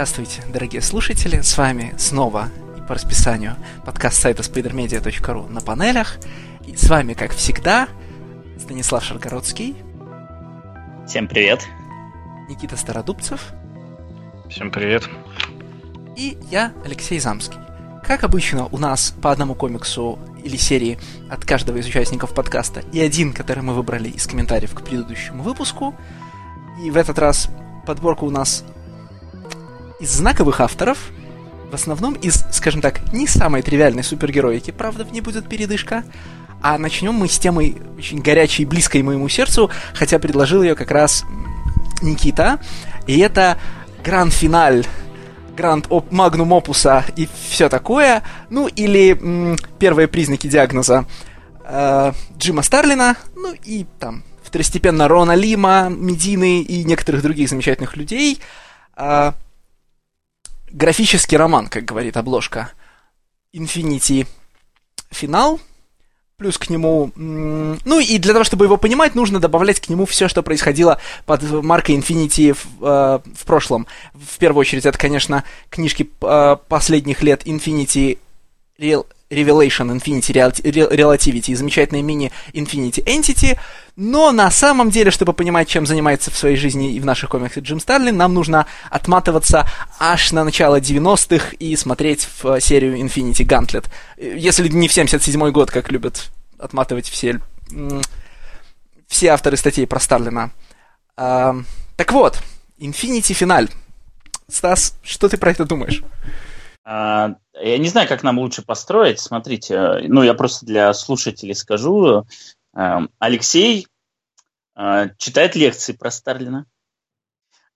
Здравствуйте, дорогие слушатели, с вами снова и по расписанию подкаст сайта spidermedia.ru на панелях. И с вами, как всегда, Станислав Шаргородский. Всем привет. Никита Стародубцев. Всем привет. И я, Алексей Замский. Как обычно, у нас по одному комиксу или серии от каждого из участников подкаста и один, который мы выбрали из комментариев к предыдущему выпуску. И в этот раз подборка у нас из знаковых авторов, в основном из, скажем так, не самой тривиальной супергероики, правда, в ней будет передышка, а начнем мы с темой очень горячей и близкой моему сердцу, хотя предложил ее как раз Никита, и это гранд-финаль гранд оп магнум опуса и все такое, ну или м, первые признаки диагноза э, Джима Старлина, ну и там второстепенно Рона Лима, Медины и некоторых других замечательных людей. Э, графический роман, как говорит обложка. Infinity финал, плюс к нему... Ну и для того, чтобы его понимать, нужно добавлять к нему все, что происходило под маркой Infinity в, э, в прошлом. В первую очередь, это, конечно, книжки э, последних лет Infinity Revelation Infinity Relativity и замечательная мини Infinity Entity, но на самом деле, чтобы понимать, чем занимается в своей жизни и в наших комиксах Джим Старлин, нам нужно отматываться аж на начало 90-х и смотреть в серию Infinity Gauntlet. Если не в 77-й год, как любят отматывать все, все авторы статей про Старлина. А, так вот, Infinity Финаль. Стас, что ты про это думаешь? А, я не знаю, как нам лучше построить. Смотрите, э, ну я просто для слушателей скажу. Э, Алексей э, читает лекции про Старлина.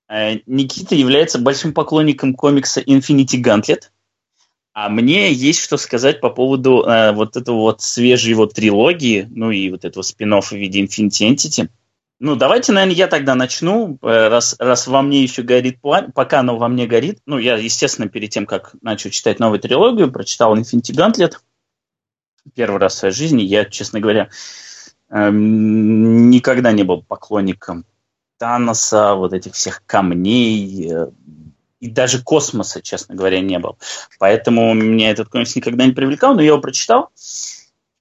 Никита является большим поклонником комикса Infinity Gauntlet. А мне есть что сказать по поводу э, вот этого вот свежей его трилогии, ну и вот этого спин в виде Infinity Entity. Ну, давайте, наверное, я тогда начну, э, раз, раз во мне еще горит пламя, пока оно во мне горит. Ну, я, естественно, перед тем, как начал читать новую трилогию, прочитал Infinity Gauntlet. Первый раз в своей жизни. Я, честно говоря, эм, никогда не был поклонником Таноса, вот этих всех камней, э, и даже космоса, честно говоря, не был. Поэтому меня этот комикс никогда не привлекал, но я его прочитал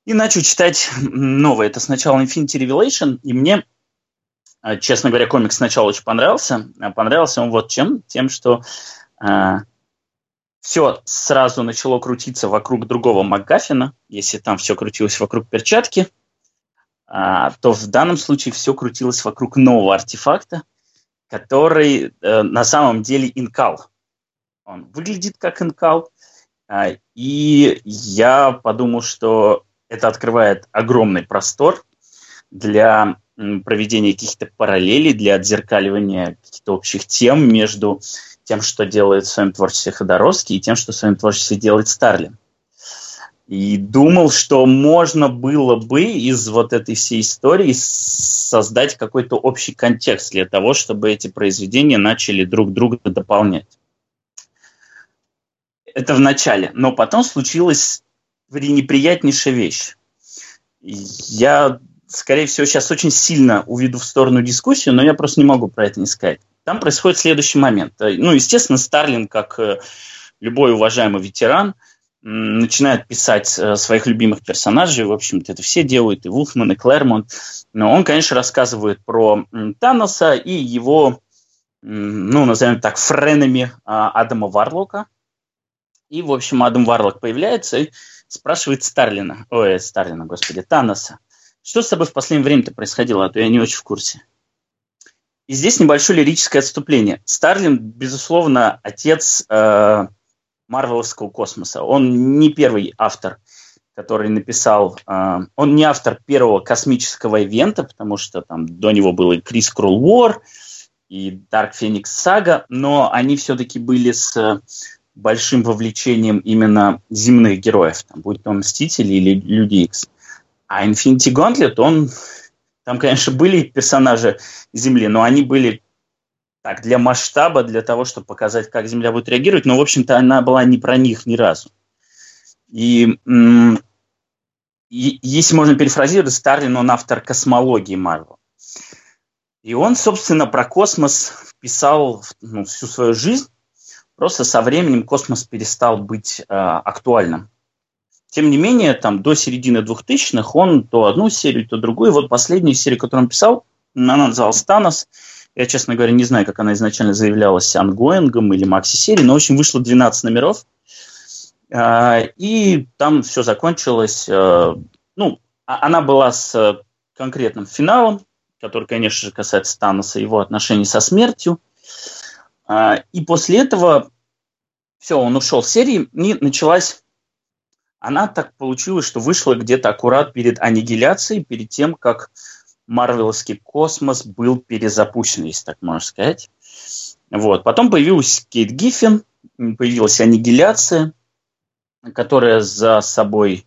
и начал читать новое. Это сначала Infinity Revelation, и мне честно говоря, комикс сначала очень понравился. А понравился он вот чем? Тем, что э, а, все сразу начало крутиться вокруг другого МакГаффина. Если там все крутилось вокруг перчатки, э, то в данном случае все крутилось вокруг нового артефакта, который э, на самом деле инкал. Он выглядит как инкал. Э, и я подумал, что это открывает огромный простор для проведения каких-то параллелей, для отзеркаливания каких-то общих тем между тем, что делает в своем творчестве Ходоровский, и тем, что в своем творчестве делает Старлин. И думал, что можно было бы из вот этой всей истории создать какой-то общий контекст для того, чтобы эти произведения начали друг друга дополнять. Это в начале. Но потом случилась неприятнейшая вещь. Я скорее всего, сейчас очень сильно уведу в сторону дискуссию, но я просто не могу про это не сказать. Там происходит следующий момент. Э, ну, естественно, Старлин, как э, любой уважаемый ветеран, начинает писать э, своих любимых персонажей. В общем-то, это все делают, и Вулфман, и Клэрмонт. Но он, конечно, рассказывает про Таноса и его, ну, назовем так, френами а, Адама Варлока. И, в общем, Адам Варлок появляется и спрашивает Старлина, ой, Старлина, господи, Таноса, что с тобой в последнее время-то происходило, а то я не очень в курсе. И здесь небольшое лирическое отступление. Старлин, безусловно, отец э, Марвеловского космоса. Он не первый автор, который написал... Э, он не автор первого космического ивента, потому что там до него был и Крис Крул Вор, и Dark Phoenix Saga, но они все-таки были с большим вовлечением именно земных героев, там, будь то Мстители или Люди Икс. А Infinity Gauntlet, он... Там, конечно, были персонажи Земли, но они были так, для масштаба, для того, чтобы показать, как Земля будет реагировать, но, в общем-то, она была не про них ни разу. И, и если можно перефразировать, Старлин, он автор космологии Марвел. И он, собственно, про космос писал ну, всю свою жизнь. Просто со временем космос перестал быть э, актуальным. Тем не менее, там до середины 2000-х он то одну серию, то другую. Вот последнюю серию, которую он писал, она называлась «Танос». Я, честно говоря, не знаю, как она изначально заявлялась ongoing ом или макси-серией, но, в общем, вышло 12 номеров. Э, и там все закончилось. Э, ну, а, она была с конкретным финалом, который, конечно же, касается Таноса и его отношений со смертью. А, и после этого все, он ушел с серии, и началась... Она так получилась, что вышла где-то аккурат перед аннигиляцией, перед тем, как Марвеловский космос был перезапущен, если так можно сказать. Вот. Потом появилась Кейт Гиффин, появилась аннигиляция, которая за собой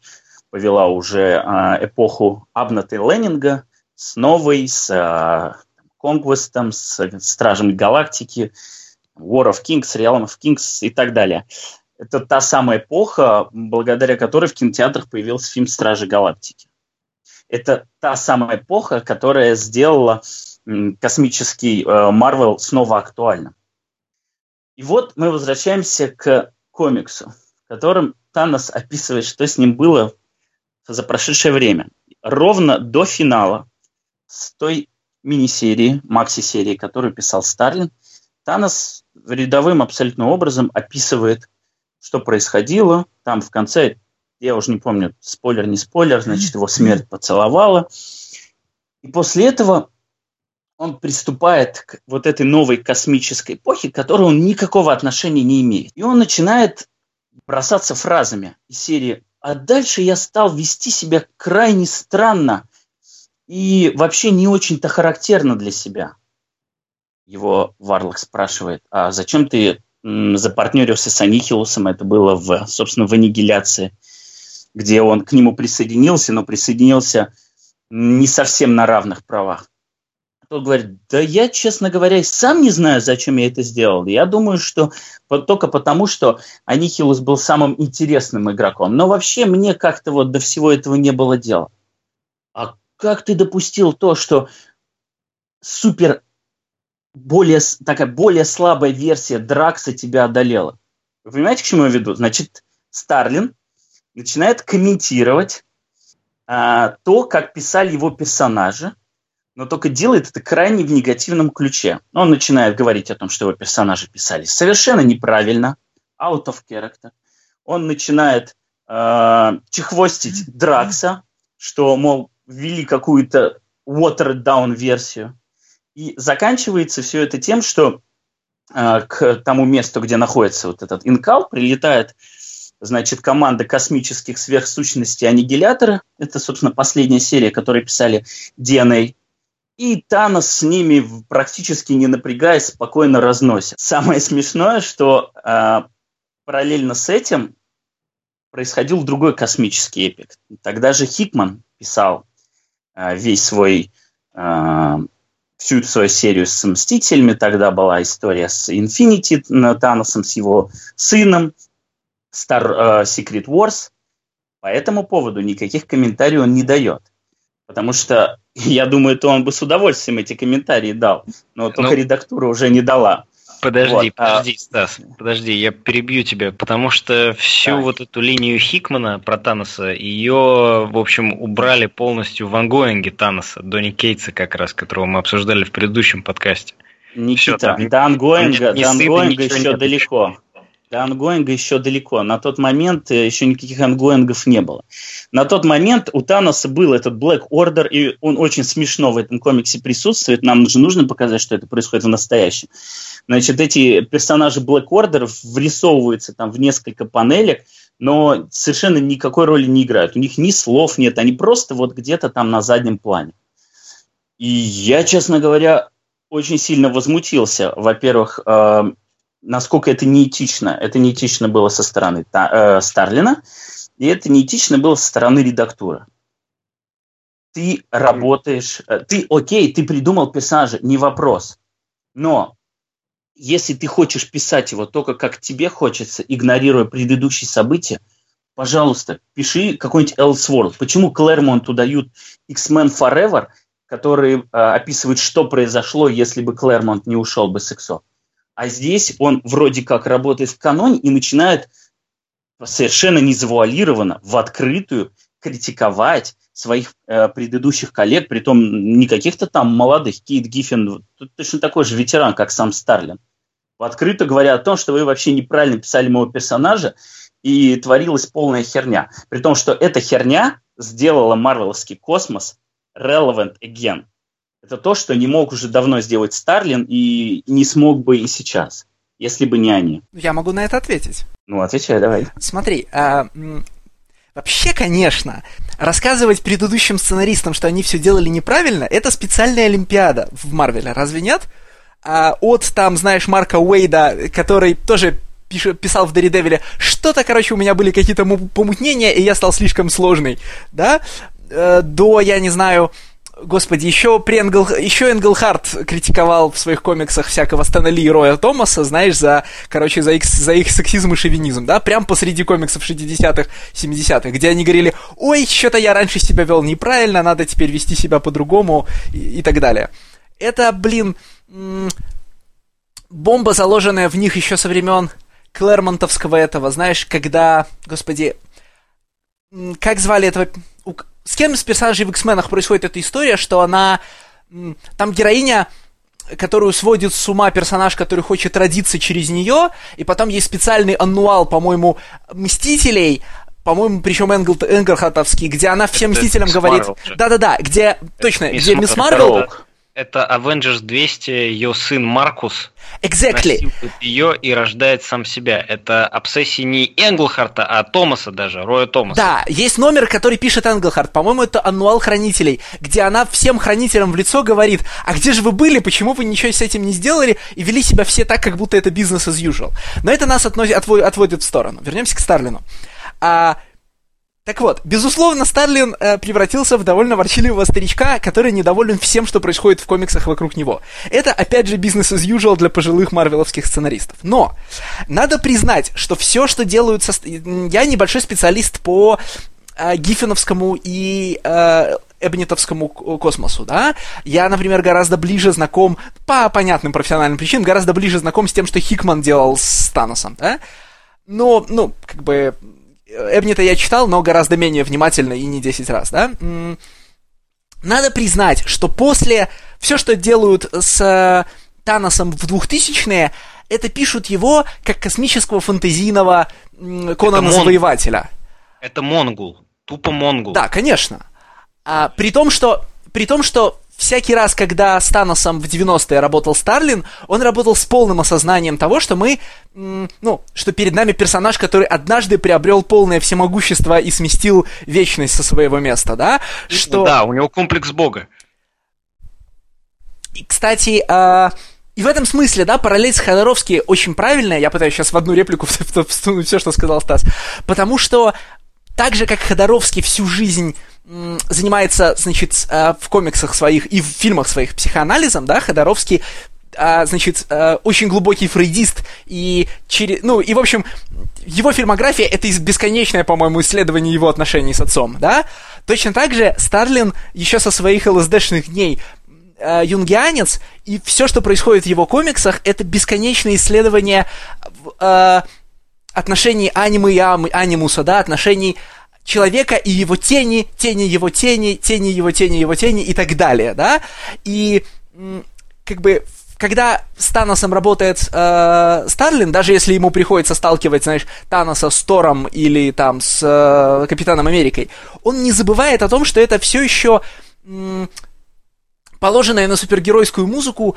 повела уже а, эпоху Абната и Леннинга с новой, с а, Конквестом, с Стражем Галактики, War of Kings, Realm of Kings и так далее. Это та самая эпоха, благодаря которой в кинотеатрах появился фильм «Стражи Галактики». Это та самая эпоха, которая сделала космический Марвел снова актуальным. И вот мы возвращаемся к комиксу, в котором Танос описывает, что с ним было за прошедшее время. Ровно до финала с той мини-серии, макси-серии, которую писал Старлин, Танос рядовым абсолютно образом описывает, что происходило. Там в конце, я уже не помню, спойлер, не спойлер, значит, его смерть поцеловала. И после этого он приступает к вот этой новой космической эпохе, к которой он никакого отношения не имеет. И он начинает бросаться фразами из серии а дальше я стал вести себя крайне странно и вообще не очень-то характерно для себя. Его Варлок спрашивает, а зачем ты запартнерился с Анихилусом? Это было, в, собственно, в аннигиляции, где он к нему присоединился, но присоединился не совсем на равных правах. Тот говорит, да я, честно говоря, сам не знаю, зачем я это сделал. Я думаю, что только потому, что Анихилус был самым интересным игроком. Но вообще мне как-то вот до всего этого не было дела. А как ты допустил то, что супер более, такая более слабая версия Дракса тебя одолела? Вы понимаете, к чему я веду? Значит, Старлин начинает комментировать а, то, как писали его персонажи, но только делает это крайне в негативном ключе. Он начинает говорить о том, что его персонажи писали совершенно неправильно, out of character. Он начинает э, чехвостить Дракса, что, мол, ввели какую-то watered down версию. И заканчивается все это тем, что э, к тому месту, где находится вот этот инкал, прилетает значит, команда космических сверхсущностей Аннигилятора. Это, собственно, последняя серия, которую писали DNA. И Танос с ними практически не напрягаясь спокойно разносит. Самое смешное, что э, параллельно с этим происходил другой космический эпик. Тогда же Хикман писал э, весь свой э, всю свою серию с Мстителями. Тогда была история с Инфинити Таносом, с его сыном, Star э, Secret Wars. По этому поводу никаких комментариев он не дает. Потому что я думаю, то он бы с удовольствием эти комментарии дал, но только ну, редактура уже не дала. Подожди, вот, а подожди. Стас, подожди, я перебью тебя, потому что всю да. вот эту линию Хикмана про Таноса, ее, в общем, убрали полностью в ангоинге Таноса, Донни Кейтса как раз, которого мы обсуждали в предыдущем подкасте. Никита, Все, там, до ongoing а, до ongoing а еще далеко. До ongoing а еще далеко. На тот момент э, еще никаких ongoing ов не было. На тот момент у Таноса был этот Black Order, и он очень смешно в этом комиксе присутствует. Нам же нужно показать, что это происходит в настоящем. Значит, эти персонажи Black Order врисовываются там в несколько панелек, но совершенно никакой роли не играют. У них ни слов нет, они просто вот где-то там на заднем плане. И я, честно говоря, очень сильно возмутился. Во-первых, э, насколько это неэтично. Это неэтично было со стороны та, э, Старлина, и это неэтично было со стороны редактуры. Ты работаешь, э, ты, окей, ты придумал персонажа, не вопрос. Но если ты хочешь писать его только как тебе хочется, игнорируя предыдущие события, пожалуйста, пиши какой-нибудь Elseworld. Почему Клэрмонту дают X-Men Forever, который э, описывает, что произошло, если бы Клэрмонт не ушел бы с Иксо? А здесь он вроде как работает в каноне и начинает совершенно незавуалированно, в открытую критиковать своих э, предыдущих коллег, при том не каких-то там молодых, Кейт Гиффин, точно такой же ветеран, как сам Старлин. Открыто говоря о том, что вы вообще неправильно писали моего персонажа, и творилась полная херня. При том, что эта херня сделала марвеловский космос relevant again. Это то, что не мог уже давно сделать Старлин и не смог бы и сейчас, если бы не они. Я могу на это ответить. Ну, отвечай, давай. Смотри, а, Вообще, конечно, рассказывать предыдущим сценаристам, что они все делали неправильно, это специальная олимпиада в Марвеле, разве нет? А от там, знаешь, Марка Уэйда, который тоже писал в Daredevil, что-то, короче, у меня были какие-то помутнения, и я стал слишком сложный, да, э, до, я не знаю, Господи, еще, при Энгл... еще Энглхарт критиковал в своих комиксах всякого Стэна Ли и Роя Томаса, знаешь, за, короче, за их, за их сексизм и шовинизм, да, прям посреди комиксов 60-х, 70-х, где они говорили, ой, что-то я раньше себя вел неправильно, надо теперь вести себя по-другому и, и так далее. Это, блин, бомба, заложенная в них еще со времен Клэрмонтовского этого, знаешь, когда, господи, как звали этого с кем из персонажей в X-менах происходит эта история, что она... Там героиня которую сводит с ума персонаж, который хочет родиться через нее, и потом есть специальный аннуал, по-моему, Мстителей, по-моему, причем Энгл, Энгерхатовский, где она всем Это Мстителям говорит... Да-да-да, где... Точно, где Мисс Марвел это Avengers 200, ее сын Маркус exactly. ее и рождает сам себя. Это обсессия не Энглхарта, а Томаса даже, Роя Томаса. Да, есть номер, который пишет Энглхарт. По-моему, это аннуал хранителей, где она всем хранителям в лицо говорит, а где же вы были, почему вы ничего с этим не сделали, и вели себя все так, как будто это бизнес as usual. Но это нас относит, отводит в сторону. Вернемся к Старлину. А, так вот, безусловно, Старлин э, превратился в довольно ворчливого старичка, который недоволен всем, что происходит в комиксах вокруг него. Это, опять же, бизнес as usual для пожилых марвеловских сценаристов. Но, надо признать, что все, что делают... Со... Я небольшой специалист по э, Гиффиновскому и э, Эбнетовскому космосу, да? Я, например, гораздо ближе знаком, по понятным профессиональным причинам, гораздо ближе знаком с тем, что Хикман делал с Таносом, да? Но, ну, как бы, Эбнита я читал, но гораздо менее внимательно и не 10 раз, да? Надо признать, что после все, что делают с э, Таносом в 2000-е, это пишут его как космического фантазийного Конана-завоевателя. Это Монгул. Тупо Монгул. Да, конечно. А, при том, что при том, что всякий раз, когда с Таносом в 90-е работал Старлин, он работал с полным осознанием того, что мы, ну, что перед нами персонаж, который однажды приобрел полное всемогущество и сместил вечность со своего места, да? Что... Да, у него комплекс бога. И, кстати, э, и в этом смысле, да, параллель с Ходоровски очень правильная, я пытаюсь сейчас в одну реплику встунуть все, что сказал Стас, потому что так же, как Ходоровский всю жизнь занимается, значит, э, в комиксах своих и в фильмах своих психоанализом, да, Ходоровский а, значит, а, очень глубокий фрейдист, и через, ну, и, в общем, его фильмография — это бесконечное, по-моему, исследование его отношений с отцом, да? Точно так же Старлин еще со своих ЛСДшных дней э, юнгианец, и все, что происходит в его комиксах, это бесконечное исследование э, отношений анимы и анимуса, да, отношений человека и его тени, тени его тени, тени его тени, его тени и так далее, да? И как бы когда с Таносом работает э, Старлин, даже если ему приходится сталкивать, знаешь, Таноса с Тором или там с э, Капитаном Америкой, он не забывает о том, что это все еще положенное на супергеройскую музыку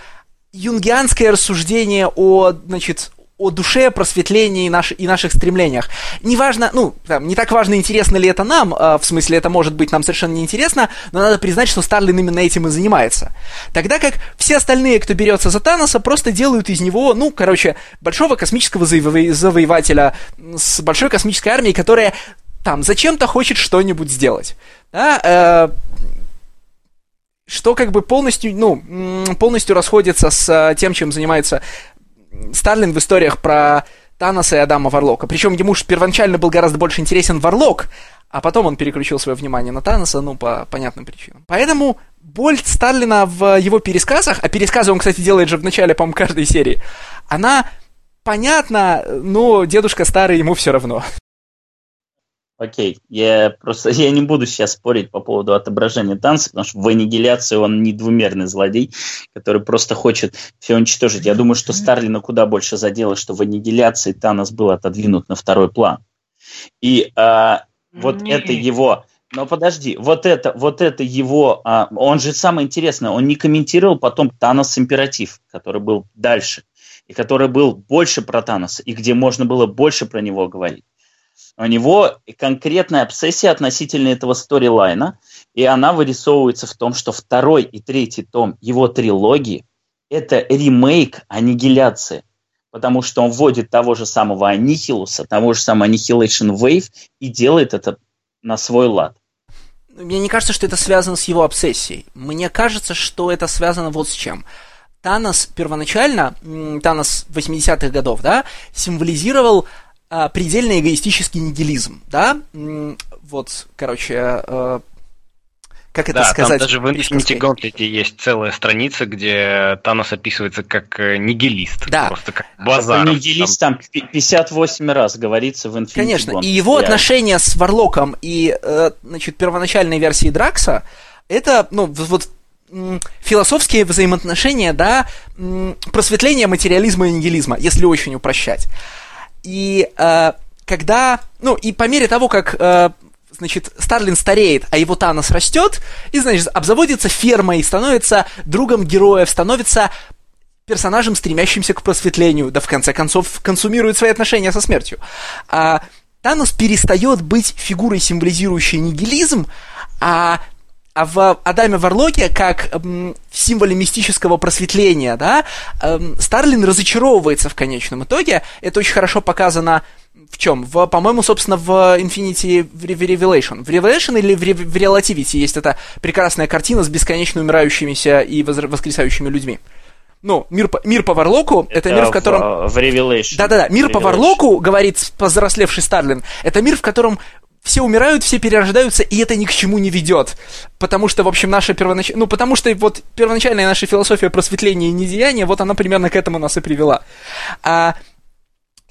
юнгианское рассуждение о, значит, о душе, просветлении и, наш, и наших стремлениях. Неважно, ну, там, не так важно, интересно ли это нам, э, в смысле, это может быть нам совершенно неинтересно, но надо признать, что Старлин именно этим и занимается. Тогда как все остальные, кто берется за Таноса, просто делают из него, ну, короче, большого космического заво- завоевателя с большой космической армией, которая там зачем-то хочет что-нибудь сделать. Да, э, что как бы полностью, ну, полностью расходится с э, тем, чем занимается Старлин в историях про Таноса и Адама Варлока. Причем ему же первоначально был гораздо больше интересен Варлок, а потом он переключил свое внимание на Таноса, ну, по понятным причинам. Поэтому боль Сталина в его пересказах, а пересказы он, кстати, делает же в начале, по-моему, каждой серии, она понятна, но дедушка старый, ему все равно. Окей, я просто я не буду сейчас спорить по поводу отображения танца, потому что в аннигиляции он не двумерный злодей, который просто хочет все уничтожить. Я думаю, что Старлина куда больше задело, что в аннигиляции Танос был отодвинут на второй план. И а, вот не. это его но подожди, вот это, вот это его, а, он же самое интересное, он не комментировал потом Танос Императив, который был дальше, и который был больше про Таноса, и где можно было больше про него говорить. У него конкретная обсессия относительно этого сторилайна, и она вырисовывается в том, что второй и третий том его трилогии – это ремейк аннигиляции, потому что он вводит того же самого Анихилуса, того же самого Annihilation Wave и делает это на свой лад. Мне не кажется, что это связано с его обсессией. Мне кажется, что это связано вот с чем. Танос первоначально, Танос 80-х годов, да, символизировал а, предельно эгоистический нигилизм, да, вот, короче, а, как это да, сказать? Там даже в Infinity Gauntlet есть целая страница, где Танос описывается как э, нигилист. Да. Просто как базар. Нигилист там 58 раз говорится в Infinity Конечно, Gauntlet. и его реально. отношения с Варлоком и, э, значит, первоначальной версии Дракса, это, ну, вот философские взаимоотношения, да, просветление материализма и нигилизма, если очень упрощать. И э, когда, ну, и по мере того, как, э, значит, Старлин стареет, а его Танос растет, и, значит, обзаводится фермой, становится другом героев, становится персонажем, стремящимся к просветлению, да в конце концов консумирует свои отношения со смертью. А Танос перестает быть фигурой, символизирующей нигилизм, а а в Адаме Варлоке, как в символе мистического просветления, да, эм, Старлин разочаровывается в конечном итоге. Это очень хорошо показано в чем? В, по-моему, собственно, в Infinity в Revelation. В Revelation или в, в Relativity есть эта прекрасная картина с бесконечно умирающимися и воскресающими людьми. Ну, мир по, мир по Варлоку это, это мир, в котором... В, в Revelation. Да-да-да, мир Revelation. по Варлоку, говорит повзрослевший Старлин, это мир, в котором все умирают, все перерождаются, и это ни к чему не ведет. Потому что, в общем, наша первоначальная... Ну, потому что вот первоначальная наша философия просветления и недеяния, вот она примерно к этому нас и привела. А,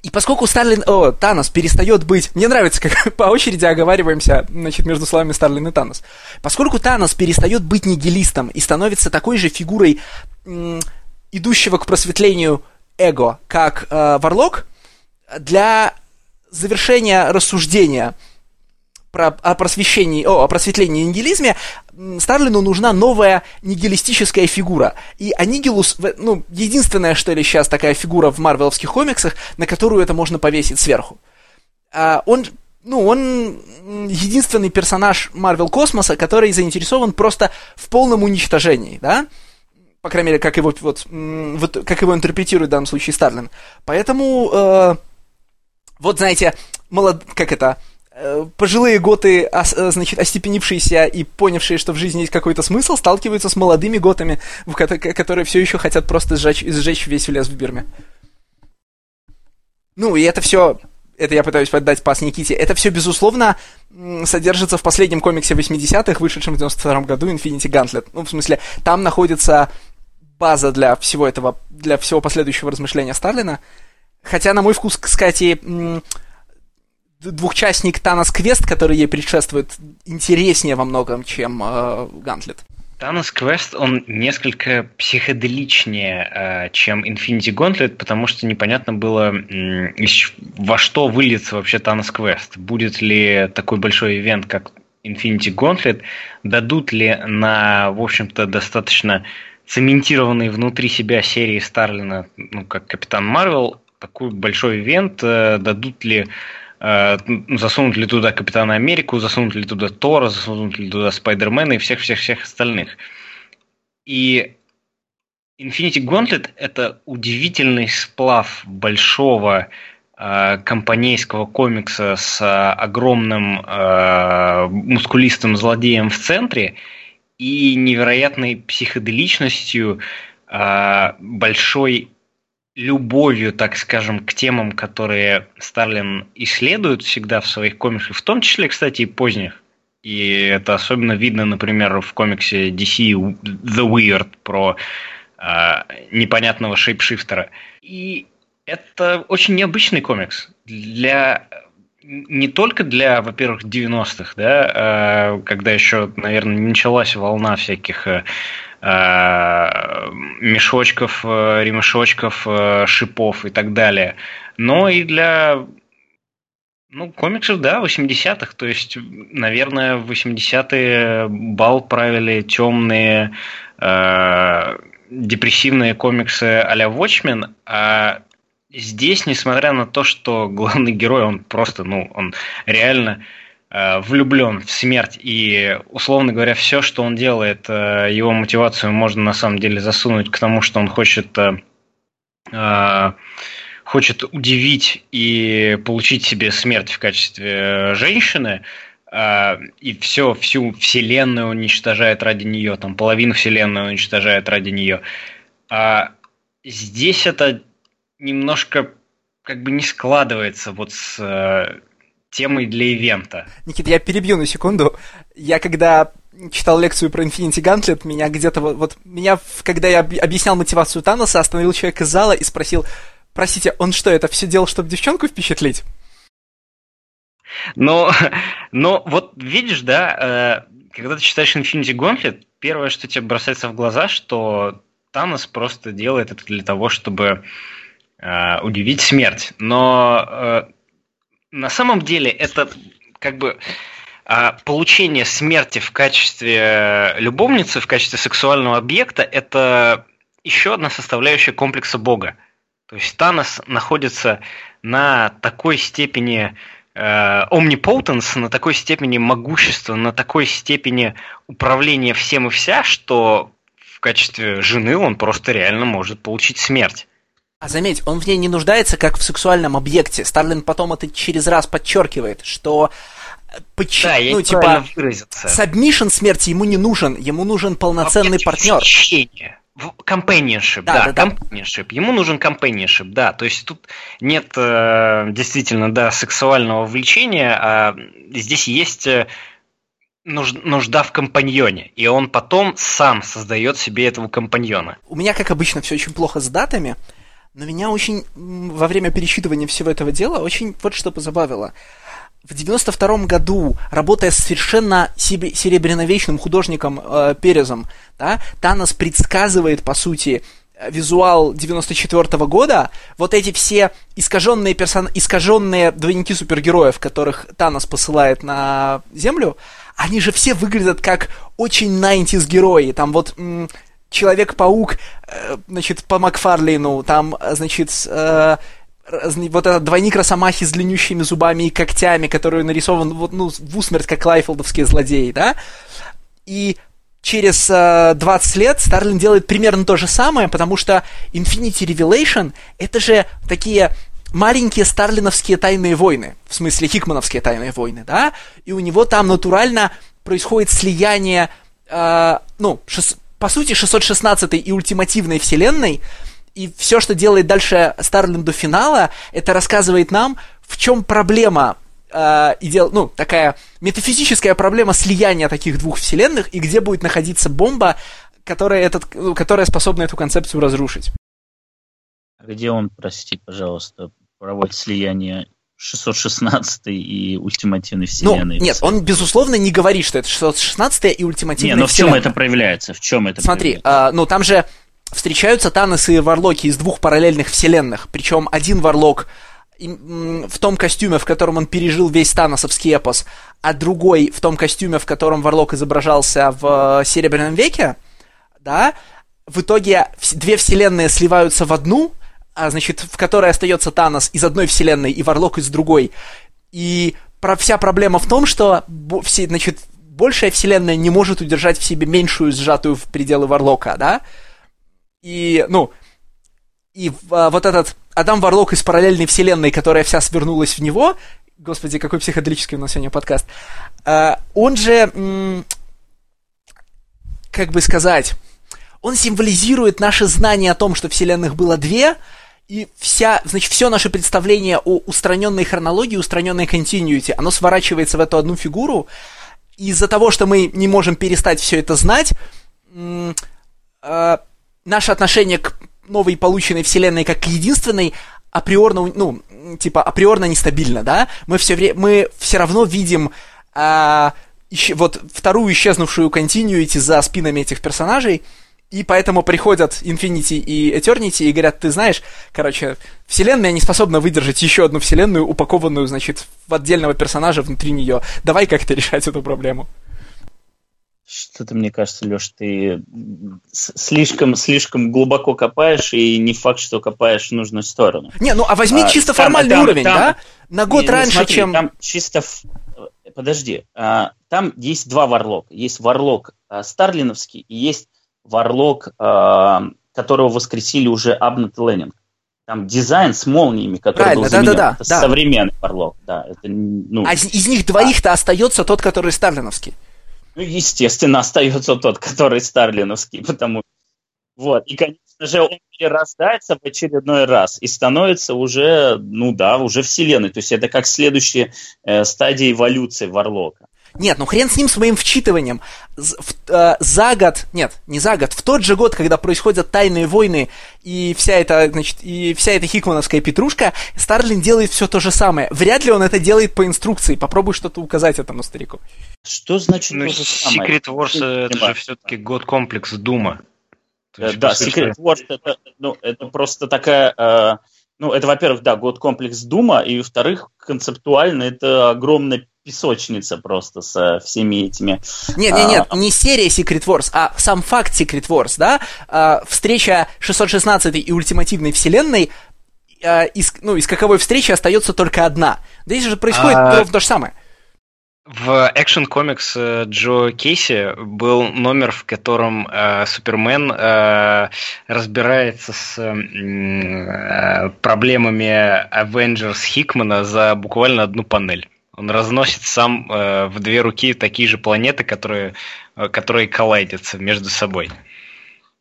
и поскольку Старлин, о, Танос перестает быть... Мне нравится, как по очереди оговариваемся, значит, между словами Старлин и Танос. Поскольку Танос перестает быть нигилистом и становится такой же фигурой м- идущего к просветлению эго, как э, Варлок, для завершения рассуждения про, о просвещении, о, о просветлении и нигилизме, Старлину нужна новая нигилистическая фигура. И Анигилус, ну, единственная, что ли, сейчас такая фигура в марвеловских комиксах, на которую это можно повесить сверху. А он, ну, он единственный персонаж Марвел Космоса, который заинтересован просто в полном уничтожении, да? По крайней мере, как его, вот, вот как его интерпретирует в данном случае Старлин. Поэтому, э, вот, знаете, молод... как это пожилые готы, э, значит, остепенившиеся и понявшие, что в жизни есть какой-то смысл, сталкиваются с молодыми готами, которые все еще хотят просто сжечь, сжечь весь лес в Бирме. Ну, и это все, это я пытаюсь поддать пас Никите, это все, безусловно, содержится в последнем комиксе 80-х, вышедшем в 92 году, Infinity Gauntlet. Ну, в смысле, там находится база для всего этого, для всего последующего размышления Старлина. Хотя, на мой вкус, кстати, двухчастник Танос Квест, который ей предшествует, интереснее во многом, чем э, Гантлет. Танос Квест, он несколько психоделичнее, э, чем Infinity Gauntlet, потому что непонятно было, во что выльется вообще Танос Квест. Будет ли такой большой ивент, как Infinity Gauntlet, дадут ли на, в общем-то, достаточно цементированные внутри себя серии Старлина, ну, как Капитан Марвел, такой большой ивент, э, дадут ли засунут ли туда Капитана Америку, засунут ли туда Тора, засунут ли туда Спайдермена и всех-всех-всех остальных. И Infinity Gauntlet – это удивительный сплав большого э, компанейского комикса с э, огромным э, мускулистым злодеем в центре и невероятной психоделичностью, э, большой любовью, так скажем, к темам, которые Старлин исследует всегда в своих комиксах, в том числе, кстати, и поздних. И это особенно видно, например, в комиксе DC The Weird про э, непонятного шейпшифтера. И это очень необычный комикс для не только для, во-первых, 90-х, да, а, когда еще, наверное, не началась волна всяких а, мешочков, э, ремешочков, э, шипов и так далее, но и для ну, комиксов, да, 80-х. То есть, наверное, в 80-е бал правили темные, э, депрессивные комиксы а-ля Watchmen, а здесь, несмотря на то, что главный герой, он просто, ну, он реально э, влюблен в смерть, и, условно говоря, все, что он делает, э, его мотивацию можно на самом деле засунуть к тому, что он хочет... Э, э, хочет удивить и получить себе смерть в качестве э, женщины, э, и все, всю вселенную уничтожает ради нее, там половину вселенной уничтожает ради нее. А здесь это немножко как бы не складывается вот с э, темой для ивента. Никита, я перебью на секунду. Я когда читал лекцию про Infinity Gauntlet, меня где-то вот, вот меня, когда я объяснял мотивацию Таноса, остановил человек из зала и спросил, простите, он что, это все делал, чтобы девчонку впечатлить? Но, но вот видишь, да, э, когда ты читаешь Infinity Gauntlet, первое, что тебе бросается в глаза, что Танос просто делает это для того, чтобы э, удивить смерть. Но э, на самом деле это как бы э, получение смерти в качестве любовницы, в качестве сексуального объекта, это еще одна составляющая комплекса Бога. То есть Танос находится на такой степени э, omnipotence, на такой степени могущества, на такой степени управления всем и вся, что в качестве жены он просто реально может получить смерть. А заметь, он в ней не нуждается, как в сексуальном объекте. Старлин потом это через раз подчеркивает, что э, Поч... Да, ну, типа. Submission смерти ему не нужен, ему нужен полноценный Объект партнер. Восхищение. Companionship, да, да, да, companionship. Ему нужен companionship, да. То есть тут нет э, действительно, да, сексуального влечения, а здесь есть э, нужда в компаньоне, и он потом сам создает себе этого компаньона. У меня, как обычно, все очень плохо с датами, но меня очень во время пересчитывания всего этого дела очень вот что позабавило в 92 году, работая с совершенно серебряновечным художником э, Перезом, да, Танос предсказывает, по сути, визуал 94 -го года, вот эти все искаженные, персон... искаженные двойники супергероев, которых Танос посылает на Землю, они же все выглядят как очень 90s герои. Там вот Человек-паук, э, значит, по Макфарлейну, там, значит, э, вот этот двойник Росомахи с длиннющими зубами и когтями, который нарисован вот, ну, в усмерть, как лайфолдовские злодеи, да? И через э, 20 лет Старлин делает примерно то же самое, потому что Infinity Revelation это же такие маленькие старлиновские тайные войны, в смысле хикмановские тайные войны, да? И у него там натурально происходит слияние, э, ну. По сути, 616 и ультимативной вселенной, и все, что делает дальше Старлин до финала, это рассказывает нам, в чем проблема э, идеал, ну, такая метафизическая проблема слияния таких двух вселенных, и где будет находиться бомба, которая, этот, ну, которая способна эту концепцию разрушить. А где он, прости, пожалуйста, проводит слияние 616 и ультимативной ну, вселенной. Ну, нет, он, безусловно, не говорит, что это 616 и ультимативная не, но в чем это проявляется? В чем это Смотри, проявляется? Э, ну там же встречаются Танос и Варлоки из двух параллельных вселенных. Причем один Варлок в том костюме, в котором он пережил весь Таносовский эпос, а другой в том костюме, в котором Варлок изображался в э, Серебряном веке, да, в итоге две вселенные сливаются в одну, а, значит, в которой остается Танос из одной вселенной и Варлок из другой. И про, вся проблема в том, что все, значит, большая вселенная не может удержать в себе меньшую, сжатую в пределы Варлока, да, и, ну, и а, вот этот Адам Варлок из параллельной вселенной, которая вся свернулась в него, господи, какой психоделический у нас сегодня подкаст, а, он же, м- как бы сказать, он символизирует наше знание о том, что вселенных было две, и вся, значит, все наше представление о устраненной хронологии, устраненной континьюити, оно сворачивается в эту одну фигуру. Из-за того, что мы не можем перестать все это знать, э, наше отношение к новой полученной вселенной как к единственной априорно, ну, типа, априорно нестабильно, да? Мы все, вре- мы все равно видим э, ищ- вот вторую исчезнувшую континьюити за спинами этих персонажей, и поэтому приходят Infinity и Eternity и говорят, ты знаешь, короче, вселенная не способна выдержать еще одну вселенную, упакованную, значит, в отдельного персонажа внутри нее. Давай как-то решать эту проблему. Что-то, мне кажется, Леш, ты слишком, слишком глубоко копаешь, и не факт, что копаешь в нужную сторону. Не, ну а возьми а, чисто там, формальный там, уровень, там, да? На год не, раньше, смотри, чем... Там чисто... Подожди. А, там есть два варлока. Есть варлок а, Старлиновский и есть варлок, а, которого воскресили уже Абнет и Ленинг. Там дизайн с молниями, который Правильно, был заменен. Да, да, да, это да. современный варлок. Да, это, ну, а из, из них двоих-то остается тот, который Старлиновский. Ну, естественно, остается тот, который старлиновский, потому вот. И, конечно же, он перерождается в очередной раз и становится уже, ну да, уже вселенной. То есть это как следующая э, стадия эволюции Варлока. Нет, ну хрен с ним, с моим вчитыванием. В, э, за год, нет, не за год, в тот же год, когда происходят тайные войны и вся эта, значит, и вся эта хикмановская петрушка, Старлин делает все то же самое. Вряд ли он это делает по инструкции. Попробуй что-то указать этому старику. Что значит ну, то же самое? Secret Wars это же все-таки год комплекс Дума. Есть, да, Secret Wars это, ну, это просто такая... Э, ну, это, во-первых, да, год комплекс Дума, и, во-вторых, концептуально это огромная песочница просто со всеми этими... Нет, нет, нет, а... не серия Secret Wars, а сам факт Secret Wars, да? А, встреча 616 и ультимативной вселенной, а, из, ну, из каковой встречи остается только одна. Здесь же происходит а... ровно то же самое. В Action Comics э, Джо Кейси был номер, в котором э, Супермен э, разбирается с э, проблемами Avengers Хикмана за буквально одну панель. Он разносит сам э, в две руки такие же планеты, которые, э, которые коллайдятся между собой.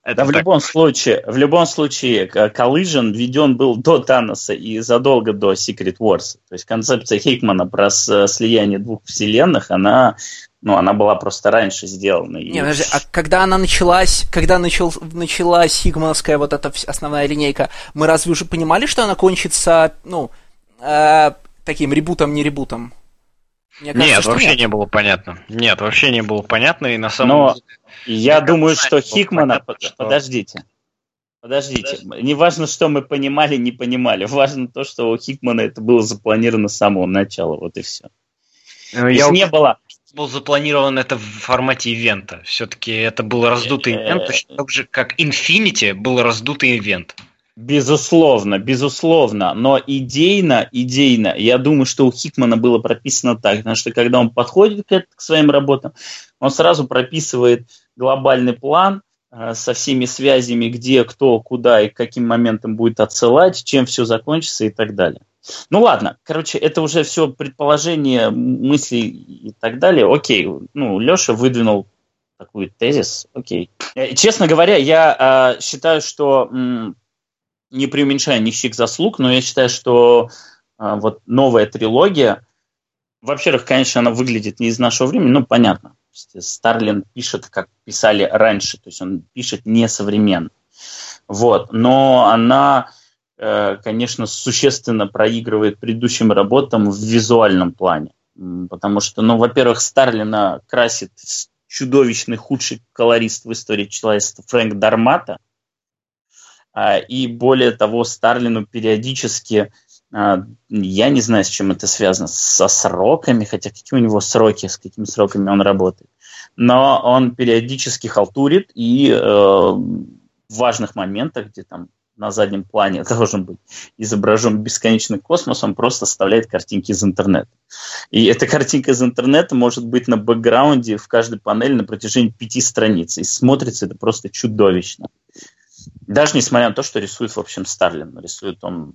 Это да, в любом случае, в любом случае, Collision введен был до Таноса и задолго до Secret Wars. То есть концепция Хикмана про слияние двух вселенных, она, ну, она была просто раньше сделана. Не, подожди, а когда она началась, когда начал, началась Хигмановская вот эта основная линейка, мы разве уже понимали, что она кончится, ну, э, таким ребутом, не ребутом? Мне кажется, нет, вообще нет. не было понятно. Нет, вообще не было понятно, и на самом Но деле... я думаю, что Хикмана... Понятно, что... Подождите. Подождите. Подожди. Не важно, что мы понимали, не понимали. Важно то, что у Хикмана это было запланировано с самого начала. Вот и все. Ну, я не было был запланирован это в формате ивента. Все-таки это был раздутый э, ивент, точно так же, как Infinity был раздутый ивент. Безусловно, безусловно, но идейно, идейно, я думаю, что у Хикмана было прописано так, что когда он подходит к, к своим работам, он сразу прописывает глобальный план э, со всеми связями, где, кто, куда и к каким моментам будет отсылать, чем все закончится и так далее. Ну ладно, короче, это уже все предположение, мысли и так далее. Окей, ну, Леша выдвинул такой тезис, окей. Э, честно говоря, я э, считаю, что... М- не преуменьшая нищих заслуг, но я считаю, что а, вот новая трилогия, во-первых, конечно, она выглядит не из нашего времени, ну, понятно. Старлин пишет, как писали раньше, то есть он пишет несовременно. Вот, но она, э, конечно, существенно проигрывает предыдущим работам в визуальном плане. Потому что, ну, во-первых, Старлина красит чудовищный худший колорист в истории человечества Фрэнк Дармата – и более того, Старлину периодически, а, я не знаю, с чем это связано, со сроками, хотя какие у него сроки, с какими сроками он работает, но он периодически халтурит и э, в важных моментах, где там на заднем плане должен быть изображен бесконечный космос, он просто вставляет картинки из интернета. И эта картинка из интернета может быть на бэкграунде в каждой панели на протяжении пяти страниц. И смотрится это просто чудовищно. Даже несмотря на то, что рисует, в общем, Старлин. Рисует он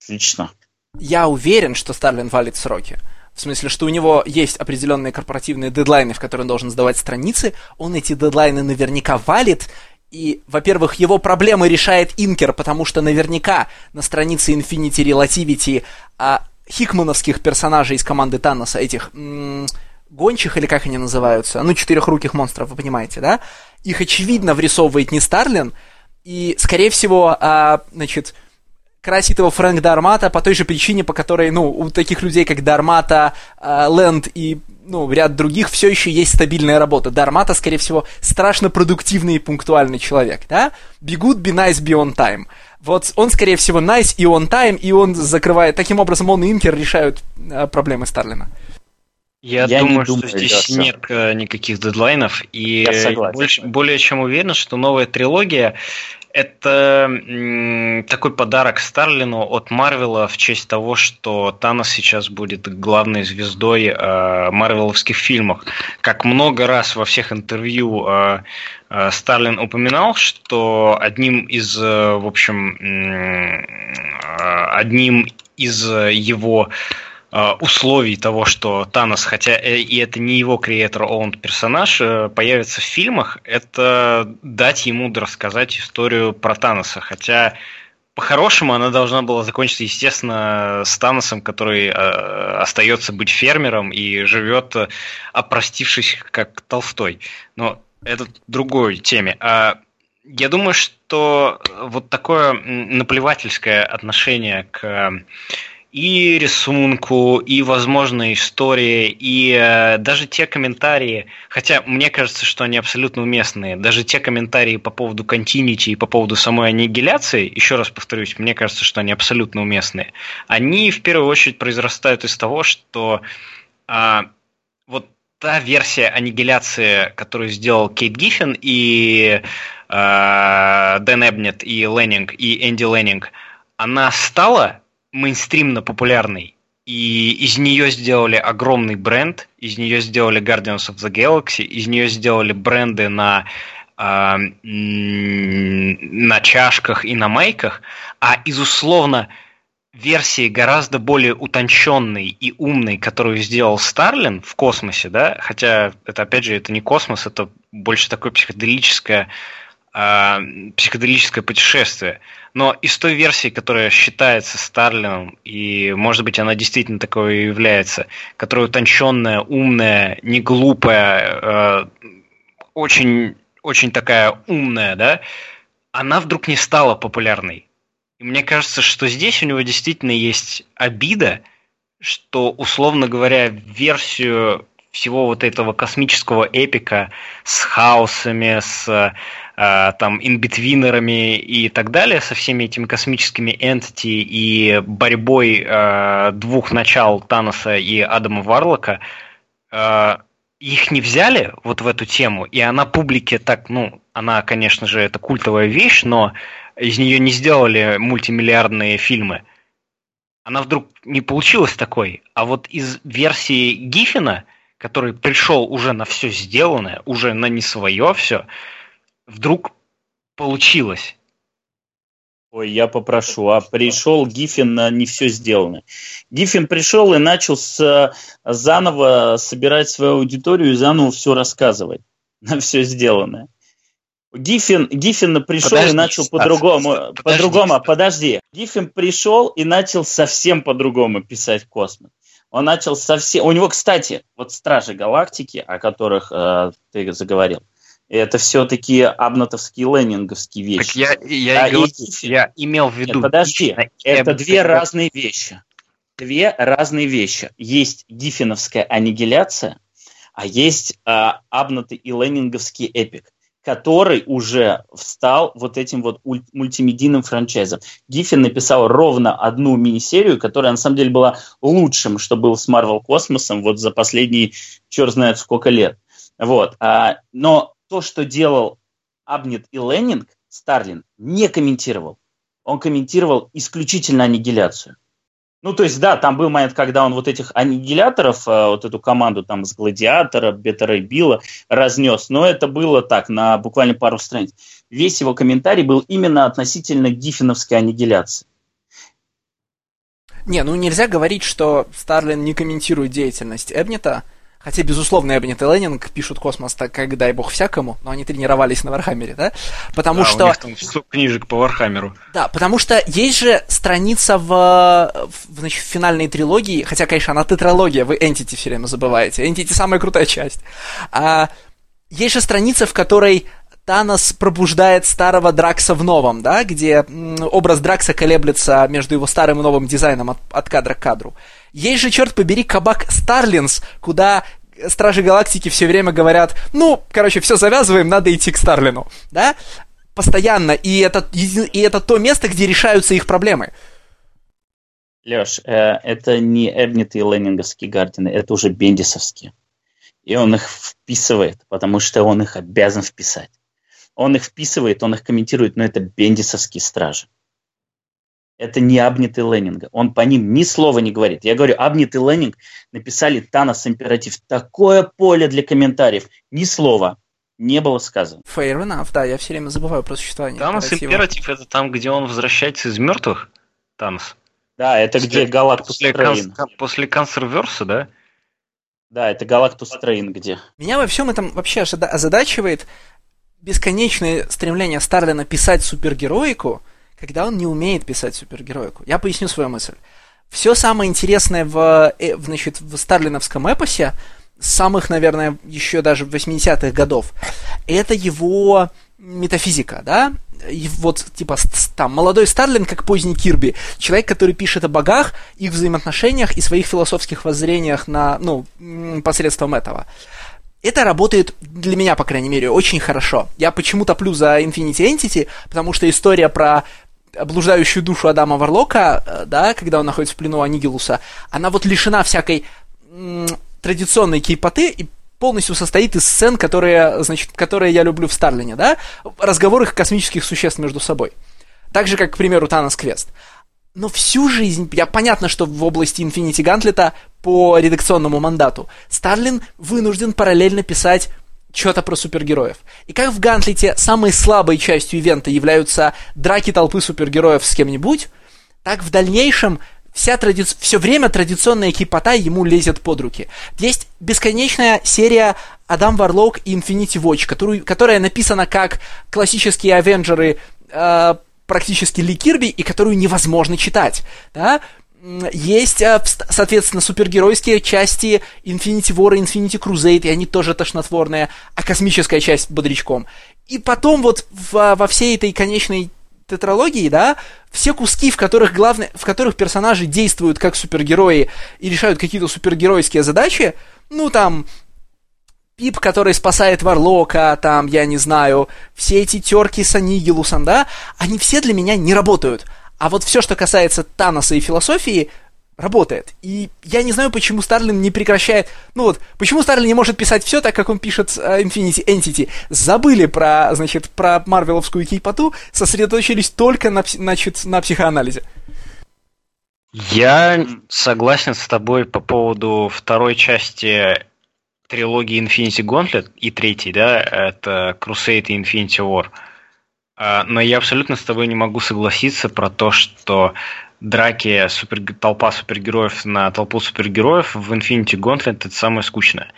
отлично. Я уверен, что Старлин валит сроки. В смысле, что у него есть определенные корпоративные дедлайны, в которые он должен сдавать страницы. Он эти дедлайны наверняка валит, И, во-первых, его проблемы решает Инкер, потому что наверняка на странице Infinity Relativity а, хикмановских персонажей из команды Таноса, этих м- гончих, или как они называются, ну, четырехруких монстров, вы понимаете, да? Их, очевидно, врисовывает не Старлин, и, скорее всего, а, значит, красит его Фрэнк Дармата по той же причине, по которой, ну, у таких людей, как Дармата, а, Лэнд и ну, ряд других все еще есть стабильная работа. Дармата, скорее всего, страшно продуктивный и пунктуальный человек, да? Бегут be nice, be on time. Вот он, скорее всего, nice и on time, и он закрывает... Таким образом, он и Инкер решают э, проблемы Старлина. Я, Я думаю, не думаю, что здесь да, нет э, никаких дедлайнов, и больше, более чем уверен, что новая трилогия это такой подарок Старлину от Марвела в честь того, что Танос сейчас будет главной звездой э, марвеловских фильмах. Как много раз во всех интервью э, э, Старлин упоминал, что одним из, э, в общем, э, одним из его Э, условий того, что Танос, хотя э, и это не его креатор-оунд персонаж, э, появится в фильмах, это дать ему рассказать историю про Таноса. Хотя по-хорошему она должна была закончиться, естественно, с Таносом, который э, остается быть фермером и живет, опростившись как Толстой. Но это другой теме. А я думаю, что вот такое наплевательское отношение к и рисунку, и, возможно, истории, и э, даже те комментарии, хотя мне кажется, что они абсолютно уместные, даже те комментарии по поводу continuity и по поводу самой аннигиляции, еще раз повторюсь, мне кажется, что они абсолютно уместные, они в первую очередь произрастают из того, что э, вот та версия аннигиляции, которую сделал Кейт Гиффин и э, Дэн Эбнет, и Леннинг, и Энди Леннинг, она стала мейнстримно популярной. И из нее сделали огромный бренд, из нее сделали Guardians of the Galaxy, из нее сделали бренды на э, на чашках и на майках, а из условно версии гораздо более утонченной и умной, которую сделал Старлин в космосе, да, хотя это опять же это не космос, это больше такое психоделическое э, психоделическое путешествие. Но из той версии, которая считается Старлином, и, может быть, она действительно такой и является, которая утонченная, умная, не глупая, э, очень, очень такая умная, да, она вдруг не стала популярной. И мне кажется, что здесь у него действительно есть обида, что, условно говоря, версию всего вот этого космического эпика с хаосами, с там инбитвинерами и так далее, со всеми этими космическими entity и борьбой э, двух начал Таноса и Адама Варлока, э, их не взяли вот в эту тему, и она публике так, ну, она, конечно же, это культовая вещь, но из нее не сделали мультимиллиардные фильмы. Она вдруг не получилась такой. А вот из версии Гиффина, который пришел уже на все сделанное, уже на не свое все, вдруг получилось. Ой, я попрошу. А пришел Гиффин на не все сделано. Гиффин пришел и начал с, заново собирать свою аудиторию и заново все рассказывать на все сделанное. Гиффин, Гиффин пришел подожди, и начал по-другому. По-другому, подожди. Гиффин пришел и начал совсем по-другому писать космос. Он начал совсем... У него, кстати, вот Стражи Галактики, о которых э, ты заговорил, это все-таки абнатовские ленинговские вещи. Так я, я, а, говорю, и, я имел в виду... Нет, подожди, это две разные вещи. Две разные вещи. Есть гиффиновская аннигиляция, а есть а, абнаты и ленинговский эпик который уже встал вот этим вот мультимедийным франчайзом. Гиффин написал ровно одну мини-серию, которая на самом деле была лучшим, что был с Марвел Космосом вот за последние черт знает сколько лет. Вот. А, но то, что делал Абнет и Леннинг, Старлин не комментировал. Он комментировал исключительно аннигиляцию. Ну, то есть, да, там был момент, когда он вот этих аннигиляторов, э, вот эту команду там с Гладиатора, Беттера и Билла разнес, но это было так, на буквально пару страниц. Весь его комментарий был именно относительно гиффиновской аннигиляции. Не, ну нельзя говорить, что Старлин не комментирует деятельность Эбнета, Хотя, безусловно, Абнетт и Лэннинг пишут космос так, как дай бог всякому, но они тренировались на Вархаммере, да? Потому да, что... У них там книжек по Вархаммеру. Да, потому что есть же страница в, в, значит, в финальной трилогии, хотя, конечно, она тетралогия, вы Entity все время забываете. Entity самая крутая часть. А, есть же страница, в которой Танос пробуждает старого Дракса в новом, да, где образ Дракса колеблется между его старым и новым дизайном от, от кадра к кадру. Есть же, черт побери, кабак Старлинс, куда Стражи Галактики все время говорят, ну, короче, все завязываем, надо идти к Старлину, да? Постоянно, и это, и это то место, где решаются их проблемы. Леш, э, это не Эбнет и Леннинговские Гардины, это уже Бендисовские. И он их вписывает, потому что он их обязан вписать. Он их вписывает, он их комментирует, но это бендисовские стражи. Это не Абнит и Леннинга. Он по ним ни слова не говорит. Я говорю, Абнит и Леннинг написали Танос Императив. Такое поле для комментариев. Ни слова не было сказано. Fair enough, да, я все время забываю про существование Танос Императив это там, где он возвращается из мертвых? Танос. Да, это после, где Галактус после, Трейн. После Консерверса, да? Да, это Галактус Трейн где. Меня во всем этом вообще озадачивает бесконечное стремление Старлина писать супергероику, когда он не умеет писать супергероику. Я поясню свою мысль. Все самое интересное в, э, в, значит, в старлиновском эпосе, самых, наверное, еще даже 80-х годов, это его метафизика, да? И вот, типа, там, молодой Старлин, как поздний Кирби, человек, который пишет о богах, их взаимоотношениях и своих философских воззрениях на, ну, посредством этого это работает для меня, по крайней мере, очень хорошо. Я почему топлю за Infinity Entity, потому что история про блуждающую душу Адама Варлока, э, да, когда он находится в плену Анигилуса, она вот лишена всякой м- традиционной кейпоты и полностью состоит из сцен, которые, значит, которые я люблю в Старлине, да, разговор их космических существ между собой. Так же, как, к примеру, Танос Квест. Но всю жизнь, я понятно, что в области Infinity Гантлета по редакционному мандату Старлин вынужден параллельно писать что-то про супергероев. И как в Гантлете самой слабой частью ивента являются драки толпы супергероев с кем-нибудь, так в дальнейшем вся тради... все время традиционная кипота ему лезет под руки. Есть бесконечная серия Адам Варлок и Infinity Watch, которую... которая написана как классические Авенджеры э, практически Ли Кирби, и которую невозможно читать, да, есть, а, соответственно, супергеройские части Infinity War и Infinity Crusade, и они тоже тошнотворные, а космическая часть бодрячком. И потом вот в, во всей этой конечной тетралогии, да, все куски, в которых главные, в которых персонажи действуют как супергерои и решают какие-то супергеройские задачи, ну там Пип, который спасает Варлока, там, я не знаю, все эти терки с Анигилусом, да, они все для меня не работают. А вот все, что касается Таноса и философии, работает. И я не знаю, почему Старлин не прекращает... Ну вот, почему Старлин не может писать все так, как он пишет uh, Infinity Entity. Забыли про, значит, про марвеловскую кейпоту, сосредоточились только на, значит, на психоанализе. Я согласен с тобой по поводу второй части трилогии Infinity Gauntlet и третий, да, это Crusade и Infinity War. Но я абсолютно с тобой не могу согласиться про то, что драки супер... толпа супергероев на толпу супергероев в Infinity Gauntlet это самое скучное.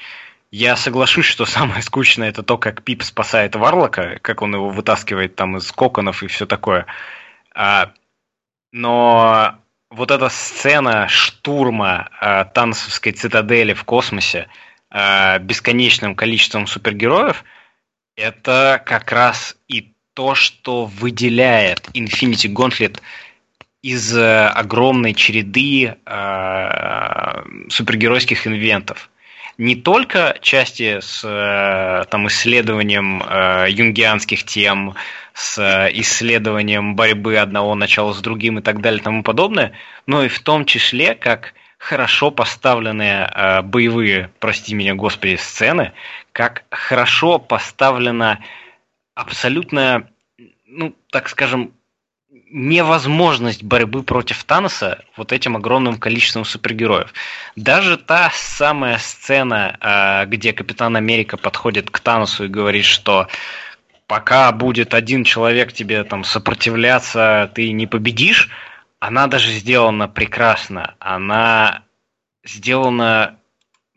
Я соглашусь, что самое скучное это то, как Пип спасает Варлока, как он его вытаскивает там из коконов и все такое. А, но вот эта сцена штурма а, Тансовской цитадели в космосе, э, бесконечным количеством супергероев, это как раз и то, что выделяет Infinity Gauntlet из э, огромной череды э, супергеройских инвентов. Не только части с э, там, исследованием э, юнгианских тем, с э, исследованием борьбы одного начала с другим и так далее и тому подобное, но и в том числе как хорошо поставленные э, боевые, прости меня, господи, сцены, как хорошо поставлена абсолютная, ну, так скажем, невозможность борьбы против Таноса вот этим огромным количеством супергероев. Даже та самая сцена, э, где Капитан Америка подходит к Таносу и говорит, что пока будет один человек тебе там сопротивляться, ты не победишь, она даже сделана прекрасно. Она сделана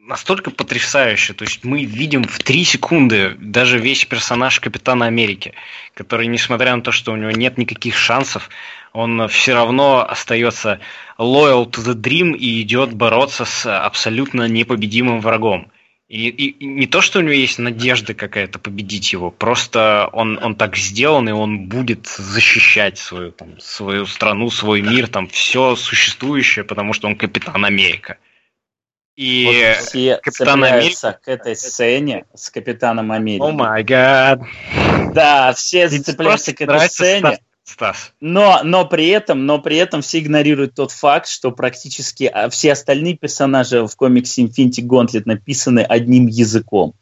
настолько потрясающе. То есть мы видим в три секунды даже весь персонаж Капитана Америки, который, несмотря на то, что у него нет никаких шансов, он все равно остается loyal to the dream и идет бороться с абсолютно непобедимым врагом. И, и, не то, что у него есть надежда какая-то победить его, просто он, он так сделан, и он будет защищать свою, там, свою страну, свой мир, там, все существующее, потому что он капитан Америка. И вот все Капитан Америка... к этой сцене с Капитаном Америки. О май гад. Да, все зацепляются к этой сцене. Стас. Но, но, при этом, но при этом все игнорируют тот факт, что практически а, все остальные персонажи в комиксе Infinity Gauntlet написаны одним языком.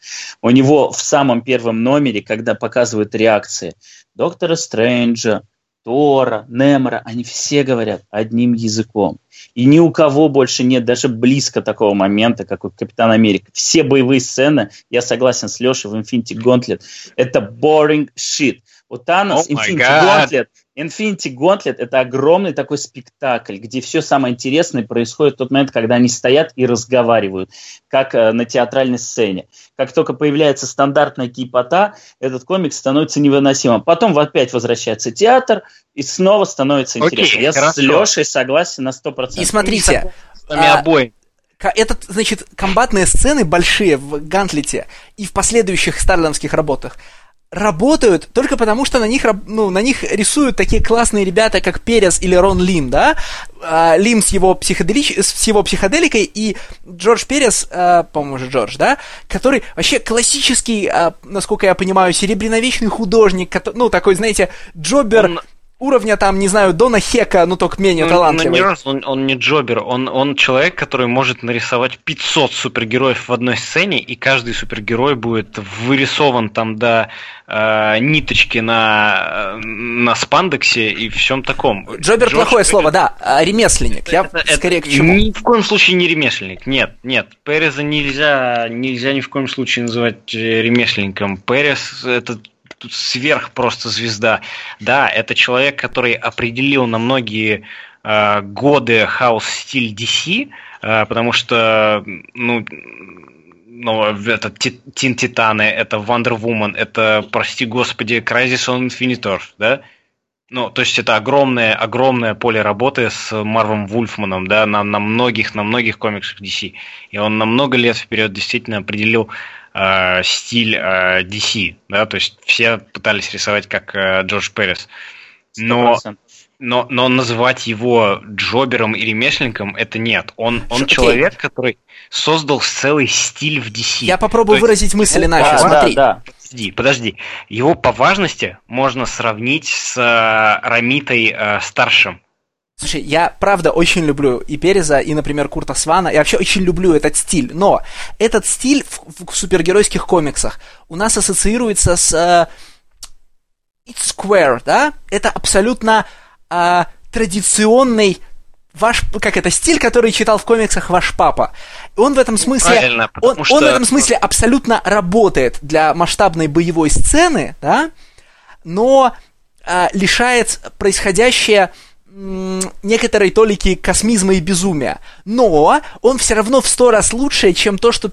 У него в самом первом номере, когда показывают реакции Доктора Стрэнджа, Тора, Немора, они все говорят одним языком. И ни у кого больше нет даже близко такого момента, как у Капитана Америка. Все боевые сцены, я согласен с Лешей в Infinity Gauntlet, это boring shit. У Танос oh Infinity Gauntlet Infinity Gauntlet – это огромный такой спектакль, где все самое интересное происходит в тот момент, когда они стоят и разговаривают, как э, на театральной сцене. Как только появляется стандартная кипота, этот комикс становится невыносимым. Потом опять возвращается театр, и снова становится интересно. Okay, Я хорошо. с Лешей согласен на 100%. И смотрите, а, обоим. Этот, значит, комбатные сцены большие в Гантлете и в последующих старландских работах – работают только потому, что на них, ну, на них рисуют такие классные ребята, как Перес или Рон Лим, да? А, Лим с его, психоделич... с его психоделикой и Джордж Перес, а, по-моему, Джордж, да? Который вообще классический, а, насколько я понимаю, серебряновечный художник, ну, такой, знаете, джобер... Он уровня там, не знаю, Дона Хека, ну только менее ну, талантливый. Ну, он, он не джобер, он, он человек, который может нарисовать 500 супергероев в одной сцене, и каждый супергерой будет вырисован там до э, ниточки на, э, на спандексе и всем таком. Джобер Джордж, плохое это, слово, да, а ремесленник. Я это, скорее это, к чему? Ни в коем случае не ремесленник, нет, нет. Переза нельзя, нельзя ни в коем случае называть э, ремесленником. Перес это тут сверх просто звезда. Да, это человек, который определил на многие э, годы хаос-стиль DC, э, потому что, ну, ну, это Тин Титаны, это Wonder Woman, это, прости господи, Crisis on Infinite да? Ну, то есть это огромное, огромное поле работы с Марвом Вульфманом, да, на, на многих, на многих комиксах DC. И он на много лет вперед действительно определил э, стиль э, DC, да, то есть все пытались рисовать как э, Джордж Перес. Но, но, но называть его джобером и ремесленником это нет. Он, он okay. человек, который создал целый стиль в DC. Я попробую то выразить есть, мысль иначе. Да, Смотри. Да, да. Подожди, подожди. Его по важности можно сравнить с э, Рамитой э, старшим. Слушай, я правда очень люблю и Переза, и, например, Курта Свана. Я вообще очень люблю этот стиль. Но этот стиль в, в супергеройских комиксах у нас ассоциируется с uh, It's Square, да? Это абсолютно uh, традиционный ваш, как это, стиль, который читал в комиксах ваш папа. Он в этом смысле, Правильно, он, что... он в этом смысле абсолютно работает для масштабной боевой сцены, да? Но uh, лишает происходящее некоторой толики космизма и безумия. Но он все равно в сто раз лучше, чем то, что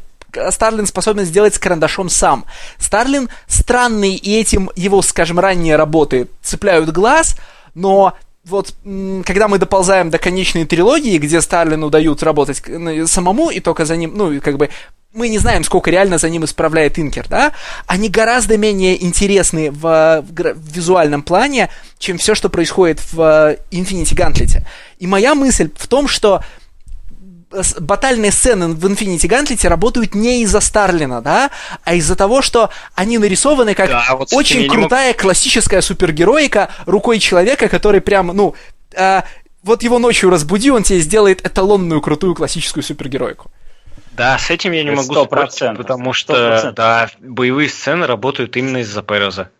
Старлин способен сделать с карандашом сам. Старлин странный, и этим его, скажем, ранние работы цепляют глаз, но вот когда мы доползаем до конечной трилогии, где Старлину дают работать самому, и только за ним, ну, как бы мы не знаем, сколько реально за ним исправляет Инкер, да, они гораздо менее интересны в, в, визуальном плане, чем все, что происходит в Infinity Gauntlet. И моя мысль в том, что батальные сцены в Infinity Gauntlet работают не из-за Старлина, да, а из-за того, что они нарисованы как да, вот очень крутая мог... классическая супергероика рукой человека, который прям, ну, э, вот его ночью разбуди, он тебе сделает эталонную крутую классическую супергероику. Да, с этим я не могу 100%, спорить, потому что 100%. да, боевые сцены работают именно из-за Переза.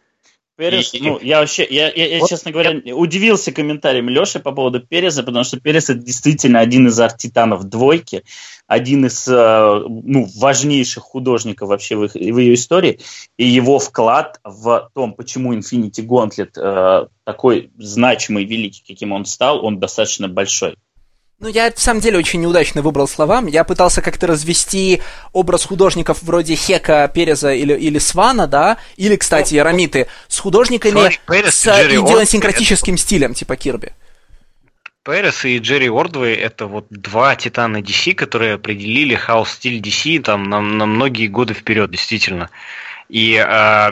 Перес, и, ну, я вообще, я, я, я вот честно говоря, я... удивился комментарием Леши по поводу Переса, потому что Перес это действительно один из арт-титанов двойки, один из э, ну, важнейших художников вообще в, их, в ее истории, и его вклад в том, почему Infinity Gauntlet э, такой значимый, великий, каким он стал, он достаточно большой. Ну, я, в самом деле, очень неудачно выбрал слова. Я пытался как-то развести образ художников вроде Хека, Переза или, или Свана, да, или, кстати, Рамиты, с художниками Перес, с идиосинкратическим стилем, типа Кирби. Перес и Джерри Ордвей это вот два титана DC, которые определили хаос-стиль DC там на, на многие годы вперед, действительно. И э,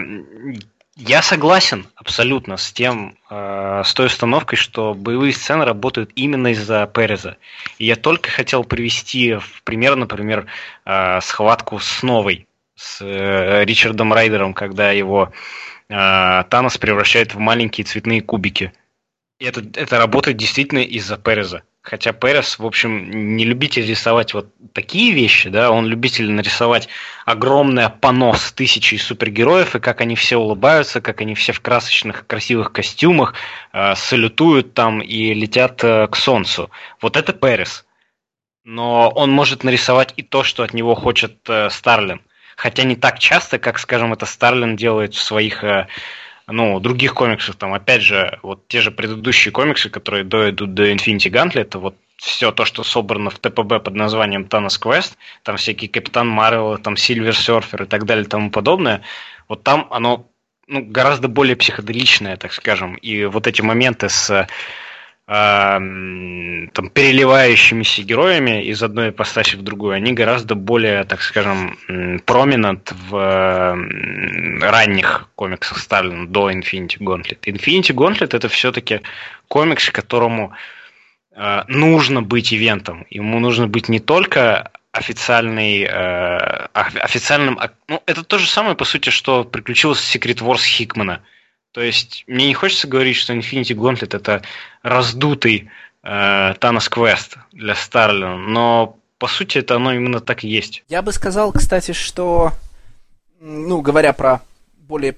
я согласен абсолютно с тем, э, с той установкой, что боевые сцены работают именно из-за Переза. И я только хотел привести в пример, например, э, схватку с Новой, с э, Ричардом Райдером, когда его э, Танос превращает в маленькие цветные кубики. Это, это работает действительно из-за Переза. Хотя Перес, в общем, не любитель рисовать вот такие вещи, да, он любитель нарисовать огромное панно с тысячей супергероев, и как они все улыбаются, как они все в красочных, красивых костюмах, э, салютуют там и летят э, к солнцу. Вот это Перес. Но он может нарисовать и то, что от него хочет э, Старлин. Хотя не так часто, как, скажем, это Старлин делает в своих э, ну, других комиксов, там, опять же, вот те же предыдущие комиксы, которые дойдут до Infinity Gauntlet, вот все то, что собрано в ТПБ под названием Thanos Quest, там всякие Капитан Марвел, там Сильвер Серфер и так далее и тому подобное, вот там оно ну, гораздо более психоделичное, так скажем, и вот эти моменты с там, переливающимися героями из одной ипостаси в другую, они гораздо более, так скажем, проминент в ранних комиксах Сталина до Infinity Gauntlet. Infinity Gauntlet это все-таки комикс, которому э, нужно быть ивентом. Ему нужно быть не только официальный, э, официальным... Ну, это то же самое, по сути, что приключилось в Secret Wars Хикмана – то есть мне не хочется говорить, что Infinity Gauntlet это раздутый э, Thanos Quest для Старлина, но по сути это оно именно так и есть. Я бы сказал, кстати, что, ну, говоря про более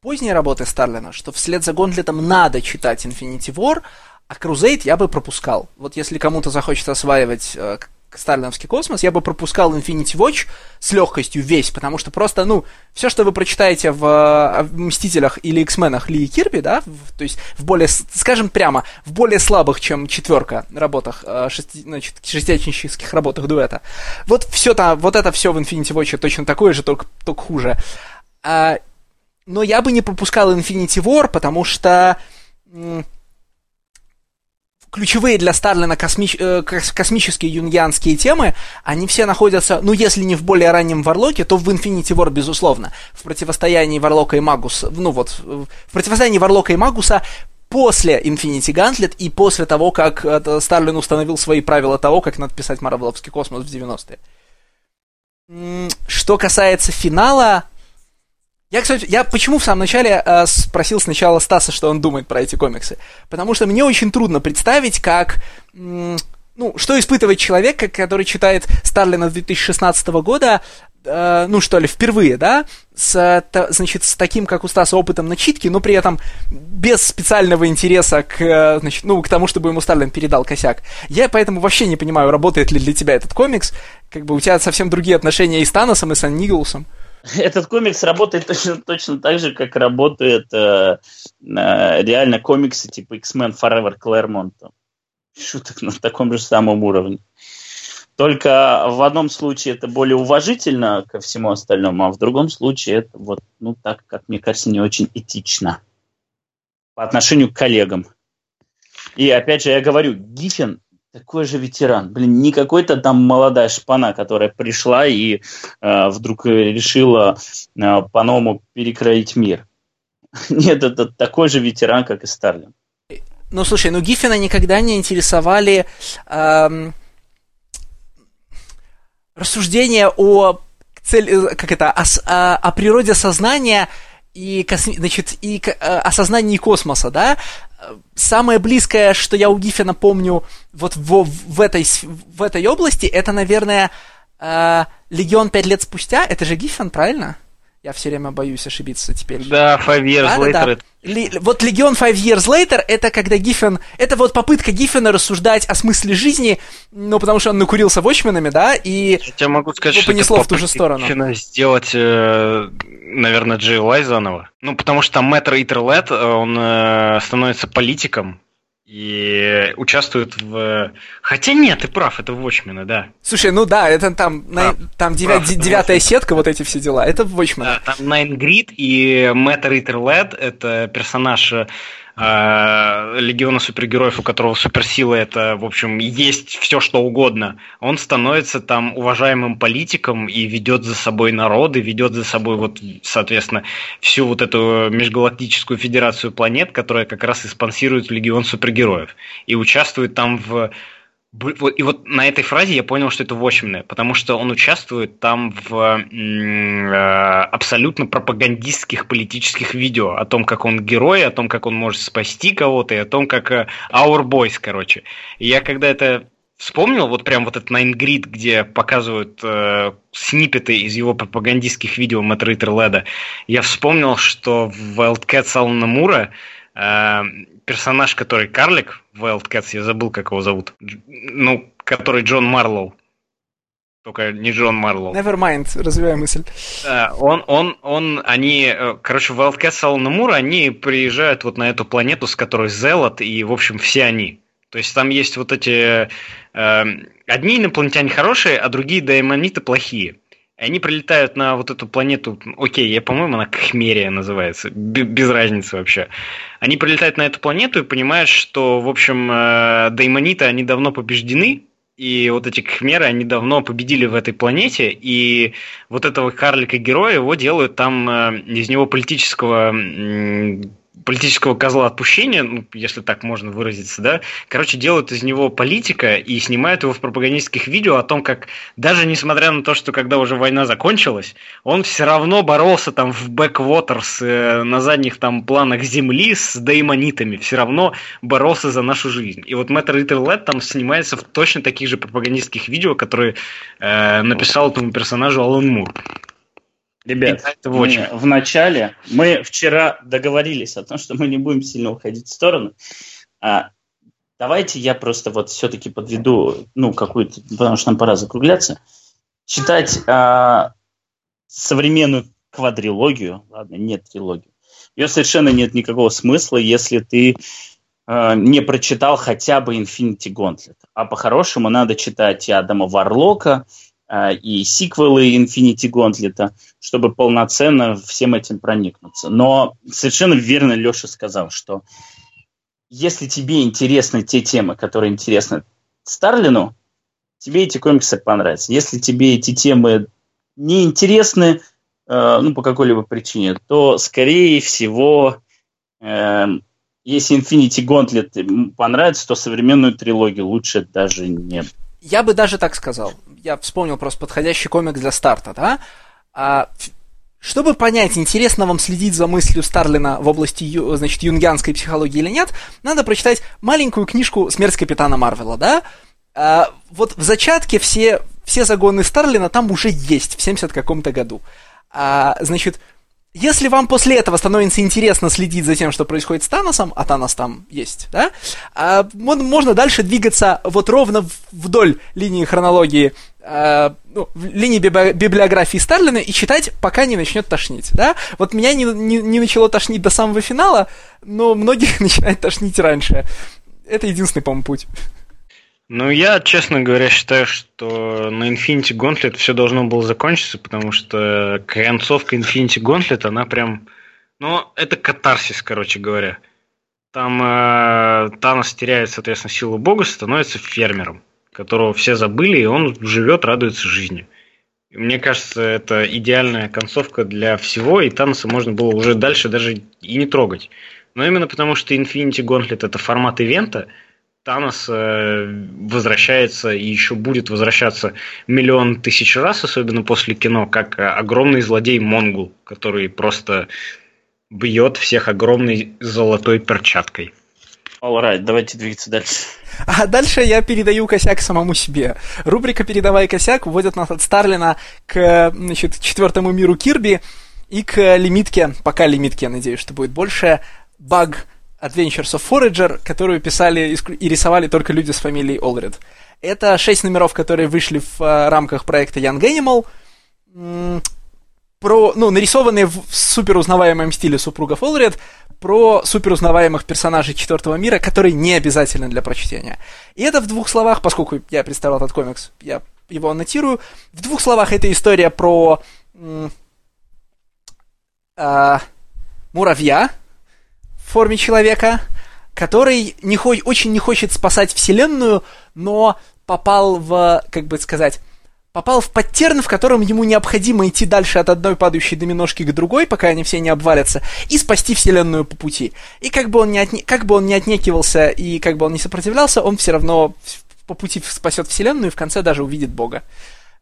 поздние работы Старлина, что вслед за Гонтлетом надо читать Infinity War, а Crusade я бы пропускал. Вот если кому-то захочется осваивать э, сталиновский космос, я бы пропускал Infinity Watch с легкостью весь, потому что просто, ну, все, что вы прочитаете в, э, в Мстителях или X-менах Ли и Кирби, да, в, то есть в более, скажем прямо, в более слабых, чем четверка работах, э, шести, значит, шестиячнических работах дуэта. Вот все там, вот это все в Infinity Watch точно такое же, только, только хуже. А, но я бы не пропускал Infinity War, потому что ключевые для Старлина космич, э, космические юнгианские темы, они все находятся, ну, если не в более раннем Варлоке, то в Infinity War, безусловно. В противостоянии Варлока и Магуса, ну вот, в противостоянии Варлока и Магуса после Infinity Gauntlet и после того, как это, Старлин установил свои правила того, как надо писать Марвеловский космос в 90-е. Что касается финала, я, кстати, я почему в самом начале э, спросил сначала Стаса, что он думает про эти комиксы? Потому что мне очень трудно представить, как... М- ну, что испытывает человек, который читает Старлина 2016 года, э, ну, что ли, впервые, да, с, та, значит, с таким, как у Стаса, опытом начитки, но при этом без специального интереса к, э, значит, ну, к тому, чтобы ему Старлин передал косяк. Я поэтому вообще не понимаю, работает ли для тебя этот комикс, как бы у тебя совсем другие отношения и с Таносом, и с Аннигилусом. Этот комикс работает точно, точно так же, как работают э, э, реально комиксы типа X-Men Forever Claremont. Шуток на таком же самом уровне. Только в одном случае это более уважительно ко всему остальному, а в другом случае это вот, ну так, как мне кажется, не очень этично по отношению к коллегам. И опять же, я говорю, Гиффин такой же ветеран. Блин, не какой-то там молодая шпана, которая пришла и э, вдруг решила э, по-новому перекроить мир. Нет, это такой же ветеран, как и Старлин. Ну, слушай, ну Гиффина никогда не интересовали эм, рассуждения о цель, как это, о, о, о природе сознания и, косми, значит, и э, осознании космоса, да, самое близкое, что я у Гиффина помню вот в, в, этой, в этой области, это, наверное, э, Легион пять лет спустя. Это же Гиффин, правильно? Я все время боюсь ошибиться теперь. Да, Five Years да, Later. Да, да. Ли, вот Легион Five Years Later это когда Гиффин... Это вот попытка Гиффина рассуждать о смысле жизни, ну, потому что он накурился вочменами, да, и... Я тебе могу сказать, что понесло в ту же сторону. Гиффина сделать, э, наверное, Джей Лай заново. Ну, потому что там Мэтр Итерлет, он э, становится политиком, и участвует в... Хотя нет, ты прав, это Watchmen, да. Слушай, ну да, это там, на... там девя... девятая сетка, вот эти все дела, это Watchmen. Да, там Найн Грид и Мэтт Риттер Лед, это персонаж э, Легиона супергероев, у которого суперсила это, в общем, есть все что угодно. Он становится там уважаемым политиком и ведет за собой народы, ведет за собой вот, соответственно, всю вот эту межгалактическую федерацию планет, которая как раз и спонсирует Легион супергероев. И участвует там в и вот на этой фразе я понял, что это Watchmen, потому что он участвует там в э, абсолютно пропагандистских политических видео о том, как он герой, о том, как он может спасти кого-то, и о том, как э, Our Boys, короче. И я когда это вспомнил, вот прям вот этот Nine Grid, где показывают э, снипеты из его пропагандистских видео Мэтт Риттер Леда, я вспомнил, что в Wildcats Алана Мура э, персонаж, который карлик в Wildcats, я забыл, как его зовут. Ну, который Джон Марлоу. Только не Джон Марлоу. Nevermind, развивай мысль. Да, он, он, он, они, э, короче, в Wildcats Алана Мура, они приезжают вот на эту планету, с которой Зелот, и, в общем, все они. То есть там есть вот эти... Э, одни инопланетяне хорошие, а другие даймониты плохие. И они прилетают на вот эту планету, окей, я, по-моему, она Кхмерия называется, без разницы вообще. Они прилетают на эту планету и понимают, что, в общем, э, даймониты, они давно побеждены, и вот эти кхмеры, они давно победили в этой планете, и вот этого карлика-героя его делают там э, из него политического политического козла отпущения, ну, если так можно выразиться, да, короче, делают из него политика и снимают его в пропагандистских видео о том, как даже несмотря на то, что когда уже война закончилась, он все равно боролся там в бэквотерс, э, на задних там планах земли с деймонитами, все равно боролся за нашу жизнь. И вот Мэтр Риттерлет там снимается в точно таких же пропагандистских видео, которые э, написал этому персонажу Алан Мур. Ребят, мы в начале мы вчера договорились о том, что мы не будем сильно уходить в сторону. А, давайте я просто вот все-таки подведу, ну, какую-то, потому что нам пора закругляться. Читать а, современную квадрилогию, ладно, нет трилогию, ее совершенно нет никакого смысла, если ты а, не прочитал хотя бы Infinity Gauntlet. А по-хорошему надо читать и Адама Варлока, и сиквелы Infinity Gauntlet, чтобы полноценно всем этим проникнуться. Но совершенно верно Леша сказал, что если тебе интересны те темы, которые интересны Старлину, тебе эти комиксы понравятся. Если тебе эти темы не интересны, э, ну, по какой-либо причине, то, скорее всего, э, если Infinity Gauntlet понравится, то современную трилогию лучше даже не я бы даже так сказал. Я вспомнил просто подходящий комик для старта, да? А, чтобы понять, интересно вам следить за мыслью Старлина в области, значит, юнгианской психологии или нет, надо прочитать маленькую книжку «Смерть капитана Марвела», да? А, вот в зачатке все, все загоны Старлина там уже есть в 70 каком-то году. А, значит, если вам после этого становится интересно следить за тем, что происходит с Таносом, а Танос там есть, да, а, можно дальше двигаться вот ровно вдоль линии хронологии, а, ну, линии библиографии Старлина и читать, пока не начнет тошнить, да. Вот меня не, не, не начало тошнить до самого финала, но многих начинает тошнить раньше. Это единственный, по-моему, путь. Ну, я, честно говоря, считаю, что на Infinity Gauntlet все должно было закончиться, потому что концовка Infinity Gauntlet, она прям... Ну, это катарсис, короче говоря. Там э, Танос теряет, соответственно, силу бога, становится фермером, которого все забыли, и он живет, радуется жизни. И мне кажется, это идеальная концовка для всего, и Таноса можно было уже дальше даже и не трогать. Но именно потому, что Infinity Gauntlet это формат ивента – Танос э, возвращается и еще будет возвращаться миллион тысяч раз, особенно после кино, как огромный злодей Монгул, который просто бьет всех огромной золотой перчаткой. Alright, давайте двигаться дальше. А дальше я передаю косяк самому себе. Рубрика «Передавай косяк» вводит нас от Старлина к значит, четвертому миру Кирби и к лимитке, пока лимитке, я надеюсь, что будет больше, баг Adventures of Forager, которую писали и рисовали только люди с фамилией Олрид. Это шесть номеров, которые вышли в uh, рамках проекта Young Animal. про, ну, нарисованные в супер узнаваемом стиле супругов Олрид про суперузнаваемых персонажей четвертого мира, которые не обязательны для прочтения. И это в двух словах, поскольку я представлял этот комикс, я его аннотирую. В двух словах это история про э- муравья в форме человека, который не хо- очень не хочет спасать Вселенную, но попал в, как бы сказать, попал в паттерн, в котором ему необходимо идти дальше от одной падающей доминошки к другой, пока они все не обвалятся, и спасти Вселенную по пути. И как бы он не, отне... как бы он не отнекивался и как бы он не сопротивлялся, он все равно по пути спасет Вселенную и в конце даже увидит Бога.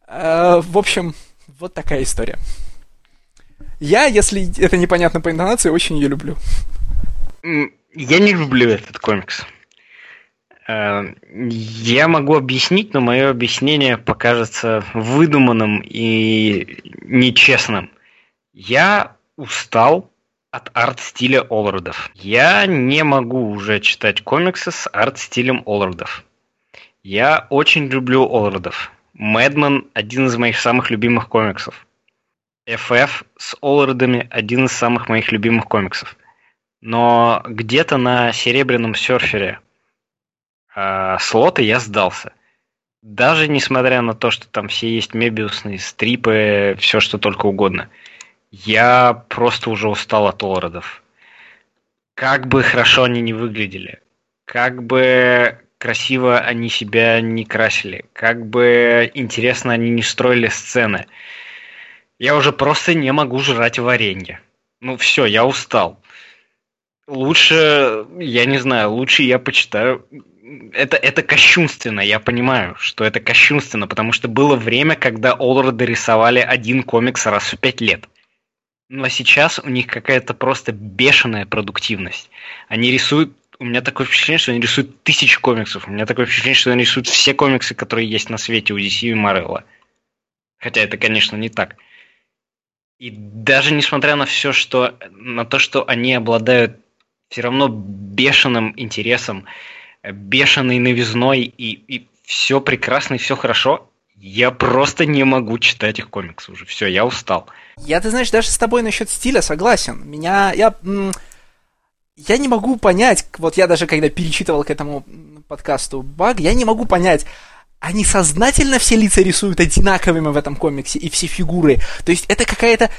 Э, в общем, вот такая история. Я, если это непонятно по интонации, очень ее люблю. Я не люблю этот комикс. Э, я могу объяснить, но мое объяснение покажется выдуманным и нечестным. Я устал от арт-стиля Оллардов. Я не могу уже читать комиксы с арт-стилем Оллардов. Я очень люблю Оллардов. Мэдман – один из моих самых любимых комиксов. FF с Оллардами – один из самых моих любимых комиксов. Но где-то на серебряном серфере э, слоты я сдался. Даже несмотря на то, что там все есть мебиусные стрипы, все что только угодно. Я просто уже устал от Оллардов. Как бы хорошо они не выглядели, как бы красиво они себя не красили, как бы интересно они не строили сцены. Я уже просто не могу жрать варенье. Ну все, я устал. Лучше, я не знаю, лучше я почитаю. Это, это кощунственно, я понимаю, что это кощунственно, потому что было время, когда Олларды рисовали один комикс раз в пять лет. Ну а сейчас у них какая-то просто бешеная продуктивность. Они рисуют у меня такое впечатление, что они рисуют тысячи комиксов. У меня такое впечатление, что они рисуют все комиксы, которые есть на свете у DC и Marvel. Хотя это, конечно, не так. И даже несмотря на все, что на то, что они обладают все равно бешеным интересом, бешеной новизной и, и все прекрасно и все хорошо, я просто не могу читать их комиксы уже. Все, я устал. Я, ты знаешь, даже с тобой насчет стиля согласен. Меня, я, я не могу понять, вот я даже когда перечитывал к этому подкасту баг, я не могу понять, они сознательно все лица рисуют одинаковыми в этом комиксе и все фигуры. То есть это какая-то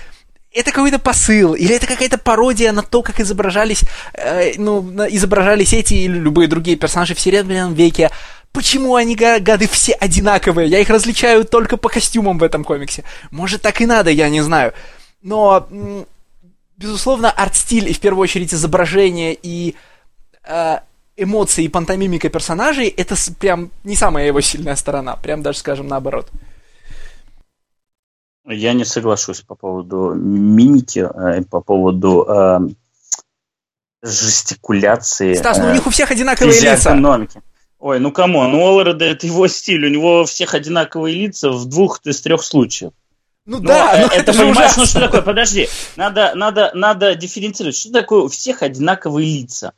это какой-то посыл, или это какая-то пародия на то, как изображались, э, ну, изображались эти или любые другие персонажи в Серебряном веке. Почему они, гады, все одинаковые? Я их различаю только по костюмам в этом комиксе. Может, так и надо, я не знаю. Но безусловно, арт-стиль и в первую очередь изображение и э, эмоции и пантомимика персонажей это прям не самая его сильная сторона, прям даже скажем наоборот. Я не соглашусь по поводу мимики, э, по поводу э, жестикуляции. Стас, ну у них у всех одинаковые лица. Ой, ну come on, ну Олларда это его стиль, у него всех одинаковые лица в двух из трех случаев. Ну, ну да, э, но это, это понимаешь, ну что такое? Подожди, надо, надо, надо дифференцировать. Что такое у всех одинаковые лица?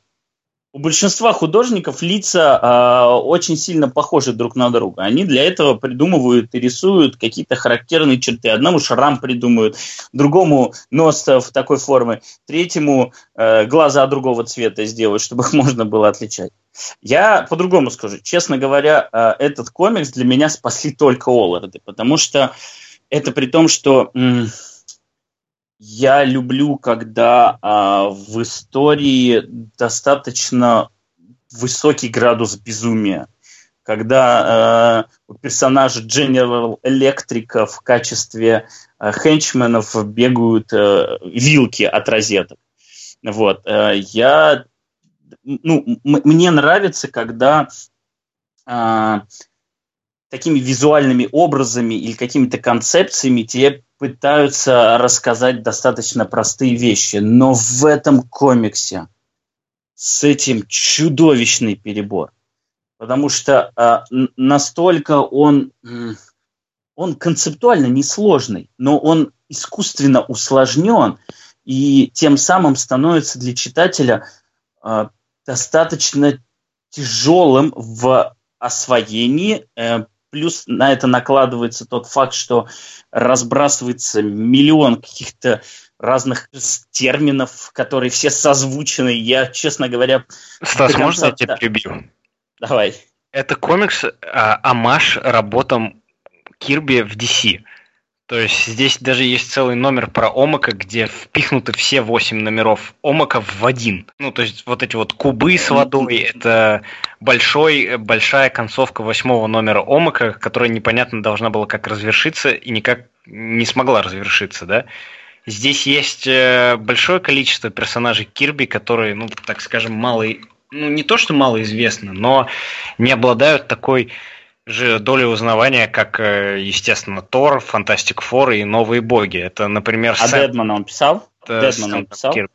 У большинства художников лица э, очень сильно похожи друг на друга. Они для этого придумывают и рисуют какие-то характерные черты. Одному шрам придумают, другому нос в такой формы, третьему э, глаза другого цвета сделают, чтобы их можно было отличать. Я по-другому скажу. Честно говоря, э, этот комикс для меня спасли только Олларды, потому что это при том, что я люблю, когда а, в истории достаточно высокий градус безумия. Когда э, у персонажа General Electric в качестве э, хенчменов бегают э, вилки от розеток. Вот. Э, я, ну, мне нравится, когда э, такими визуальными образами или какими-то концепциями тебе пытаются рассказать достаточно простые вещи. Но в этом комиксе с этим чудовищный перебор. Потому что э, настолько он, он концептуально несложный, но он искусственно усложнен и тем самым становится для читателя э, достаточно тяжелым в освоении, э, плюс на это накладывается тот факт, что разбрасывается миллион каких-то разных терминов, которые все созвучены. Я, честно говоря... Стас, можно я тебя перебью? Давай. Это комикс а, амаш работам Кирби в DC. То есть здесь даже есть целый номер про Омака, где впихнуты все восемь номеров Омака в один. Ну, то есть вот эти вот кубы с водой, это большой, большая концовка восьмого номера Омака, которая непонятно должна была как развершиться и никак не смогла развершиться, да? Здесь есть э, большое количество персонажей Кирби, которые, ну, так скажем, мало, ну, не то что малоизвестны, но не обладают такой же доли узнавания, как, э, естественно, Тор, Фантастик Фор и Новые Боги. Это, например... А Сэм... Дедман он писал? Дедман он писал? Кирби.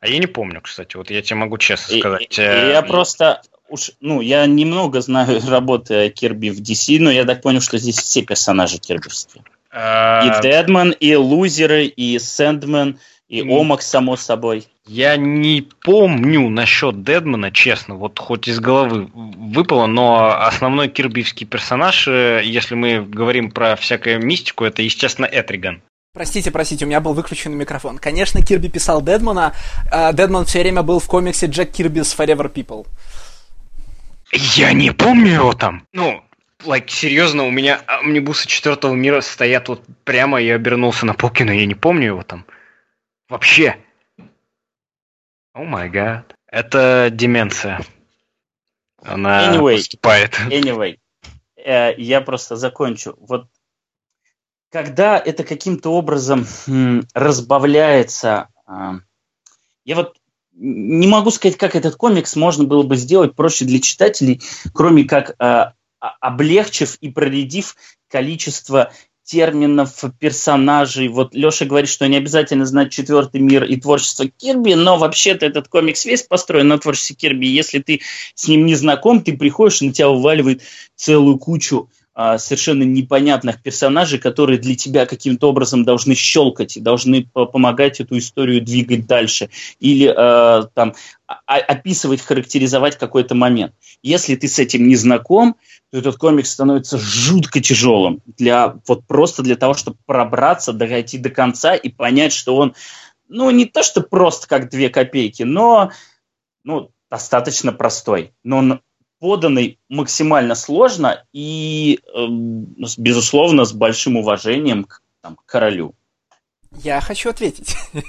А я не помню, кстати, вот я тебе могу честно сказать. И, и, э, я просто уж, ну, я немного знаю работы Кирби в DC, но я так понял, что здесь все персонажи кирбовские. А... И Дедман, и Лузеры, и Сэндмен, и Омак, само собой. Я не помню насчет Дедмана, честно, вот хоть из головы выпало, но основной кирбивский персонаж, э, если мы говорим про всякую мистику, это, естественно, Этриган. Простите, простите, у меня был выключен микрофон. Конечно, Кирби писал Дедмана. А Дедман все время был в комиксе Джек Кирбис Forever People. Я не помню его там. Ну, like, серьезно, у меня амнибусы четвертого мира стоят вот прямо, я обернулся на полке, но я не помню его там. Вообще. О май гад. Это деменция. Она anyway, поступает. Anyway, э, я просто закончу. Вот когда это каким-то образом м, разбавляется, э, я вот не могу сказать, как этот комикс можно было бы сделать проще для читателей, кроме как э, облегчив и проредив количество терминов, персонажей. Вот Леша говорит, что не обязательно знать четвертый мир и творчество Кирби, но вообще-то этот комикс весь построен на творчестве Кирби. Если ты с ним не знаком, ты приходишь, и на тебя вываливает целую кучу совершенно непонятных персонажей, которые для тебя каким-то образом должны щелкать должны помогать эту историю двигать дальше или э, там описывать, характеризовать какой-то момент. Если ты с этим не знаком, то этот комикс становится жутко тяжелым для вот просто для того, чтобы пробраться, дойти до конца и понять, что он, ну не то что просто как две копейки, но ну достаточно простой, но он поданный максимально сложно и, э, безусловно, с большим уважением к, там, к королю. Я хочу ответить.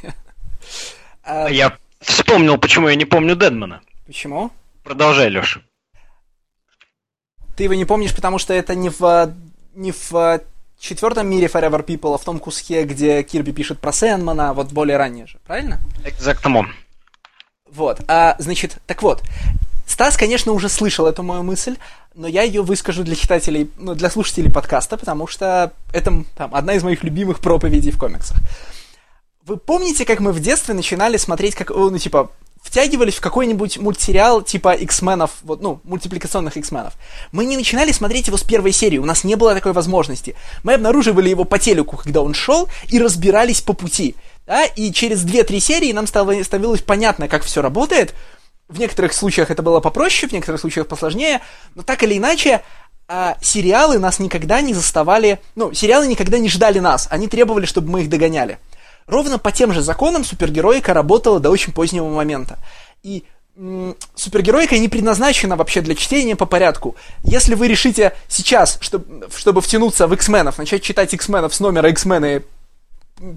А, я вспомнил, почему я не помню Дедмана. Почему? Продолжай, Леша. Ты его не помнишь, потому что это не в, не в четвертом мире Forever People, а в том куске, где Кирби пишет про Сэндмана, вот более ранее же, правильно? Экзактамо. Вот, а, значит, так вот, Стас, конечно, уже слышал эту мою мысль, но я ее выскажу для читателей, ну, для слушателей подкаста, потому что это там, одна из моих любимых проповедей в комиксах. Вы помните, как мы в детстве начинали смотреть, как, ну, типа, втягивались в какой-нибудь мультсериал типа X-менов, вот, ну, мультипликационных X-менов. Мы не начинали смотреть его с первой серии, у нас не было такой возможности. Мы обнаруживали его по телеку, когда он шел, и разбирались по пути. Да? И через 2-3 серии нам стало, становилось понятно, как все работает, в некоторых случаях это было попроще, в некоторых случаях посложнее, но так или иначе, а, сериалы нас никогда не заставали, ну, сериалы никогда не ждали нас, они требовали, чтобы мы их догоняли. Ровно по тем же законам супергероика работала до очень позднего момента. И м- супергероика не предназначена вообще для чтения по порядку. Если вы решите сейчас, чтобы, чтобы втянуться в X-менов, начать читать X-менов с номера X-мены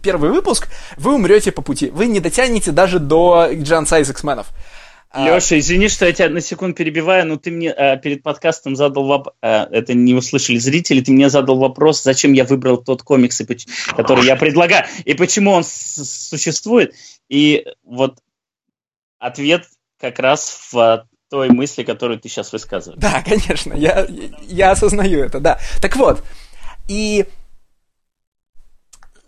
первый выпуск, вы умрете по пути. Вы не дотянете даже до Giant Size X-менов. А, Леша, извини, что я тебя на секунду перебиваю, но ты мне э, перед подкастом задал вопрос, э, это не услышали зрители, ты мне задал вопрос, зачем я выбрал тот комикс, и, который я предлагаю, и почему он существует. И вот ответ как раз в той мысли, которую ты сейчас высказываешь. Да, конечно, я, я осознаю это, да. Так вот, и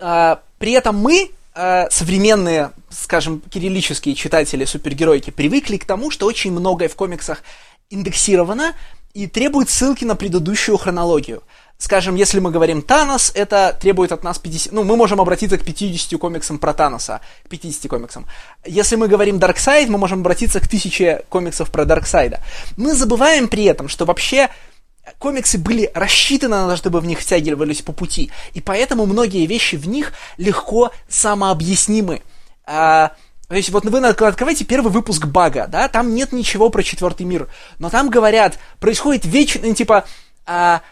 э, при этом мы э, современные, скажем, кириллические читатели супергеройки привыкли к тому, что очень многое в комиксах индексировано и требует ссылки на предыдущую хронологию. Скажем, если мы говорим Танос, это требует от нас 50... Ну, мы можем обратиться к 50 комиксам про Таноса, к 50 комиксам. Если мы говорим Дарксайд, мы можем обратиться к 1000 комиксов про Дарксайда. Мы забываем при этом, что вообще комиксы были рассчитаны на то, чтобы в них втягивались по пути, и поэтому многие вещи в них легко самообъяснимы. А, то есть вот вы открываете первый выпуск Бага, да, там нет ничего про четвертый мир, но там говорят, происходит вечно, типа, а,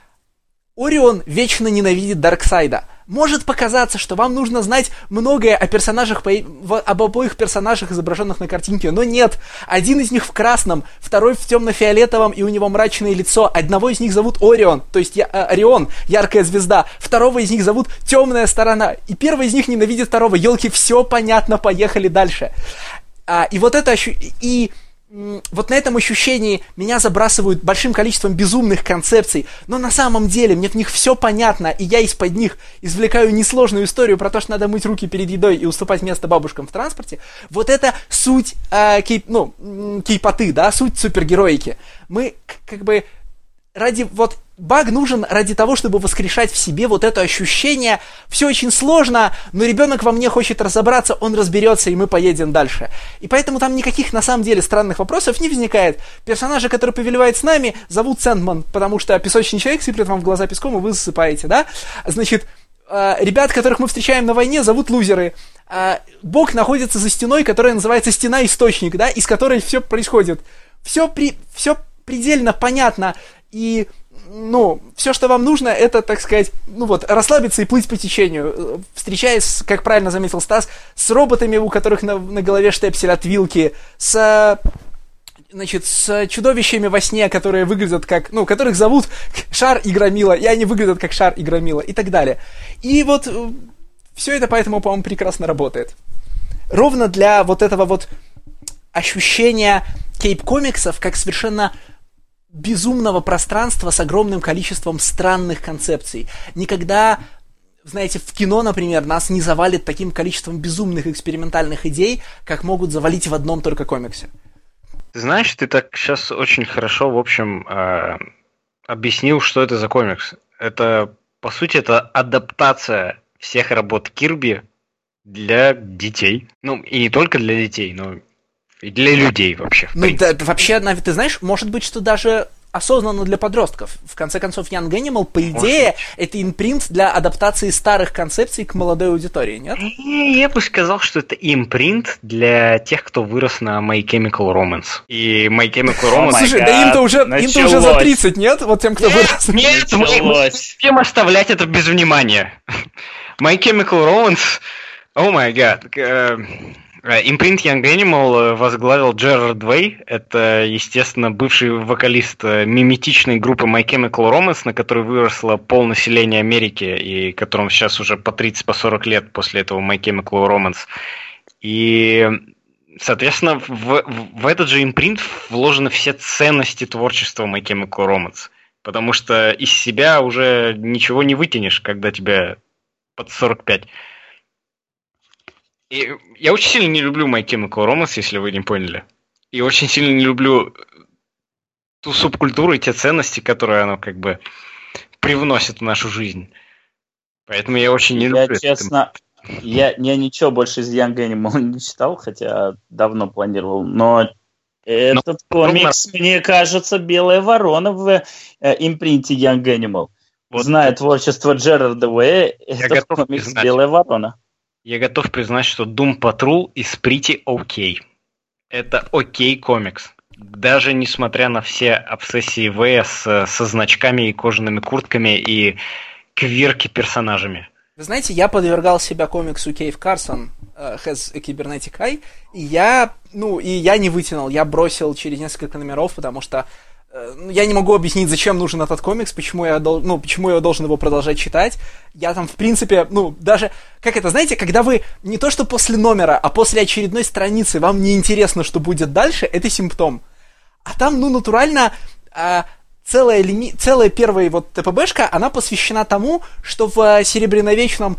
Орион вечно ненавидит Дарксайда. Может показаться, что вам нужно знать многое о персонажах, об обоих персонажах, изображенных на картинке, но нет. Один из них в красном, второй в темно-фиолетовом, и у него мрачное лицо. Одного из них зовут Орион, то есть я, э, Орион, яркая звезда. Второго из них зовут Темная сторона. И первый из них ненавидит второго. Елки, все понятно, поехали дальше. А, и вот это ощу... и вот на этом ощущении меня забрасывают большим количеством безумных концепций, но на самом деле мне в них все понятно, и я из-под них извлекаю несложную историю про то, что надо мыть руки перед едой и уступать место бабушкам в транспорте. Вот это суть э, кейп, ну, кейпоты, да, суть супергероики. Мы как бы ради вот баг нужен ради того, чтобы воскрешать в себе вот это ощущение. Все очень сложно, но ребенок во мне хочет разобраться, он разберется, и мы поедем дальше. И поэтому там никаких на самом деле странных вопросов не возникает. Персонажа, который повелевает с нами, зовут Сэндман, потому что песочный человек сыплет вам в глаза песком, и вы засыпаете, да? Значит, э, ребят, которых мы встречаем на войне, зовут лузеры. Э, Бог находится за стеной, которая называется стена-источник, да, из которой все происходит. Все, при, все предельно понятно, и ну, все, что вам нужно, это, так сказать, ну вот, расслабиться и плыть по течению. Встречаясь, как правильно заметил Стас, с роботами, у которых на, на голове штепсель от вилки, с значит, с чудовищами во сне, которые выглядят как, ну, которых зовут Шар и Громила, и они выглядят как Шар и Громила, и так далее. И вот э, все это поэтому, по-моему, прекрасно работает. Ровно для вот этого вот ощущения кейп-комиксов как совершенно безумного пространства с огромным количеством странных концепций. Никогда знаете, в кино, например, нас не завалит таким количеством безумных экспериментальных идей, как могут завалить в одном только комиксе. Знаешь, ты так сейчас очень хорошо, в общем, э, объяснил, что это за комикс. Это, по сути, это адаптация всех работ Кирби для детей. Ну, и не только для детей, но и для людей вообще. Ну, да, вообще, ты знаешь, может быть, что даже осознанно для подростков. В конце концов, Young Animal, по идее, это импринт для адаптации старых концепций к молодой аудитории, нет? Я бы сказал, что это импринт для тех, кто вырос на My Chemical Romance. И My Chemical Romance... Слушай, да им-то уже, им уже за 30, нет? Вот тем, кто вырос. Нет, мы всем оставлять это без внимания. My Chemical Romance... О май гад. Импринт Young Animal возглавил Джерард Вей. Это, естественно, бывший вокалист э, миметичной группы My Chemical Romance, на которой выросло полнаселение Америки, и которому сейчас уже по 30-40 по лет после этого My Chemical Romance. И, соответственно, в, в этот же импринт вложены все ценности творчества My Chemical Romance. Потому что из себя уже ничего не вытянешь, когда тебе под 45. И я очень сильно не люблю My Chemical Romance, если вы не поняли. И очень сильно не люблю ту субкультуру и те ценности, которые оно как бы привносит в нашу жизнь. Поэтому я очень не я, люблю. Честно, я, я ничего больше из Young Animal не читал, хотя давно планировал, но этот но, комикс, но... мне кажется, белая ворона в э, импринте Young Animal. Вот Зная это... творчество Джерарда Уэя, этот комикс признать. белая ворона. Я готов признать, что Doom Patrol из Pretty OK. Это окей комикс. Даже несмотря на все обсессии В с, со значками и кожаными куртками и квирки персонажами. Вы знаете, я подвергал себя комиксу Кейв Карсон Has a Cybernetic Eye, и я, ну, и я не вытянул, я бросил через несколько номеров, потому что Э, я не могу объяснить, зачем нужен этот комикс, почему я, дол- ну, почему я должен его продолжать читать. Я там, в принципе, ну, даже, как это, знаете, когда вы не то что после номера, а после очередной страницы вам не интересно, что будет дальше, это симптом. А там, ну, натурально, а, целая, лими... целая первая вот ТПБшка, она посвящена тому, что в э, Серебряновечном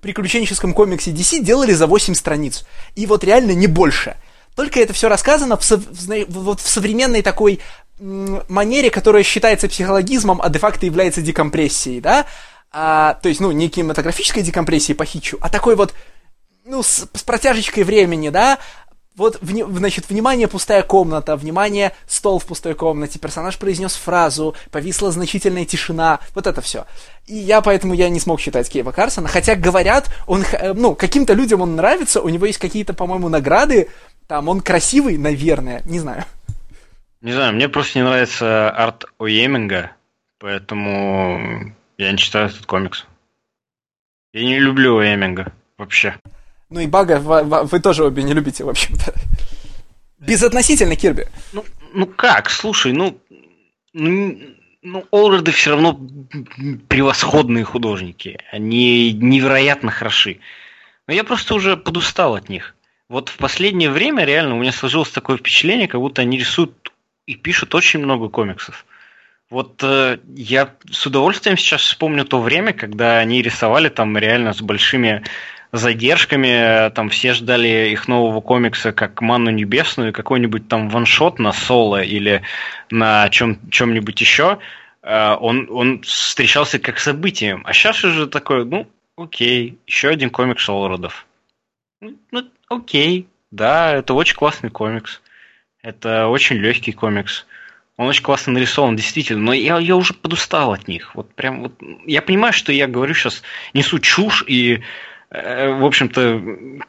приключенческом комиксе DC делали за 8 страниц. И вот реально не больше. Только это все рассказано в, сов... в, вот в современной такой манере, которая считается психологизмом, а де-факто является декомпрессией, да? А, то есть, ну, не кинематографической декомпрессией по хитчу, а такой вот, ну, с, с протяжечкой времени, да? вот, значит, внимание, пустая комната, внимание, стол в пустой комнате, персонаж произнес фразу, повисла значительная тишина, вот это все. И я поэтому я не смог читать Кейва Карсона, хотя говорят, он, э, ну, каким-то людям он нравится, у него есть какие-то, по-моему, награды, там, он красивый, наверное, не знаю. Не знаю, мне просто не нравится арт Оеминга, поэтому я не читаю этот комикс. Я не люблю Оеминга вообще. Ну и Бага вы тоже обе не любите, в общем-то. Безотносительно Кирби. Ну, ну как, слушай, ну, ну, ну Олреды все равно превосходные художники. Они невероятно хороши. Но я просто уже подустал от них. Вот в последнее время реально у меня сложилось такое впечатление, как будто они рисуют и пишут очень много комиксов. Вот э, я с удовольствием сейчас вспомню то время, когда они рисовали там реально с большими задержками, там все ждали их нового комикса как Манну Небесную, какой-нибудь там ваншот на соло или на чем, чем-нибудь еще, э, он, он встречался как событием. А сейчас уже такой, ну, окей, еще один комикс Шолродов. Ну, ну, окей, да, это очень классный комикс. Это очень легкий комикс. Он очень классно нарисован, действительно, но я, я уже подустал от них. Вот прям вот я понимаю, что я говорю сейчас, несу чушь и Э, в общем-то,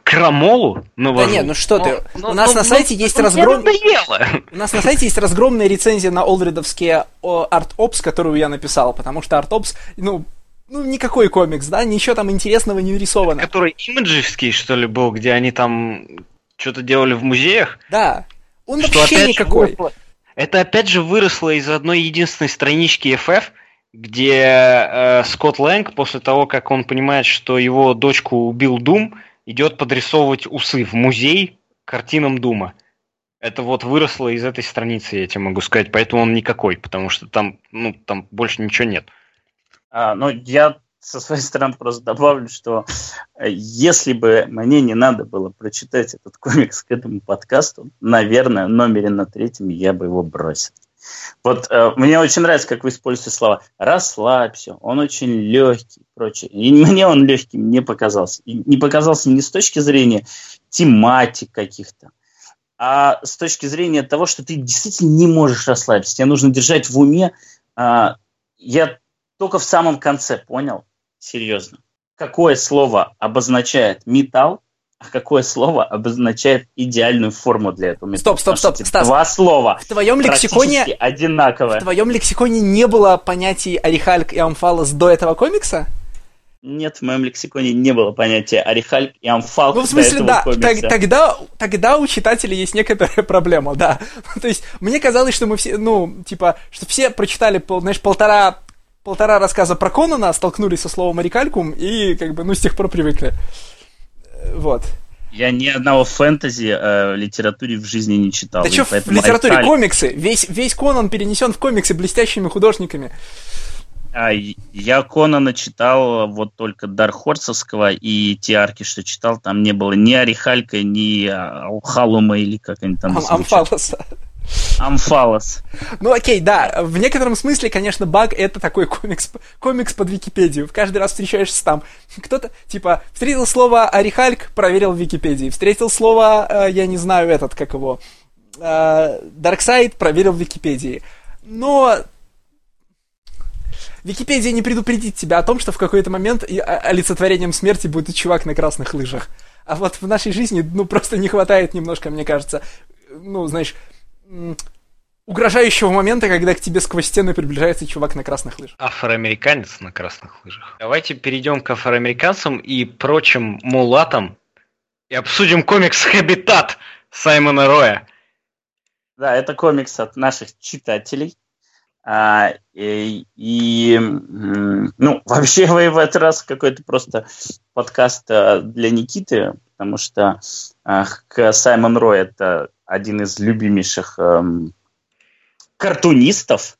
крамолу навожу. Да нет, ну что ты, но, у нас но, на сайте но, есть разгром... У нас на сайте есть разгромная рецензия на олдредовские Ops, которую я написал, потому что Ops, ну, ну, никакой комикс, да, ничего там интересного не нарисовано. Который имиджевский, что ли, был, где они там что-то делали в музеях? Да, он что вообще никакой. Выросло, это опять же выросло из одной единственной странички FF, где э, Скотт Лэнг после того, как он понимает, что его дочку убил Дум, идет подрисовывать усы в музей картинам Дума. Это вот выросло из этой страницы, я тебе могу сказать, поэтому он никакой, потому что там, ну, там больше ничего нет. А, ну, я со своей стороны просто добавлю, что э, если бы мне не надо было прочитать этот комикс к этому подкасту, наверное, номере на третьем я бы его бросил. Вот э, мне очень нравится, как вы используете слова «расслабься», «он очень легкий» и прочее. И мне он легким не показался. И не показался не с точки зрения тематик каких-то, а с точки зрения того, что ты действительно не можешь расслабиться. Тебе нужно держать в уме. Э, я только в самом конце понял, серьезно, какое слово обозначает металл, а какое слово обозначает идеальную форму для этого металла? Стоп, стоп, стоп, Стас. Два слова. В твоем лексиконе одинаковые. В твоем лексиконе не было понятий Арихальк и Амфалос до этого комикса? Нет, в моем лексиконе не было понятия Арихальк и Амфалк. Ну, в смысле, да, т- тогда, тогда у читателей есть некоторая проблема, да. То есть, мне казалось, что мы все, ну, типа, что все прочитали, знаешь, полтора полтора рассказа про Конана, столкнулись со словом Арикалькум и, как бы, ну, с тех пор привыкли. Вот. Я ни одного фэнтези э, литературе в жизни не читал. Да что в литературе? Айкаль... Комиксы. Весь, весь Конан перенесен в комиксы блестящими художниками. А, я Конана читал вот только Дархорсовского, и те арки, что читал, там не было ни Арихалька, ни Алхалума, или как они там Ам- Амфалоса. Амфалос. Ну окей, да, в некотором смысле, конечно, баг это такой комикс, комикс под Википедию. Каждый раз встречаешься там. Кто-то, типа, встретил слово Арихальк, проверил в Википедии. Встретил слово, э, я не знаю, этот, как его, э, Дарксайд, проверил в Википедии. Но Википедия не предупредит тебя о том, что в какой-то момент олицетворением смерти будет чувак на красных лыжах. А вот в нашей жизни, ну, просто не хватает немножко, мне кажется, ну, знаешь, угрожающего момента, когда к тебе сквозь стены приближается чувак на красных лыжах. Афроамериканец на красных лыжах. Давайте перейдем к афроамериканцам и прочим мулатам и обсудим комикс «Хабитат» Саймона Роя. Да, это комикс от наших читателей. А, и, и ну, вообще вы в этот раз какой-то просто подкаст а, для Никиты, потому что а, к Саймон Рой это один из любимейших эм, картунистов.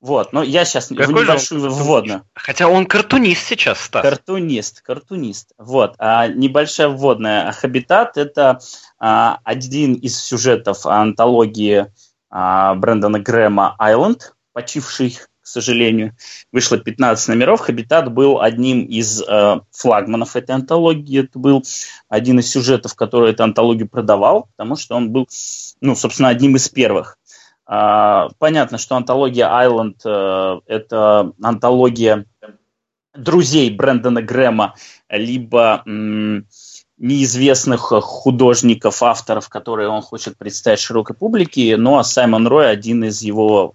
Вот, но я сейчас Какой небольшую вводную. Хотя он картунист сейчас, Стас. Картунист, картунист. Вот, а небольшая вводная. Хабитат – это а, один из сюжетов антологии а, Брэндона Грэма «Айленд», почивший к сожалению. Вышло 15 номеров. «Хабитат» был одним из э, флагманов этой антологии. Это был один из сюжетов, который эту антологию продавал, потому что он был, ну, собственно, одним из первых. Э, понятно, что антология «Айленд» э, это антология друзей Брэндона Грэма, либо... Неизвестных художников, авторов, которые он хочет представить широкой публике, ну а Саймон Рой один из его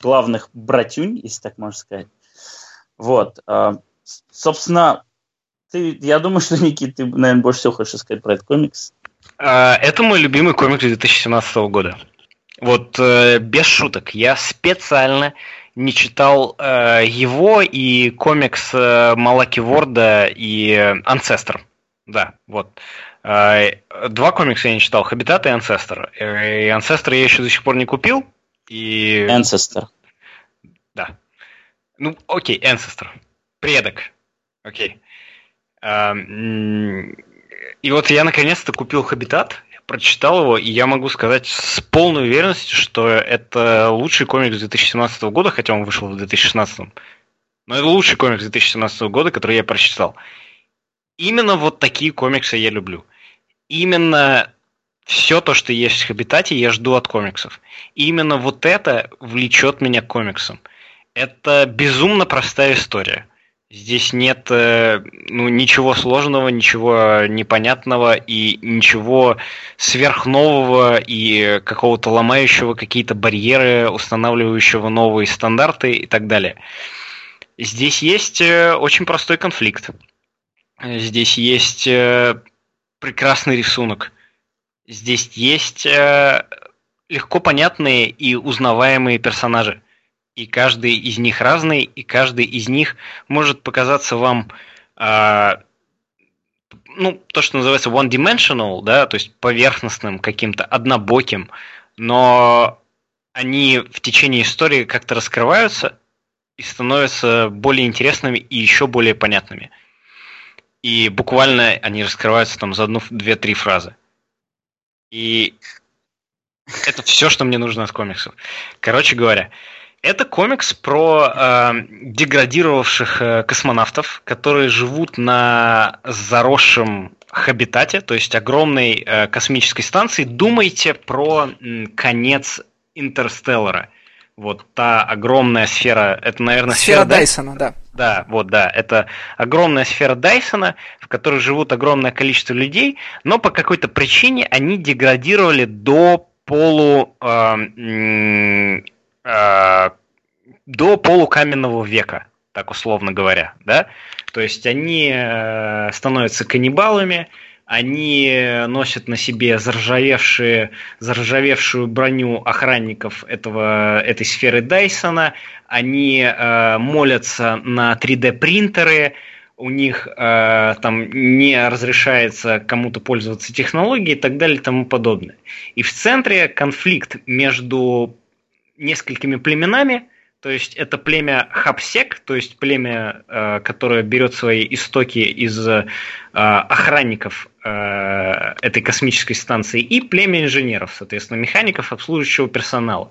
главных братюнь, если так можно сказать. Вот. А, собственно, ты, я думаю, что, Никит, ты, наверное, больше всего хочешь сказать про этот комикс. А, это мой любимый комикс 2017 года. Вот э, без шуток. Я специально не читал э, его и комикс э, Малаки Ворда и Ancestor. Да, вот. А, два комикса я не читал, Хабитат и Ancestor. И Ancestor я еще до сих пор не купил. И... Ancestor. Да. Ну, окей, Ancestor. Предок. Окей. А, и вот я наконец-то купил Хабитат, прочитал его, и я могу сказать с полной уверенностью, что это лучший комикс 2017 года, хотя он вышел в 2016. Но это лучший комикс 2017 года, который я прочитал. Именно вот такие комиксы я люблю. Именно все то, что есть в Хабитате, я жду от комиксов. И именно вот это влечет меня к комиксам. Это безумно простая история. Здесь нет э, ну, ничего сложного, ничего непонятного и ничего сверхнового и какого-то ломающего какие-то барьеры, устанавливающего новые стандарты и так далее. Здесь есть э, очень простой конфликт. Здесь есть э, прекрасный рисунок. Здесь есть э, легко понятные и узнаваемые персонажи. И каждый из них разный, и каждый из них может показаться вам э, ну, то, что называется one-dimensional, да, то есть поверхностным, каким-то однобоким, но они в течение истории как-то раскрываются и становятся более интересными и еще более понятными и буквально они раскрываются там за одну, две, три фразы. И это все, что мне нужно от комиксов. Короче говоря, это комикс про э, деградировавших э, космонавтов, которые живут на заросшем хабитате, то есть огромной э, космической станции. Думайте про э, конец Интерстеллара. Вот та огромная сфера, это, наверное, сфера, сфера Дайсона, да? Да, вот, да. Это огромная сфера Дайсона, в которой живут огромное количество людей, но по какой-то причине они деградировали до полу... Э, э, до полукаменного века, так условно говоря, да? То есть они э, становятся каннибалами, они носят на себе заржавевшие, заржавевшую броню охранников этого, этой сферы Дайсона, они э, молятся на 3D-принтеры, у них э, там не разрешается кому-то пользоваться технологией и так далее и тому подобное. И в центре конфликт между несколькими племенами – то есть это племя Хапсек, то есть племя, э, которое берет свои истоки из э, охранников этой космической станции, и племя инженеров, соответственно, механиков, обслуживающего персонала.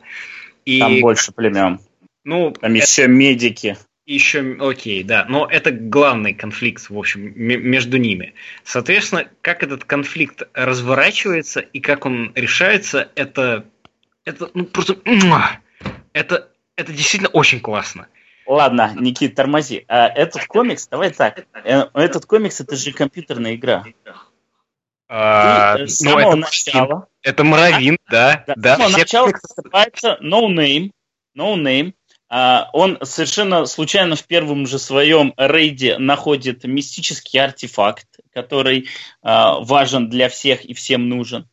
И, Там больше племен. Ну, Там это... еще медики. Еще, окей, да, но это главный конфликт, в общем, между ними. Соответственно, как этот конфликт разворачивается и как он решается, это, это ну, просто, это это действительно очень классно. Ладно, Никит, тормози. А этот комикс, давай так. Э, этот комикс это же компьютерная игра. А, с ну, это, начала, это Моровин, да. да, да, с самого начала просыпается No Name. No Name. А, он совершенно случайно в первом же своем рейде находит мистический артефакт, который а, важен для всех и всем нужен.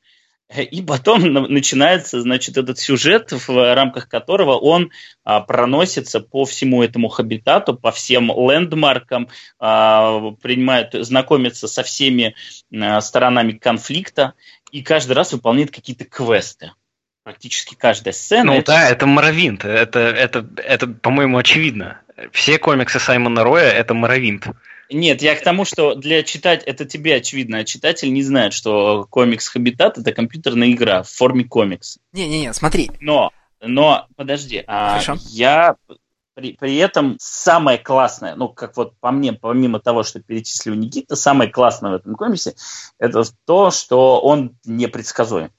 И потом начинается, значит, этот сюжет, в рамках которого он а, проносится по всему этому хабитату, по всем лендмаркам, а, принимает, знакомится со всеми а, сторонами конфликта и каждый раз выполняет какие-то квесты. Практически каждая сцена. Ну это... да, это Моровинт. Это, это, это, по-моему, очевидно. Все комиксы Саймона Роя это Моровинт. Нет, я к тому, что для читать это тебе очевидно, а читатель не знает, что комикс Хабитат это компьютерная игра в форме комикс. Не-не-не, смотри. Но, но, подожди, а я при, при этом самое классное, ну, как вот по мне, помимо того, что перечислил Никита, самое классное в этом комиксе, это то, что он непредсказуем.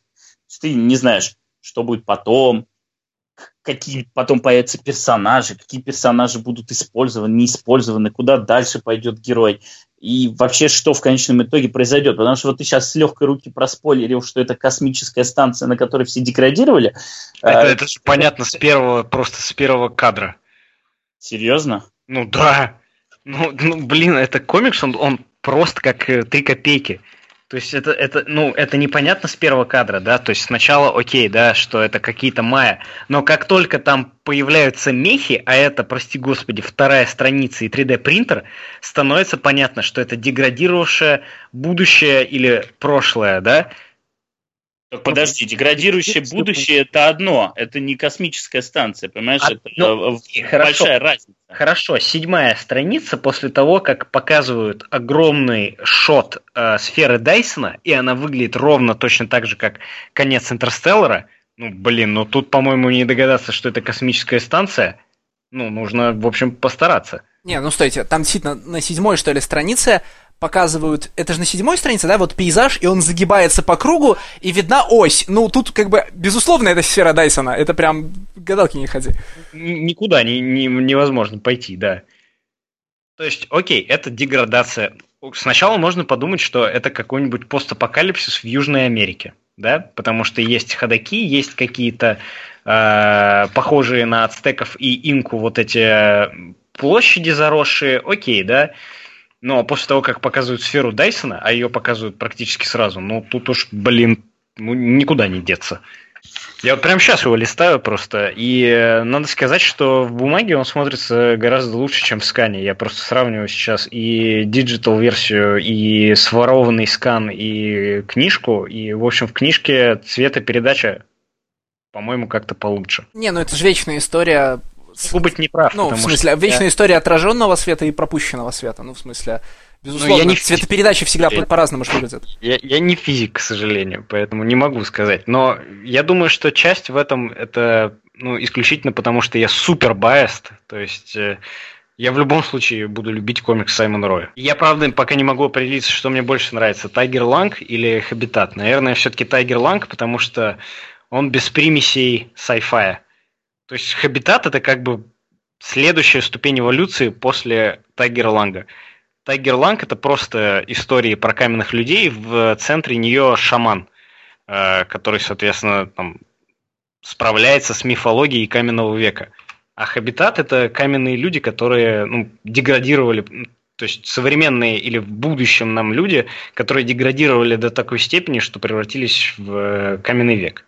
Ты не знаешь, что будет потом, какие потом появятся персонажи, какие персонажи будут использованы, не использованы, куда дальше пойдет герой, и вообще, что в конечном итоге произойдет. Потому что вот ты сейчас с легкой руки проспойлерил, что это космическая станция, на которой все деградировали. Это, а, это же понятно с первого, просто с первого кадра. Серьезно? Ну да. Ну, ну блин, это комикс, он, он просто как э, три копейки. То есть это, это, ну, это непонятно с первого кадра, да, то есть сначала окей, да, что это какие-то майя, но как только там появляются мехи, а это, прости господи, вторая страница и 3D принтер, становится понятно, что это деградировавшее будущее или прошлое, да, так подожди, деградирующее будущее это одно, это не космическая станция, понимаешь? А, это ну, хорошо, большая разница. Хорошо, седьмая страница после того, как показывают огромный шот э, сферы Дайсона, и она выглядит ровно точно так же, как конец Интерстеллара. Ну, блин, ну тут, по-моему, не догадаться, что это космическая станция. Ну, нужно, в общем, постараться. Не, ну стойте, там действительно на седьмой, что ли, странице показывают, это же на седьмой странице, да, вот пейзаж, и он загибается по кругу, и видна ось. Ну, тут как бы, безусловно, это сфера Дайсона, это прям гадалки не ходи. Никуда не, не, невозможно пойти, да. То есть, окей, это деградация. Сначала можно подумать, что это какой-нибудь постапокалипсис в Южной Америке, да, потому что есть ходаки, есть какие-то э, похожие на ацтеков и инку вот эти площади заросшие, окей, да, но после того, как показывают сферу Дайсона, а ее показывают практически сразу, ну тут уж, блин, ну, никуда не деться. Я вот прямо сейчас его листаю просто, и э, надо сказать, что в бумаге он смотрится гораздо лучше, чем в скане. Я просто сравниваю сейчас и digital версию, и сворованный скан, и книжку, и, в общем, в книжке цветопередача, по-моему, как-то получше. Не, ну это же вечная история Могу быть неправ. Ну, в смысле, что вечная я... история отраженного света и пропущенного света. Ну, в смысле, безусловно, я не цветопередачи всегда я... по-разному выглядят. Я, я не физик, к сожалению, поэтому не могу сказать. Но я думаю, что часть в этом это ну, исключительно потому, что я супер байест. То есть э, я в любом случае буду любить комикс Саймона Роя. Я, правда, пока не могу определиться, что мне больше нравится, Тайгер Ланг или Хабитат. Наверное, все-таки Тайгер Ланг, потому что он без примесей sci-fi. То есть Хабитат это как бы следующая ступень эволюции после Тайгера Ланга. Тайгер Ланг это просто истории про каменных людей, в центре нее шаман, э, который, соответственно, там, справляется с мифологией каменного века. А Хабитат это каменные люди, которые ну, деградировали, то есть современные или в будущем нам люди, которые деградировали до такой степени, что превратились в э, каменный век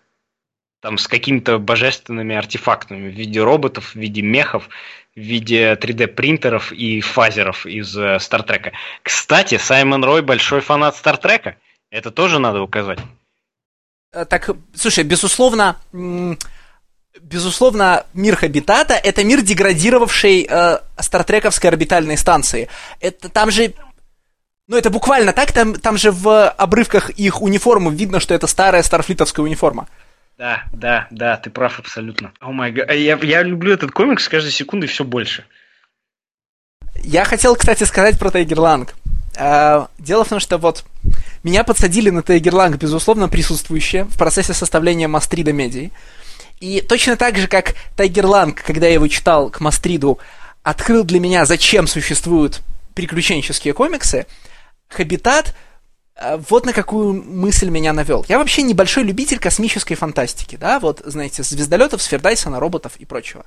там с какими-то божественными артефактами в виде роботов, в виде мехов, в виде 3D принтеров и фазеров из э, Стартрека. Кстати, Саймон Рой большой фанат Стартрека. Это тоже надо указать. Э, так, слушай, безусловно, безусловно, мир Хабитата – это мир деградировавшей э, стартрековской орбитальной станции. Это там же ну, это буквально так, там, там же в обрывках их униформы видно, что это старая старфлитовская униформа. Да, да, да, ты прав абсолютно. О май гад. Я, люблю этот комикс с каждой секундой все больше. Я хотел, кстати, сказать про Тайгерланг. Дело в том, что вот меня подсадили на Тайгерланг, безусловно, присутствующие в процессе составления Мастрида Медии. И точно так же, как Тайгерланг, когда я его читал к Мастриду, открыл для меня, зачем существуют приключенческие комиксы, Хабитат — вот на какую мысль меня навел. Я вообще небольшой любитель космической фантастики, да, вот, знаете, звездолетов, сфердайсона, роботов и прочего.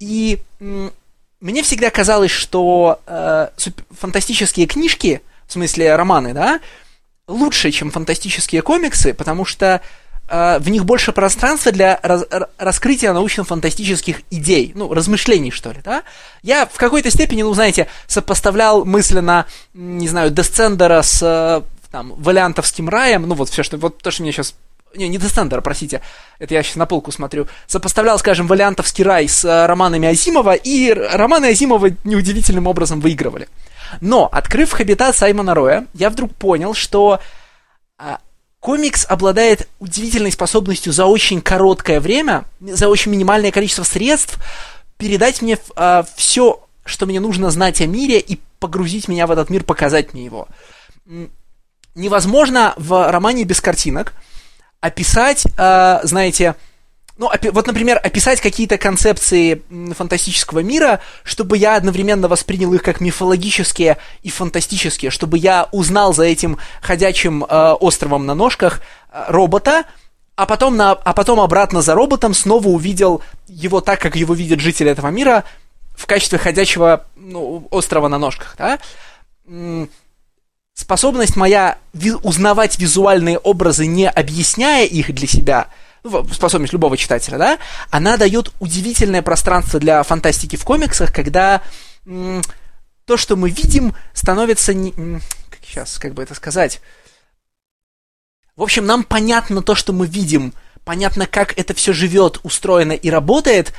И мне всегда казалось, что э, фантастические книжки, в смысле романы, да, лучше, чем фантастические комиксы, потому что э, в них больше пространства для раз, раскрытия научно-фантастических идей, ну, размышлений, что ли, да. Я в какой-то степени, ну, знаете, сопоставлял мысленно, не знаю, Десцендера с э, там, валиантовским раем, ну вот все, что, вот то, что мне сейчас не, не Дестендера, простите, это я сейчас на полку смотрю, сопоставлял, скажем, валиантовский рай с э, романами Азимова, и романы Азимова неудивительным образом выигрывали. Но, открыв «Хабитат» Саймона Роя, я вдруг понял, что а, комикс обладает удивительной способностью за очень короткое время, за очень минимальное количество средств передать мне э, все, что мне нужно знать о мире и погрузить меня в этот мир, показать мне его. Невозможно в романе без картинок описать, э, знаете, ну, вот, например, описать какие-то концепции фантастического мира, чтобы я одновременно воспринял их как мифологические и фантастические, чтобы я узнал за этим ходячим э, островом на ножках э, робота, а потом, на, а потом обратно за роботом снова увидел его так, как его видят жители этого мира, в качестве ходячего ну, острова на ножках, да? Способность моя ви- узнавать визуальные образы, не объясняя их для себя – ну, способность любого читателя, да, она дает удивительное пространство для фантастики в комиксах, когда м- то, что мы видим, становится не... Как сейчас, как бы это сказать? В общем, нам понятно то, что мы видим, понятно, как это все живет, устроено и работает,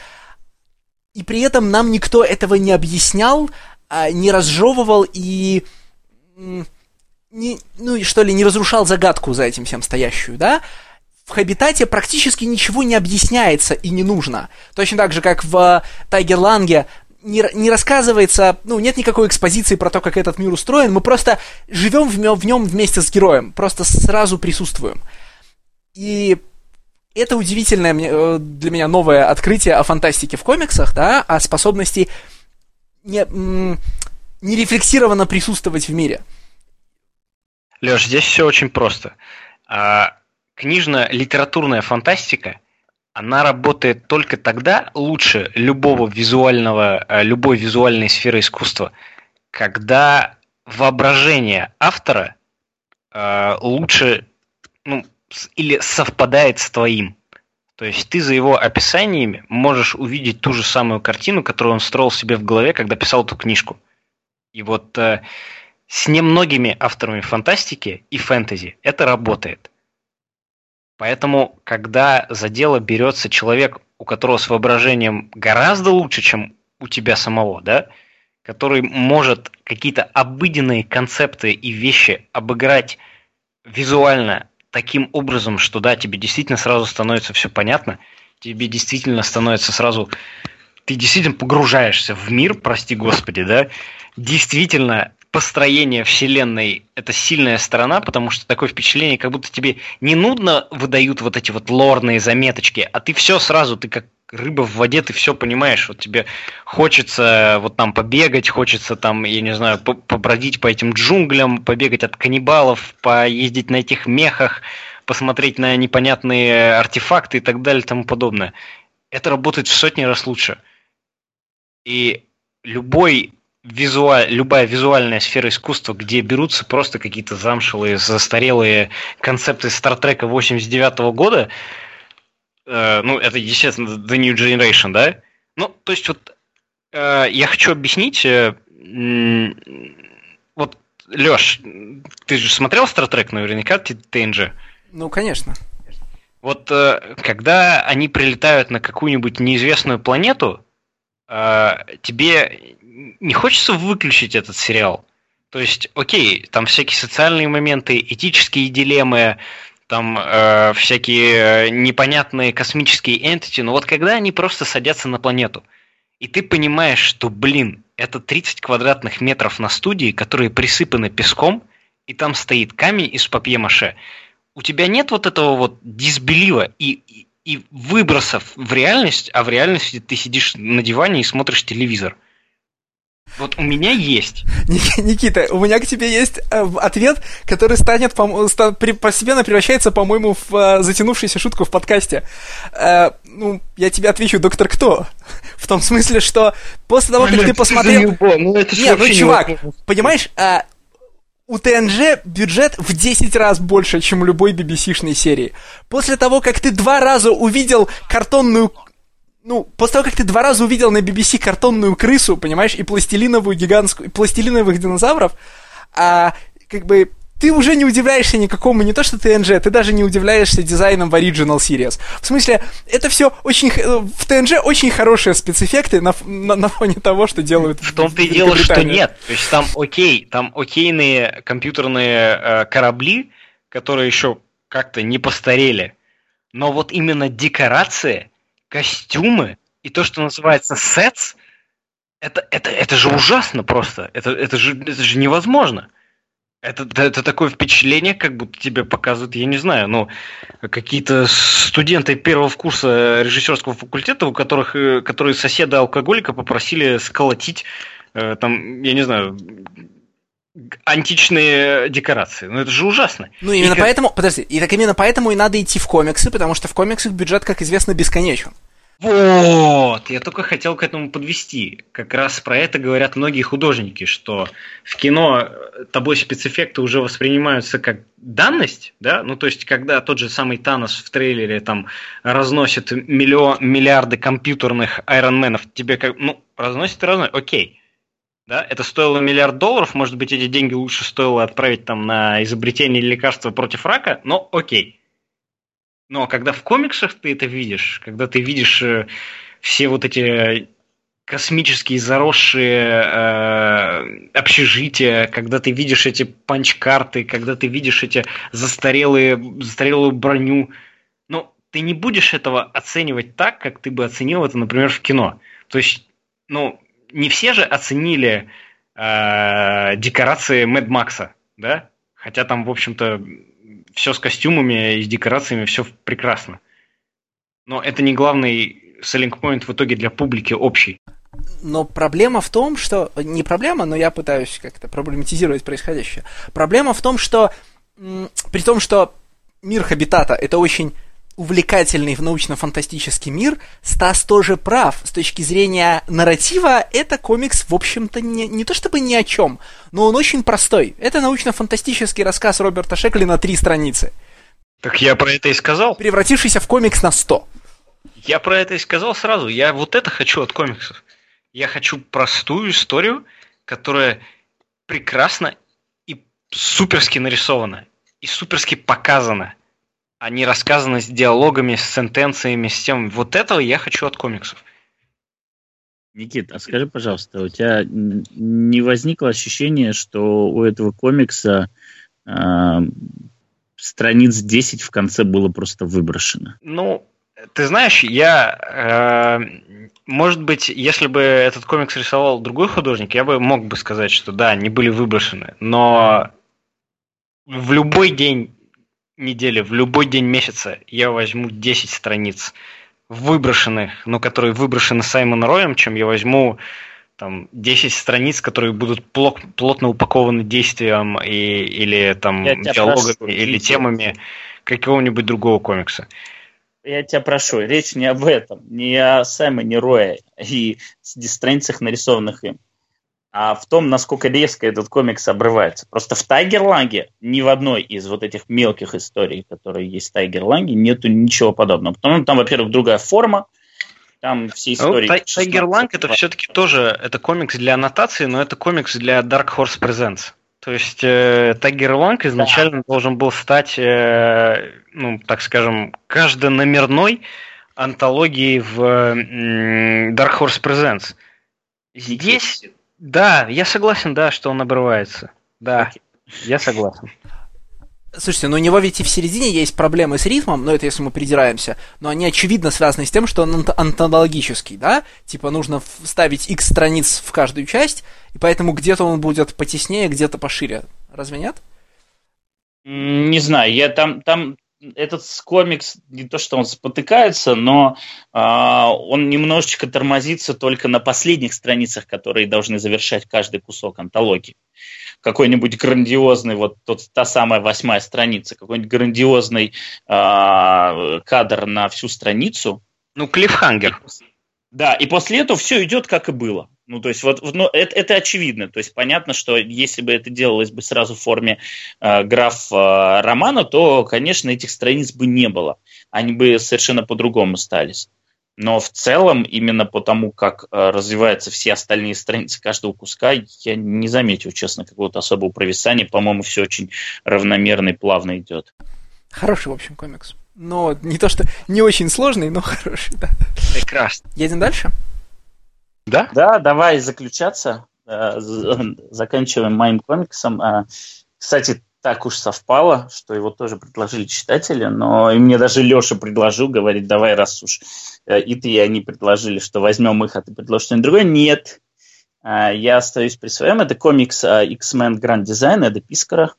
и при этом нам никто этого не объяснял, а, не разжевывал и не, ну, что ли, не разрушал загадку за этим всем стоящую, да? в Хабитате практически ничего не объясняется и не нужно. Точно так же, как в Тайгер Ланге не, не рассказывается, ну, нет никакой экспозиции про то, как этот мир устроен, мы просто живем в, в нем вместе с героем, просто сразу присутствуем. И это удивительное э, для меня новое открытие о фантастике в комиксах, да, о способности не, не рефлексированно присутствовать в мире. Леш, здесь все очень просто. А, книжно-литературная фантастика, она работает только тогда лучше любого визуального, э, любой визуальной сферы искусства, когда воображение автора э, лучше ну, или совпадает с твоим. То есть ты за его описаниями можешь увидеть ту же самую картину, которую он строил себе в голове, когда писал эту книжку. И вот э, с немногими авторами фантастики и фэнтези это работает. Поэтому, когда за дело берется человек, у которого с воображением гораздо лучше, чем у тебя самого, да, который может какие-то обыденные концепты и вещи обыграть визуально таким образом, что да, тебе действительно сразу становится все понятно, тебе действительно становится сразу, ты действительно погружаешься в мир, прости господи, да, действительно построение вселенной это сильная сторона, потому что такое впечатление, как будто тебе не нудно выдают вот эти вот лорные заметочки, а ты все сразу, ты как рыба в воде, ты все понимаешь, вот тебе хочется вот там побегать, хочется там, я не знаю, побродить по этим джунглям, побегать от каннибалов, поездить на этих мехах, посмотреть на непонятные артефакты и так далее и тому подобное. Это работает в сотни раз лучше. И любой визуаль, любая визуальная сфера искусства, где берутся просто какие-то замшелые, застарелые концепты Стартрека 89 -го года, э, ну, это, естественно, The New Generation, да? Ну, то есть вот э, я хочу объяснить, э, вот, Лёш, ты же смотрел Стартрек наверняка, ТНЖ? Ну, конечно. Вот э, когда они прилетают на какую-нибудь неизвестную планету, э, тебе не хочется выключить этот сериал. То есть, окей, там всякие социальные моменты, этические дилеммы, там э, всякие непонятные космические entity, но вот когда они просто садятся на планету, и ты понимаешь, что, блин, это 30 квадратных метров на студии, которые присыпаны песком, и там стоит камень из папье-маше, у тебя нет вот этого вот дисбелива и, и, и выбросов в реальность, а в реальности ты сидишь на диване и смотришь телевизор. Вот у меня есть. Никита, у меня к тебе есть э, ответ, который станет постепенно превращается, по-моему, в э, затянувшуюся шутку в подкасте. Э, ну, я тебе отвечу, доктор кто? В том смысле, что после того, как ну, ты посмотрел... Ну, это Нет, ну, чувак, не понимаешь, у ТНЖ бюджет в 10 раз больше, чем у любой BBC-шной серии. После того, как ты два раза увидел картонную ну, после того, как ты два раза увидел на BBC картонную крысу, понимаешь, и пластилиновую гигантскую, и пластилиновых динозавров, а, как бы, ты уже не удивляешься никакому, не то что ТНЖ, ты даже не удивляешься дизайном в Original Series. В смысле, это все очень... В ТНЖ очень хорошие спецэффекты на, на, на фоне того, что делают В том-то и дело, что нет. То есть там окей, там окейные компьютерные э, корабли, которые еще как-то не постарели. Но вот именно декорации костюмы и то, что называется сетс, это, это, это же ужасно просто. Это, это, же, это же невозможно. Это, это такое впечатление, как будто тебе показывают, я не знаю, ну, какие-то студенты первого курса режиссерского факультета, у которых, э, которые соседа алкоголика попросили сколотить, э, там, я не знаю, античные декорации. Ну это же ужасно. Ну именно и поэтому, подожди, и так именно поэтому и надо идти в комиксы, потому что в комиксах бюджет, как известно, бесконечен. Вот, я только хотел к этому подвести. Как раз про это говорят многие художники, что в кино тобой спецэффекты уже воспринимаются как данность, да, ну то есть когда тот же самый Танос в трейлере там разносит миллион, миллиарды компьютерных айронменов, тебе как, ну, разносит и разносит, окей. Да, это стоило миллиард долларов, может быть, эти деньги лучше стоило отправить там на изобретение лекарства против рака, но окей. Но когда в комиксах ты это видишь, когда ты видишь э, все вот эти космические заросшие э, общежития, когда ты видишь эти punch карты, когда ты видишь эти застарелые, застарелую броню, ну, ты не будешь этого оценивать так, как ты бы оценил это, например, в кино. То есть, ну, не все же оценили э, декорации Мэд Макса, да? Хотя там, в общем-то, все с костюмами и с декорациями, все прекрасно. Но это не главный selling point в итоге для публики общий. Но проблема в том, что... Не проблема, но я пытаюсь как-то проблематизировать происходящее. Проблема в том, что... При том, что мир Хабитата это очень увлекательный в научно-фантастический мир, Стас тоже прав. С точки зрения нарратива, это комикс, в общем-то, не, не то чтобы ни о чем, но он очень простой. Это научно-фантастический рассказ Роберта Шекли на три страницы. Так я про это и сказал. Превратившийся в комикс на сто. Я про это и сказал сразу. Я вот это хочу от комиксов. Я хочу простую историю, которая прекрасно и суперски нарисована, и суперски показана они рассказаны с диалогами, с сентенциями, с тем. Вот этого я хочу от комиксов. Никит, а скажи, пожалуйста, у тебя не возникло ощущение, что у этого комикса э, страниц 10 в конце было просто выброшено? Ну, ты знаешь, я, э, может быть, если бы этот комикс рисовал другой художник, я бы мог бы сказать, что да, они были выброшены. Но в любой день недели, в любой день месяца я возьму 10 страниц выброшенных, но которые выброшены Саймоном Роем, чем я возьму там 10 страниц, которые будут плотно упакованы действием и, или там диалогами, прошу, или темами какого-нибудь другого комикса. Я тебя прошу, речь не об этом, не о Саймоне Рое и страницах, нарисованных им а в том, насколько резко этот комикс обрывается. Просто в Тайгерланге ни в одной из вот этих мелких историй, которые есть в Тайгерланге, нету ничего подобного. Потому что там, во-первых, другая форма, там все ну, истории... Ну, Тайгерланг это все-таки тоже, это комикс для аннотации, но это комикс для Dark Horse Presents. То есть э, Тайгерланг изначально да. должен был стать, э, ну, так скажем, каждономерной антологией в э, Dark Horse Presents. Здесь да, я согласен, да, что он обрывается. Да, okay. я согласен. Слушайте, ну у него ведь и в середине есть проблемы с ритмом, но это если мы придираемся, но они очевидно связаны с тем, что он антологический, да? Типа нужно вставить x страниц в каждую часть, и поэтому где-то он будет потеснее, где-то пошире. Разве нет? Не знаю, я там, там этот комикс не то, что он спотыкается, но э, он немножечко тормозится только на последних страницах, которые должны завершать каждый кусок антологии. Какой-нибудь грандиозный, вот тот, та самая восьмая страница, какой-нибудь грандиозный э, кадр на всю страницу. Ну, клифхангер. Да, и после этого все идет как и было. Ну, то есть, вот, ну, это, это очевидно. То есть, понятно, что если бы это делалось бы сразу в форме э, граф э, романа, то, конечно, этих страниц бы не было. Они бы совершенно по-другому стались. Но в целом, именно по тому, как э, развиваются все остальные страницы каждого куска, я не заметил, честно, какого-то особого провисания. По-моему, все очень равномерно и плавно идет. Хороший, в общем, комикс. Но не то, что не очень сложный, но хороший, да. Прекрасно. Едем дальше? Да? Да, давай заключаться. Э, заканчиваем моим комиксом. Э, кстати, так уж совпало, что его тоже предложили читатели, но и мне даже Леша предложил, говорит, давай, раз уж э, и ты, и они предложили, что возьмем их, а ты предложишь что-нибудь другое. Нет, я остаюсь при своем. Это комикс X-Men Grand Design, это Пискара.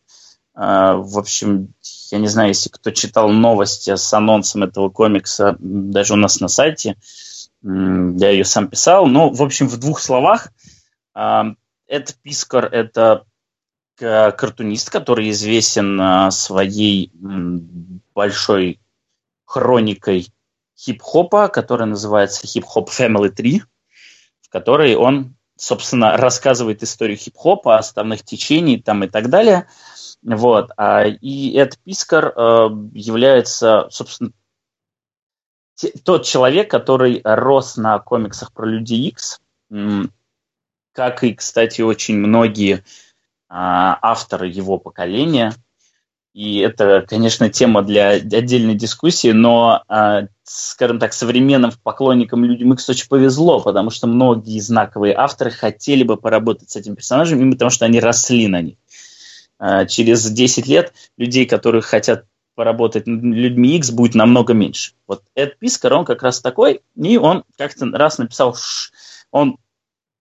В общем, я не знаю, если кто читал новости с анонсом этого комикса, даже у нас на сайте, я ее сам писал. Но, в общем, в двух словах, это Пискар, это картунист, который известен а, своей большой хроникой хип-хопа, которая называется Hip-Hop Family 3, в которой он, собственно, рассказывает историю хип-хопа, основных течений там и так далее. Вот. А, и Эд Пискар э, является, собственно, тот человек, который рос на комиксах про Людей Икс, как и, кстати, очень многие а, авторы его поколения. И это, конечно, тема для отдельной дискуссии, но, а, скажем так, современным поклонникам людям Икс очень повезло, потому что многие знаковые авторы хотели бы поработать с этим персонажем, именно потому что они росли на них. А, через 10 лет людей, которые хотят поработать над людьми X, будет намного меньше. Вот Эд Пискар, он как раз такой, и он как-то раз написал, он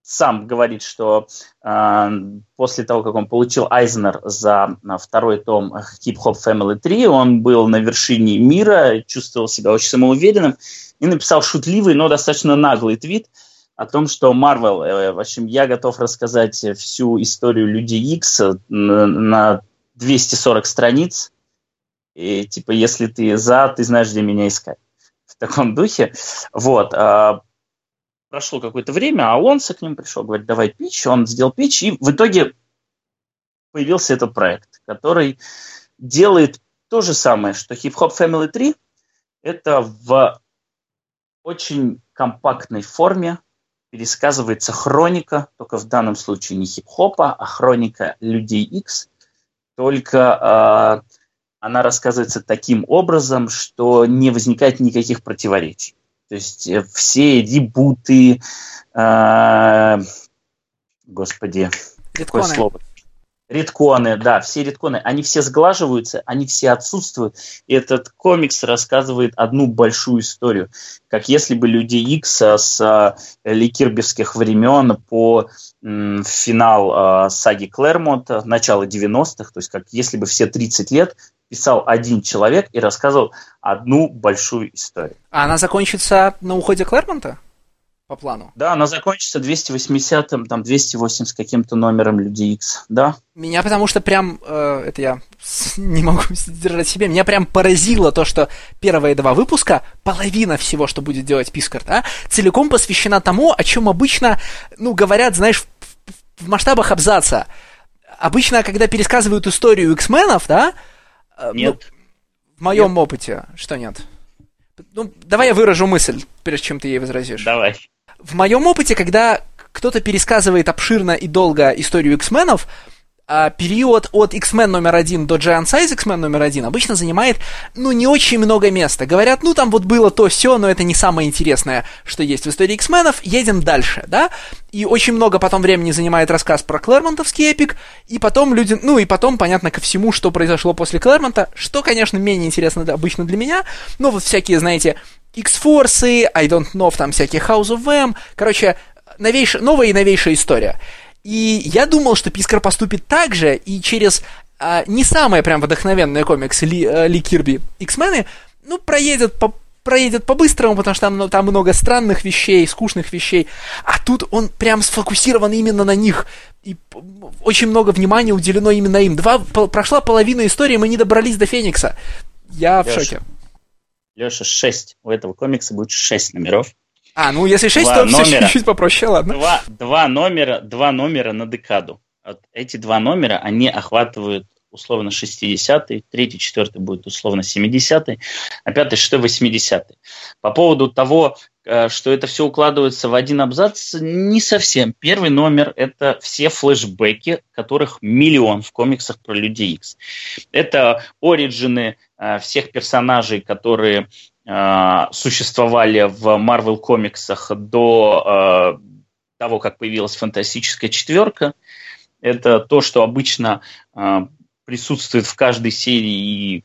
сам говорит, что э, после того, как он получил Айзнер за э, второй том Hip Hop Family 3, он был на вершине мира, чувствовал себя очень самоуверенным и написал шутливый, но достаточно наглый твит о том, что Marvel, э, в общем, я готов рассказать всю историю Людей X на 240 страниц, и типа, если ты за, ты знаешь, где меня искать. В таком духе. Вот. А прошло какое-то время, а Алонсо к ним пришел, говорит, давай пич, он сделал пич, и в итоге появился этот проект, который делает то же самое, что Hip Hop Family 3, это в очень компактной форме пересказывается хроника, только в данном случае не хип-хопа, а хроника людей X, только э, она рассказывается таким образом, что не возникает никаких противоречий. То есть э, все ребуты, э, господи, Редконы. какое слово? Редконы, да, все редконы, они все сглаживаются, они все отсутствуют. И этот комикс рассказывает одну большую историю, как если бы Люди Икс с э, ликирбевских времен по м, финал э, саги Клэрмонта, начало 90-х, то есть как если бы все 30 лет писал один человек и рассказывал одну большую историю. А она закончится на уходе Клэрмонта? По плану. Да, она закончится 280-м, там 280 с каким-то номером Людей X, да. Меня потому что прям, э, это я не могу сдержать себе, меня прям поразило то, что первые два выпуска, половина всего, что будет делать Пискарт, да, целиком посвящена тому, о чем обычно, ну, говорят, знаешь, в, в масштабах абзаца. Обычно, когда пересказывают историю X-менов, да, нет. Ну, в моем нет. опыте, что нет? Ну, давай я выражу мысль, прежде чем ты ей возразишь. Давай. В моем опыте, когда кто-то пересказывает обширно и долго историю X-менов, а, период от X-Men номер один до Giant Size X-Men номер один обычно занимает, ну, не очень много места. Говорят, ну, там вот было то все, но это не самое интересное, что есть в истории X-менов, едем дальше, да? И очень много потом времени занимает рассказ про Клэрмонтовский эпик, и потом люди, ну, и потом, понятно, ко всему, что произошло после Клэрмонта, что, конечно, менее интересно обычно для меня, но вот всякие, знаете, X-форсы, I don't know, там всякие House of M, короче, новейшая, новая и новейшая история. И я думал, что Пискар поступит так же, и через а, не самые прям вдохновенные комиксы Ли, а, Ли Кирби X-мены, ну, проедет по проедет по-быстрому, потому что там, там много странных вещей, скучных вещей. А тут он прям сфокусирован именно на них. И очень много внимания уделено именно им. Два, по, прошла половина истории, мы не добрались до Феникса. Я Леша, в шоке. Леша, шесть. У этого комикса будет шесть номеров. А, ну если 6, два то номера, все чуть-чуть попроще, ладно. Два, два, номера, два номера на декаду. Вот эти два номера, они охватывают условно 60-й, третий, четвертый будет условно 70-й, а пятый, шестой, 80-й. По поводу того, э, что это все укладывается в один абзац, не совсем. Первый номер – это все флешбеки, которых миллион в комиксах про Людей Икс. Это оригины э, всех персонажей, которые существовали в Marvel комиксах до э, того, как появилась фантастическая четверка. Это то, что обычно э, присутствует в каждой серии и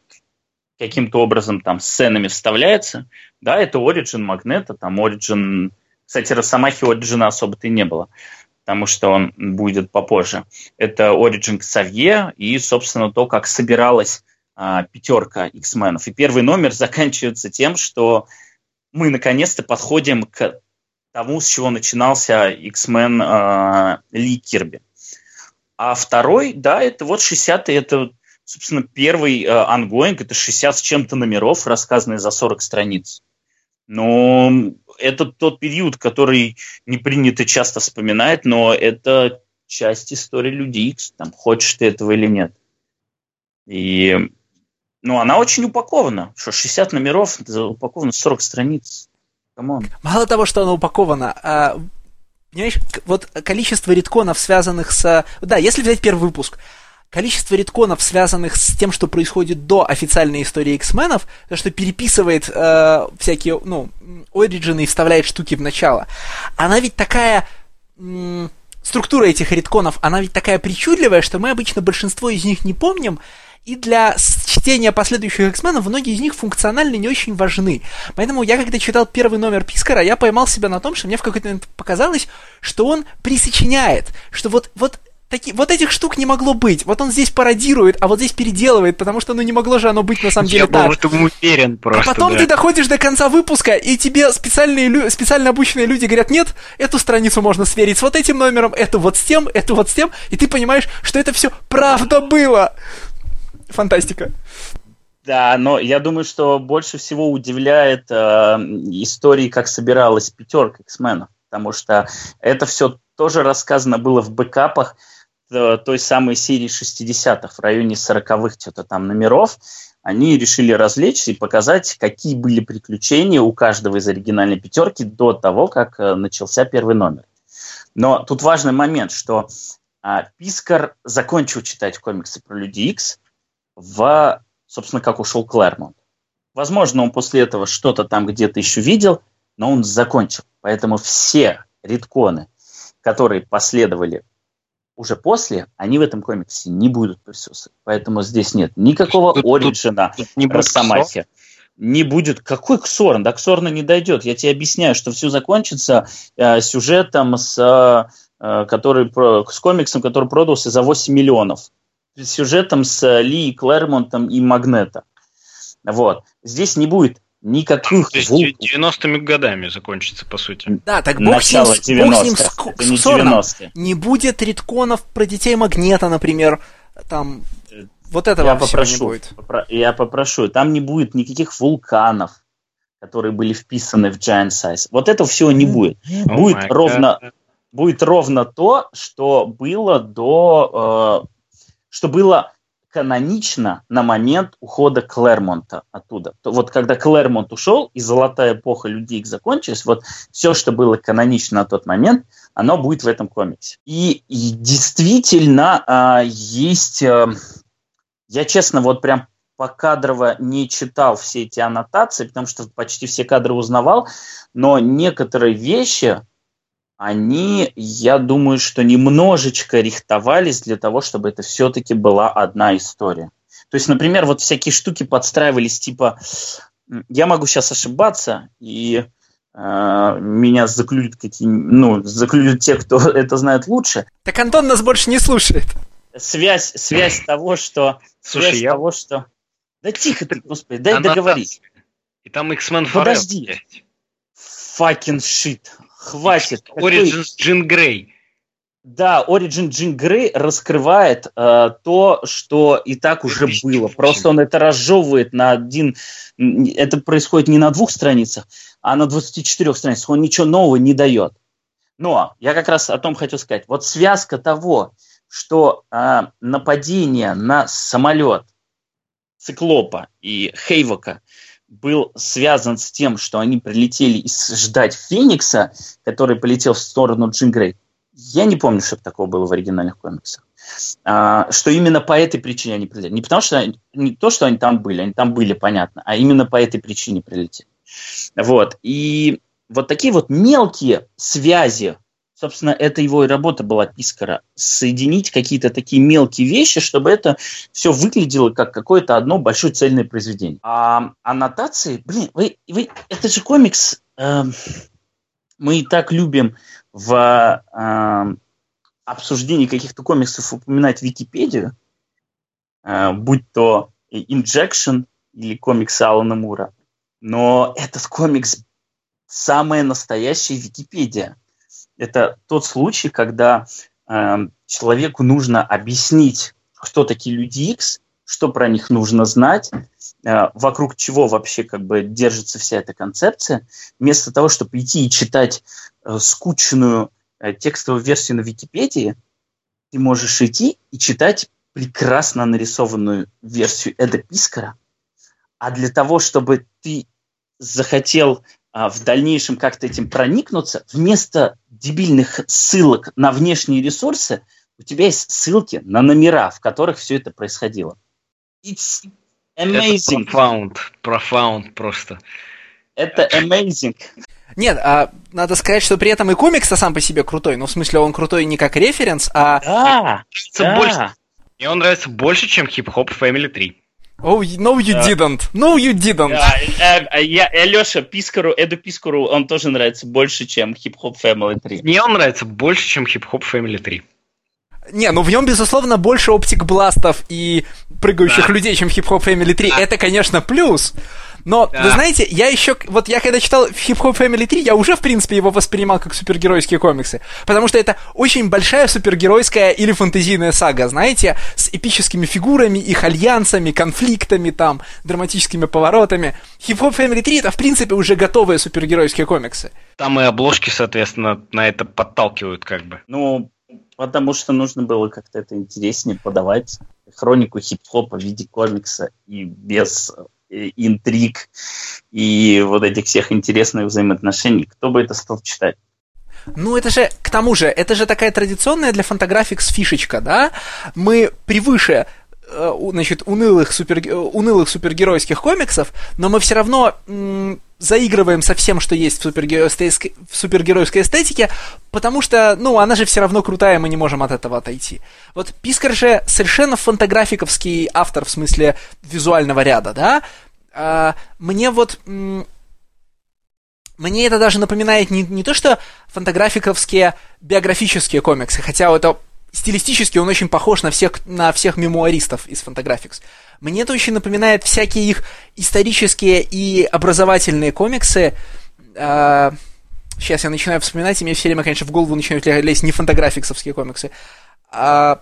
каким-то образом там сценами вставляется, да, это Origin Магнета, там Origin... Кстати, Росомахи Origin особо-то и не было, потому что он будет попозже. Это Origin Ксавье и, собственно, то, как собиралась а, пятерка X-менов. И первый номер заканчивается тем, что мы наконец-то подходим к тому, с чего начинался X-Men э, Ли Кирби. А второй, да, это вот 60-й, это, собственно, первый ongoing, это 60 с чем-то номеров, рассказанные за 40 страниц. Но это тот период, который не принято часто вспоминать, но это часть истории Люди Икс, там, хочешь ты этого или нет. И, ну, она очень упакована, что 60 номеров, упаковано 40 страниц. Come on. Мало того, что она упакована, а, понимаешь, вот количество retcon ов, связанных с... Да, если взять первый выпуск, количество retcon ов, связанных с тем, что происходит до официальной истории X-менов, то, что переписывает э, всякие, ну, origin ы и вставляет штуки в начало, она ведь такая... М- структура этих retcon ов, она ведь такая причудливая, что мы обычно большинство из них не помним, и для чтения последующих X-менов многие из них функционально не очень важны. Поэтому я, когда читал первый номер Пискара, я поймал себя на том, что мне в какой-то момент показалось, что он присочиняет, что вот, вот Таки, вот этих штук не могло быть. Вот он здесь пародирует, а вот здесь переделывает, потому что ну не могло же оно быть на самом деле Я так. Я был уверен просто. А потом да. ты доходишь до конца выпуска, и тебе специальные, специально обученные люди говорят, нет, эту страницу можно сверить с вот этим номером, эту вот с тем, эту вот с тем, и ты понимаешь, что это все правда было фантастика. Да, но я думаю, что больше всего удивляет э, истории, как собиралась пятерка X-менов, потому что это все тоже рассказано было в бэкапах э, той самой серии 60-х, в районе 40-х что-то там номеров. Они решили развлечься и показать, какие были приключения у каждого из оригинальной пятерки до того, как э, начался первый номер. Но тут важный момент, что э, Пискар закончил читать комиксы про Люди Икс, в, собственно, как ушел Клэрмонт. Возможно, он после этого что-то там где-то еще видел, но он закончил. Поэтому все редконы, которые последовали уже после, они в этом комиксе не будут присутствовать. Поэтому здесь нет никакого тут, Ориджина, тут, тут не Росомахи. Не будет. Какой Ксорн? Да Ксорна не дойдет. Я тебе объясняю, что все закончится э, сюжетом, с, э, который, с комиксом, который продался за 8 миллионов сюжетом с Ли, Клэрмонтом и Магнета. Вот. Здесь не будет никаких... То есть 90-ми годами закончится, по сути. Да, так бог Начало с ним, бог с, ним с, не. Не будет редконов про детей Магнета, например. Там вот этого я попрошу, не будет. Попро- я попрошу. Там не будет никаких вулканов, которые были вписаны в Giant Size. Вот этого всего не будет. Oh будет ровно... Будет ровно то, что было до э, что было канонично на момент ухода Клэрмонта оттуда. То вот когда Клэрмонт ушел и золотая эпоха людей закончилась, вот все, что было канонично на тот момент, оно будет в этом комиксе. И, и действительно э, есть... Э, я, честно, вот прям покадрово не читал все эти аннотации, потому что почти все кадры узнавал, но некоторые вещи, они, я думаю, что немножечко рихтовались для того, чтобы это все-таки была одна история. То есть, например, вот всякие штуки подстраивались, типа, я могу сейчас ошибаться, и э, меня заклюют какие ну, заклюют те, кто это знает лучше. Так Антон нас больше не слушает. Связь, связь того, что... Слушай, связь я... того, что... Да тихо ты, господи, дай договорить. И там X-Men Подожди. Fucking shit. Хватит. Origin Джин Грей. Да, Origin Джин Грей раскрывает э, то, что и так уже было. Просто он это разжевывает на один... Это происходит не на двух страницах, а на 24 страницах. Он ничего нового не дает. Но я как раз о том хотел сказать. Вот связка того, что э, нападение на самолет Циклопа и Хейвока – был связан с тем, что они прилетели ждать Феникса, который полетел в сторону Джин Грей. Я не помню, что такого было в оригинальных комиксах. А, что именно по этой причине они прилетели. Не потому что не то, что они там были, они там были, понятно, а именно по этой причине прилетели. Вот. И вот такие вот мелкие связи собственно, это его и работа была Пискара. Соединить какие-то такие мелкие вещи, чтобы это все выглядело как какое-то одно большое цельное произведение. А аннотации, блин, вы, вы, это же комикс, э, мы и так любим в э, обсуждении каких-то комиксов упоминать Википедию, э, будь то Injection или комикс Алана Мура. Но этот комикс самая настоящая Википедия. Это тот случай, когда э, человеку нужно объяснить, кто такие люди X, что про них нужно знать, э, вокруг чего вообще как бы держится вся эта концепция, вместо того, чтобы идти и читать э, скучную э, текстовую версию на Википедии, ты можешь идти и читать прекрасно нарисованную версию Эда Пискара. А для того, чтобы ты захотел в дальнейшем как-то этим проникнуться, вместо дебильных ссылок на внешние ресурсы, у тебя есть ссылки на номера, в которых все это происходило. It's amazing. Это profound, profound просто. Это amazing. Нет, а надо сказать, что при этом и комикс-то сам по себе крутой. Ну, в смысле, он крутой не как референс, а... Да, да. Больше, мне он нравится больше, чем хип-хоп Family 3. Oh, no, you yeah. didn't. No, you didn't. Yeah, uh, я, Алеша Пискару, Эду Пискару, он тоже нравится больше, чем Hip Hop Family 3. Мне он нравится больше, чем Hip Hop Family 3. Не, ну в нем, безусловно, больше оптик-бластов и прыгающих да. людей, чем в Hip Hop Family 3. Да. Это, конечно, плюс. Но, да. вы знаете, я еще, вот я когда читал Hip Hop Family 3, я уже, в принципе, его воспринимал как супергеройские комиксы. Потому что это очень большая супергеройская или фантазийная сага, знаете, с эпическими фигурами, их альянсами, конфликтами там, драматическими поворотами. Hip Hop Family 3 это, в принципе, уже готовые супергеройские комиксы. Там и обложки, соответственно, на это подталкивают как бы. Ну, потому что нужно было как-то это интереснее подавать. Хронику хип-хопа в виде комикса и без интриг и вот этих всех интересных взаимоотношений. Кто бы это стал читать? Ну, это же, к тому же, это же такая традиционная для фантаграфикс фишечка, да? Мы превыше э, значит, унылых, супер, э, унылых супергеройских комиксов, но мы все равно м- заигрываем со всем, что есть в супергеройской, в супергеройской эстетике, потому что, ну, она же все равно крутая, мы не можем от этого отойти. Вот Пискар же совершенно фантаграфиковский автор в смысле визуального ряда, да? А, мне вот... Мне это даже напоминает не, не то, что фантаграфиковские биографические комиксы, хотя это стилистически он очень похож на всех, на всех мемуаристов из Fantagraphics. Мне это очень напоминает всякие их исторические и образовательные комиксы. А, сейчас я начинаю вспоминать, и мне все время, конечно, в голову начинают лезть не фантаграфиксовские комиксы. А,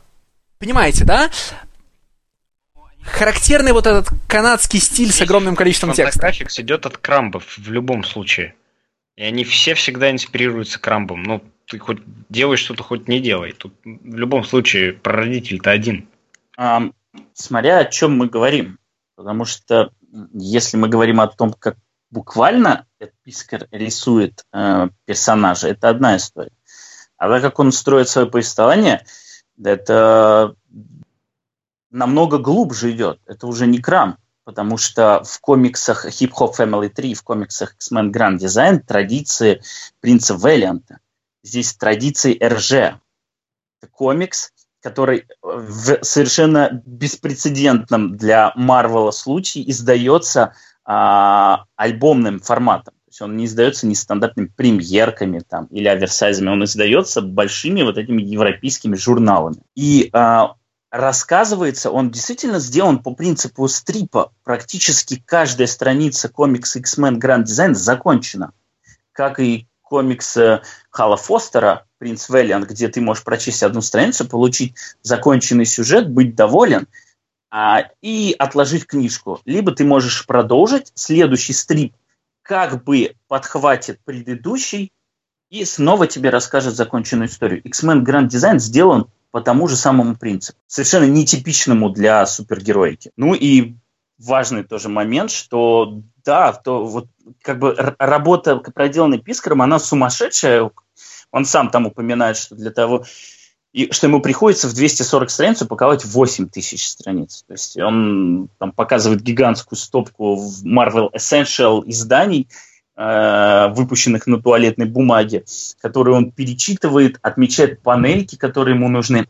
понимаете, да? Характерный вот этот канадский стиль с огромным количеством текста. Фантаграфикс идет от крамбов в любом случае. И они все всегда инспирируются крамбом. Ну, ты хоть делай что-то, хоть не делай. Тут в любом случае прародитель-то один. А, смотря о чем мы говорим. Потому что если мы говорим о том, как буквально Пискар рисует э, персонажа, это одна история. А так как он строит свое повествование, это намного глубже идет. Это уже не крам, потому что в комиксах Hip Hop Family 3, в комиксах X-Men Grand Design традиции принца Вэллианта. Здесь традиции РЖ. Это комикс, который в совершенно беспрецедентном для Марвела случае издается а, альбомным форматом. То есть он не издается не стандартными премьерками там, или оверсайзами, он издается большими вот этими европейскими журналами. И а, рассказывается, он действительно сделан по принципу стрипа. Практически каждая страница комикса X-Men Grand Design закончена. Как и комикс Халла Фостера «Принц Вэллиан», где ты можешь прочесть одну страницу, получить законченный сюжет, быть доволен а, и отложить книжку. Либо ты можешь продолжить, следующий стрип как бы подхватит предыдущий и снова тебе расскажет законченную историю. X-Men Grand Design сделан по тому же самому принципу, совершенно нетипичному для супергероики. Ну и важный тоже момент, что да, то вот как бы работа, проделанная Пискаром, она сумасшедшая. Он сам там упоминает, что для того, и что ему приходится в 240 страниц упаковать 8 тысяч страниц. То есть он там показывает гигантскую стопку в Marvel Essential изданий, э, выпущенных на туалетной бумаге, которые он перечитывает, отмечает панельки, которые ему нужны,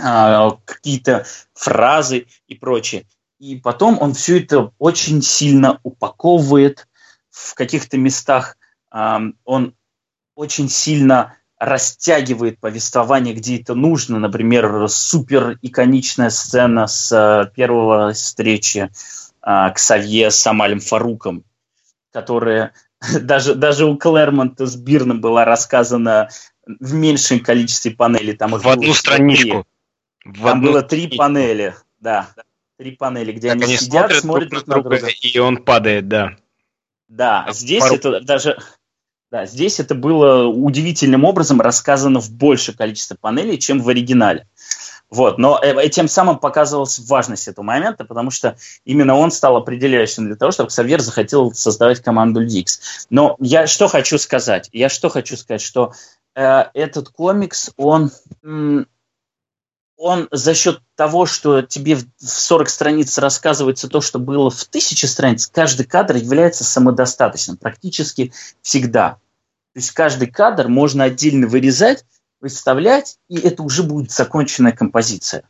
э, какие-то фразы и прочее. И потом он все это очень сильно упаковывает в каких-то местах. Э, он очень сильно растягивает повествование, где это нужно. Например, супер иконичная сцена с э, первого встречи э, Ксавье с Амалем Фаруком, которая даже, даже у Клэрмонта с Бирном была рассказана в меньшем количестве панелей. Там в одну страничку. В там одну было три панели, да. Три панели, где они, они сидят, смотрят друг на друга, и он падает, да. Да, а здесь Фарук... это даже да, здесь это было удивительным образом рассказано в большее количество панелей, чем в оригинале. Вот, но э, тем самым показывалась важность этого момента, потому что именно он стал определяющим для того, чтобы Ксавьер захотел создавать команду Dix. Но я что хочу сказать? Я что хочу сказать, что э, этот комикс, он, он за счет того, что тебе в 40 страниц рассказывается то, что было в тысячи страниц, каждый кадр является самодостаточным практически всегда. То есть каждый кадр можно отдельно вырезать, выставлять, и это уже будет законченная композиция.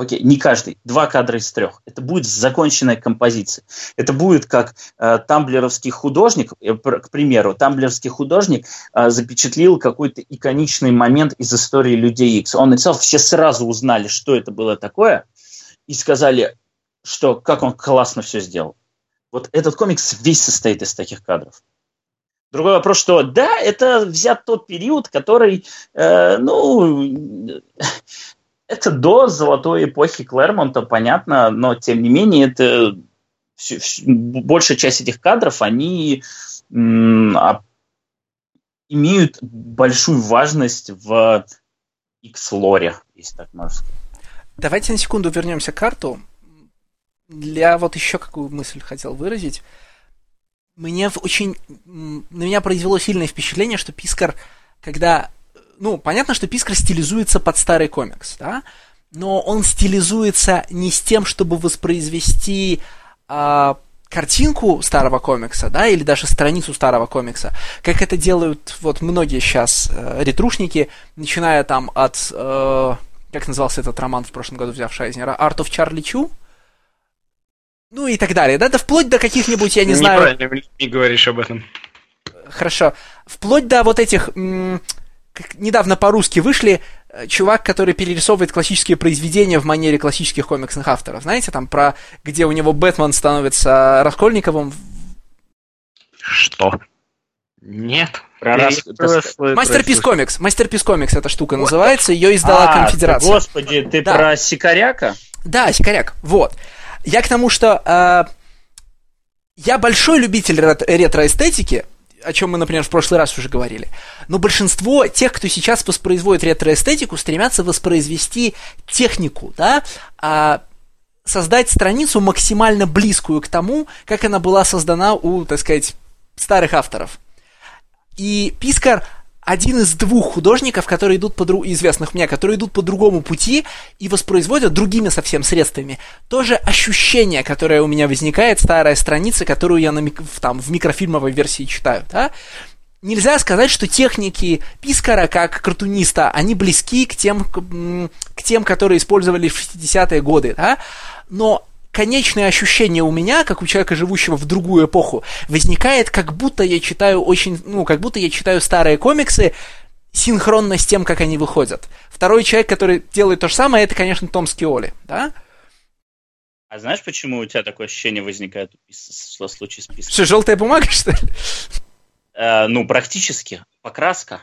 Окей, не каждый, два кадра из трех. Это будет законченная композиция. Это будет как э, тамблеровский художник, э, к примеру, тамблеровский художник э, запечатлил какой-то иконичный момент из истории Людей Икс. Он написал, все сразу узнали, что это было такое, и сказали, что как он классно все сделал. Вот этот комикс весь состоит из таких кадров. Другой вопрос, что да, это взят тот период, который, э, ну, это до золотой эпохи Клэрмонта, понятно, но тем не менее это большая часть этих кадров, они а, имеют большую важность в X-лоре, если так можно сказать. Давайте на секунду вернемся к карту. Для вот еще какую мысль хотел выразить мне очень... На меня произвело сильное впечатление, что Пискар, когда... Ну, понятно, что Пискар стилизуется под старый комикс, да? Но он стилизуется не с тем, чтобы воспроизвести а, картинку старого комикса, да, или даже страницу старого комикса, как это делают вот многие сейчас э, ретрушники, начиная там от... Э, как назывался этот роман в прошлом году, взяв Шайзнера? Art of Charlie Chu? Ну и так далее, да, да вплоть до каких-нибудь, я не знаю... Неправильно не говоришь об этом. Хорошо. Вплоть до вот этих... Как недавно по-русски вышли э, чувак, который перерисовывает классические произведения в манере классических комиксных авторов. Знаете, там про... где у него Бэтмен становится Раскольниковым. Что? Нет. Про рас... Мастерпис комикс. Мастерпис комикс эта штука называется. Ее издала а, конфедерация. Господи, ты да. про Сикаряка? Да, Сикаряк. Вот. Я к тому, что э, я большой любитель ретро-эстетики, о чем мы, например, в прошлый раз уже говорили. Но большинство тех, кто сейчас воспроизводит ретро-эстетику, стремятся воспроизвести технику, да, а создать страницу максимально близкую к тому, как она была создана у, так сказать, старых авторов. И Пискар один из двух художников, которые идут по друг... известных мне, которые идут по другому пути и воспроизводят другими совсем средствами. Тоже ощущение, которое у меня возникает, старая страница, которую я на мик... там, в микрофильмовой версии читаю, да? Нельзя сказать, что техники Пискара, как картуниста, они близки к тем, к тем которые использовали в 60-е годы, да? Но конечное ощущение у меня, как у человека, живущего в другую эпоху, возникает, как будто я читаю очень, ну, как будто я читаю старые комиксы, синхронно с тем, как они выходят. Второй человек, который делает то же самое, это, конечно, Том Скиоли, да? А знаешь, почему у тебя такое ощущение возникает в случае с писком? Что, желтая бумага, что ли? Э, ну, практически. Покраска.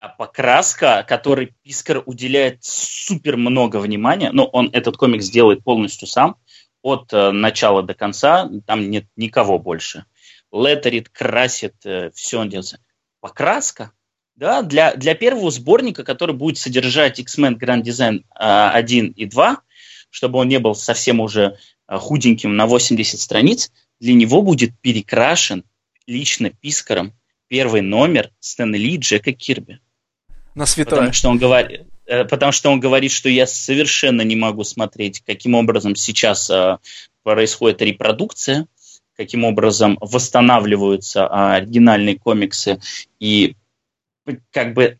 А покраска, которой Пискар уделяет супер много внимания, но он этот комикс делает полностью сам, от э, начала до конца, там нет никого больше. Леттерит, красит, э, все он делает. Покраска, да, для, для первого сборника, который будет содержать X-Men Grand Design э, 1 и 2, чтобы он не был совсем уже э, худеньким на 80 страниц, для него будет перекрашен лично Пискаром первый номер Стэн Ли Джека Кирби на святое. Потому что он говорит, э, потому что он говорит, что я совершенно не могу смотреть, каким образом сейчас э, происходит репродукция, каким образом восстанавливаются а, оригинальные комиксы и как бы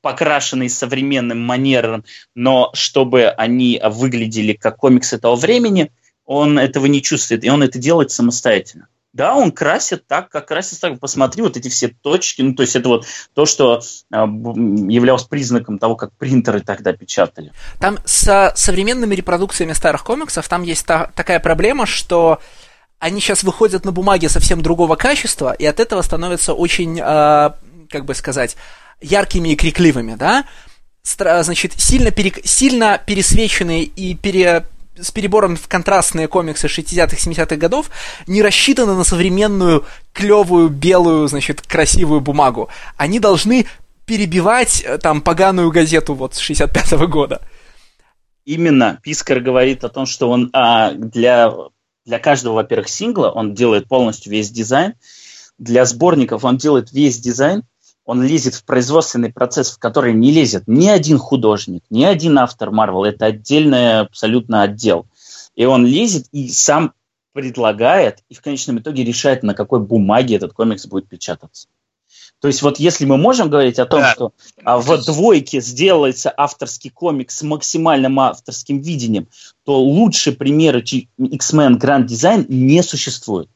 покрашенные современным манером, но чтобы они выглядели как комиксы того времени, он этого не чувствует, и он это делает самостоятельно. Да, он красит так, как красит так. Посмотри, вот эти все точки, ну, то есть это вот то, что э, являлось признаком того, как принтеры тогда печатали. Там с современными репродукциями старых комиксов там есть та, такая проблема, что они сейчас выходят на бумаге совсем другого качества, и от этого становятся очень, э, как бы сказать, яркими и крикливыми, да? Стра- значит, сильно, перек... сильно пересвеченные и пере с перебором в контрастные комиксы 60-х, 70-х годов не рассчитаны на современную, клевую, белую, значит, красивую бумагу. Они должны перебивать э, там поганую газету вот с 65-го года. Именно Пискар говорит о том, что он а, для, для каждого, во-первых, сингла он делает полностью весь дизайн, для сборников он делает весь дизайн, он лезет в производственный процесс, в который не лезет ни один художник, ни один автор Марвел. Это отдельный абсолютно отдел. И он лезет и сам предлагает, и в конечном итоге решает, на какой бумаге этот комикс будет печататься. То есть вот если мы можем говорить о том, да. что а, в двойке сделается авторский комикс с максимальным авторским видением, то лучше примеры X-Men Grand Design не существует.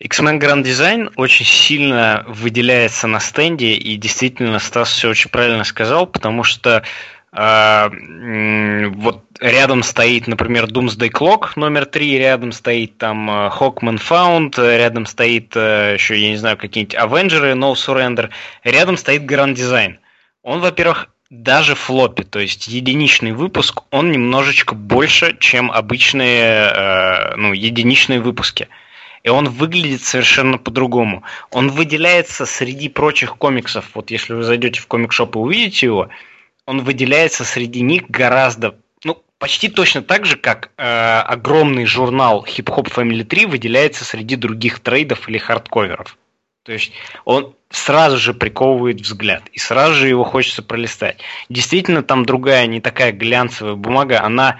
X-Men Grand Design очень сильно выделяется на стенде, и действительно Стас все очень правильно сказал, потому что э, вот рядом стоит, например, Doomsday Clock номер 3, рядом стоит там э, Hawkman Found, рядом стоит э, еще, я не знаю, какие-нибудь Avengers, No Surrender, рядом стоит Grand Design. Он, во-первых, даже флопе, то есть единичный выпуск, он немножечко больше, чем обычные э, ну, единичные выпуски и он выглядит совершенно по-другому. Он выделяется среди прочих комиксов. Вот если вы зайдете в комик-шоп и увидите его, он выделяется среди них гораздо, ну, почти точно так же, как э, огромный журнал Hip Hop Family 3 выделяется среди других трейдов или хардковеров. То есть он сразу же приковывает взгляд, и сразу же его хочется пролистать. Действительно, там другая, не такая глянцевая бумага, она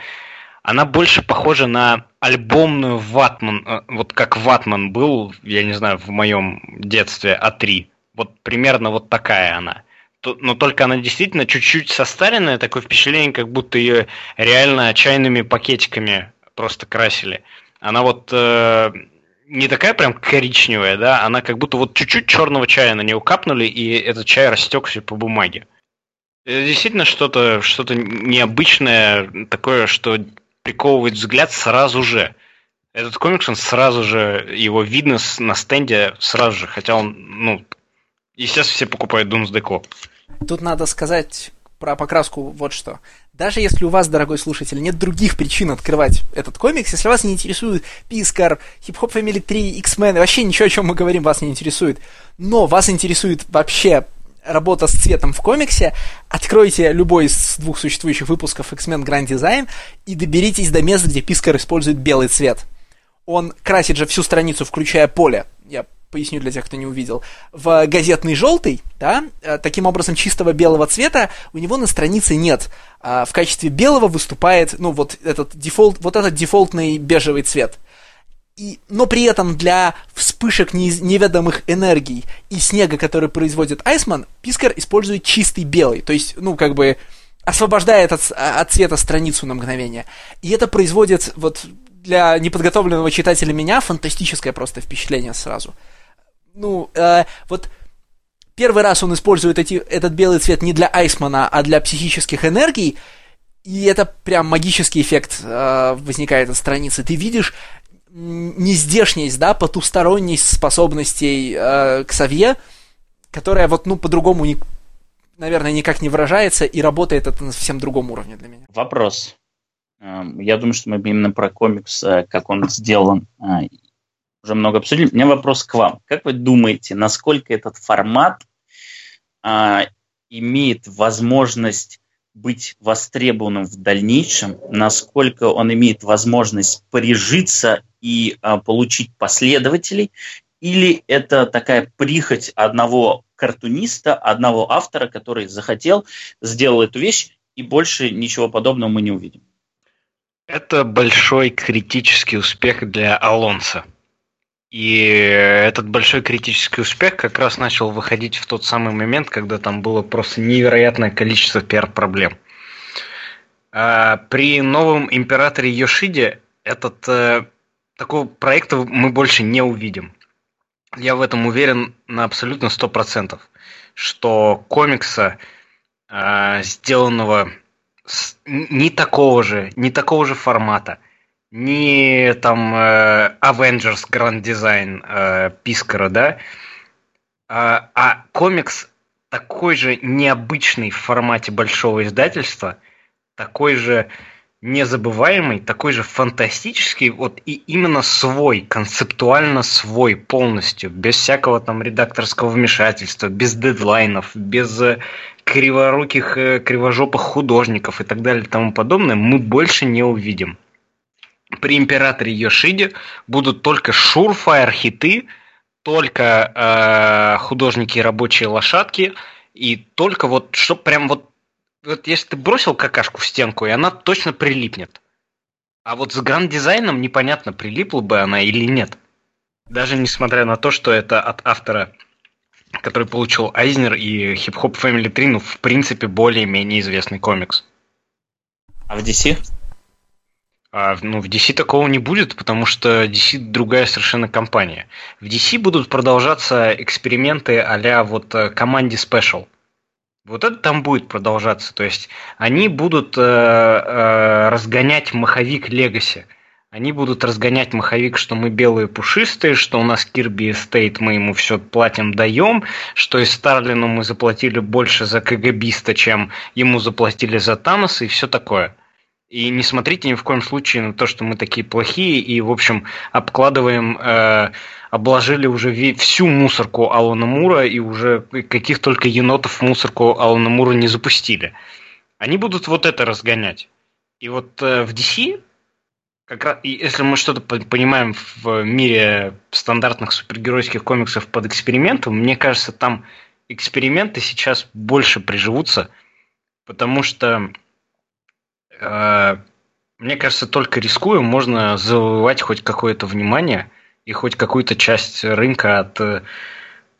она больше похожа на альбомную ватман, э, вот как ватман был, я не знаю, в моем детстве А3. Вот примерно вот такая она. Но только она действительно чуть-чуть состаренная, такое впечатление, как будто ее реально чайными пакетиками просто красили. Она вот э, не такая прям коричневая, да, она как будто вот чуть-чуть черного чая на нее капнули, и этот чай растекся по бумаге. Это действительно что-то что необычное, такое, что приковывает взгляд сразу же. Этот комикс, он сразу же, его видно на стенде сразу же, хотя он, ну, естественно, все покупают Doomsday Clock. Тут надо сказать про покраску вот что. Даже если у вас, дорогой слушатель, нет других причин открывать этот комикс, если вас не интересует Пискар, Hop Family 3, X-Men, вообще ничего, о чем мы говорим, вас не интересует, но вас интересует вообще работа с цветом в комиксе, откройте любой из двух существующих выпусков X-Men Grand Design и доберитесь до места, где Пискар использует белый цвет. Он красит же всю страницу, включая поле. Я поясню для тех, кто не увидел. В газетный желтый, да, э, таким образом чистого белого цвета у него на странице нет. А в качестве белого выступает, ну, вот этот дефолт, вот этот дефолтный бежевый цвет. И, но при этом для вспышек неведомых энергий и снега, который производит Айсман, Пискар использует чистый белый, то есть, ну, как бы освобождает от, от цвета страницу на мгновение. И это производит вот для неподготовленного читателя меня фантастическое просто впечатление сразу. Ну, э, вот первый раз он использует эти, этот белый цвет не для Айсмана, а для психических энергий, и это прям магический эффект э, возникает от страницы. Ты видишь нездешность, да, потусторонность способностей э, Ксавье, которая вот, ну, по-другому, не, наверное, никак не выражается, и работает это на совсем другом уровне для меня. Вопрос. Эм, я думаю, что мы именно про комикс, э, как он сделан, э, уже много обсудили. У меня вопрос к вам. Как вы думаете, насколько этот формат а, имеет возможность быть востребованным в дальнейшем, насколько он имеет возможность прижиться и а, получить последователей, или это такая прихоть одного картуниста, одного автора, который захотел, сделал эту вещь, и больше ничего подобного мы не увидим. Это большой критический успех для Алонса, И этот большой критический успех как раз начал выходить в тот самый момент, когда там было просто невероятное количество пиар-проблем. А при новом императоре Йошиде этот э, такого проекта мы больше не увидим. Я в этом уверен на абсолютно 100%, что комикса, э, сделанного с, не такого же, не такого же формата, не там э, Avengers Grand Design э, Пискара, да, а, а комикс такой же необычный в формате большого издательства, такой же незабываемый, такой же фантастический, вот и именно свой, концептуально свой полностью, без всякого там редакторского вмешательства, без дедлайнов, без э, криворуких, э, кривожопых художников и так далее и тому подобное, мы больше не увидим. При императоре Йошиде будут только шурфайр хиты, только э, художники и рабочие лошадки, и только вот, что прям вот вот если ты бросил какашку в стенку, и она точно прилипнет. А вот с гранд-дизайном непонятно, прилипла бы она или нет. Даже несмотря на то, что это от автора, который получил Айзнер и Hop Family 3, ну, в принципе, более-менее известный комикс. А в DC? А, ну, в DC такого не будет, потому что DC другая совершенно компания. В DC будут продолжаться эксперименты а вот э, команде Special – вот это там будет продолжаться. То есть они будут э, э, разгонять маховик Легаси. Они будут разгонять маховик, что мы белые пушистые, что у нас Кирби Эстейт, мы ему все платим, даем, что и Старлину мы заплатили больше за КГБиста, чем ему заплатили за Таноса и все такое. И не смотрите ни в коем случае на то, что мы такие плохие и, в общем, обкладываем, э, обложили уже всю мусорку Алана Мура и уже каких только енотов в мусорку Алана Мура не запустили. Они будут вот это разгонять. И вот э, в DC, как раз, если мы что-то понимаем в мире стандартных супергеройских комиксов под экспериментом, мне кажется, там эксперименты сейчас больше приживутся, потому что мне кажется, только рискуя, можно завоевать хоть какое-то внимание и хоть какую-то часть рынка от э,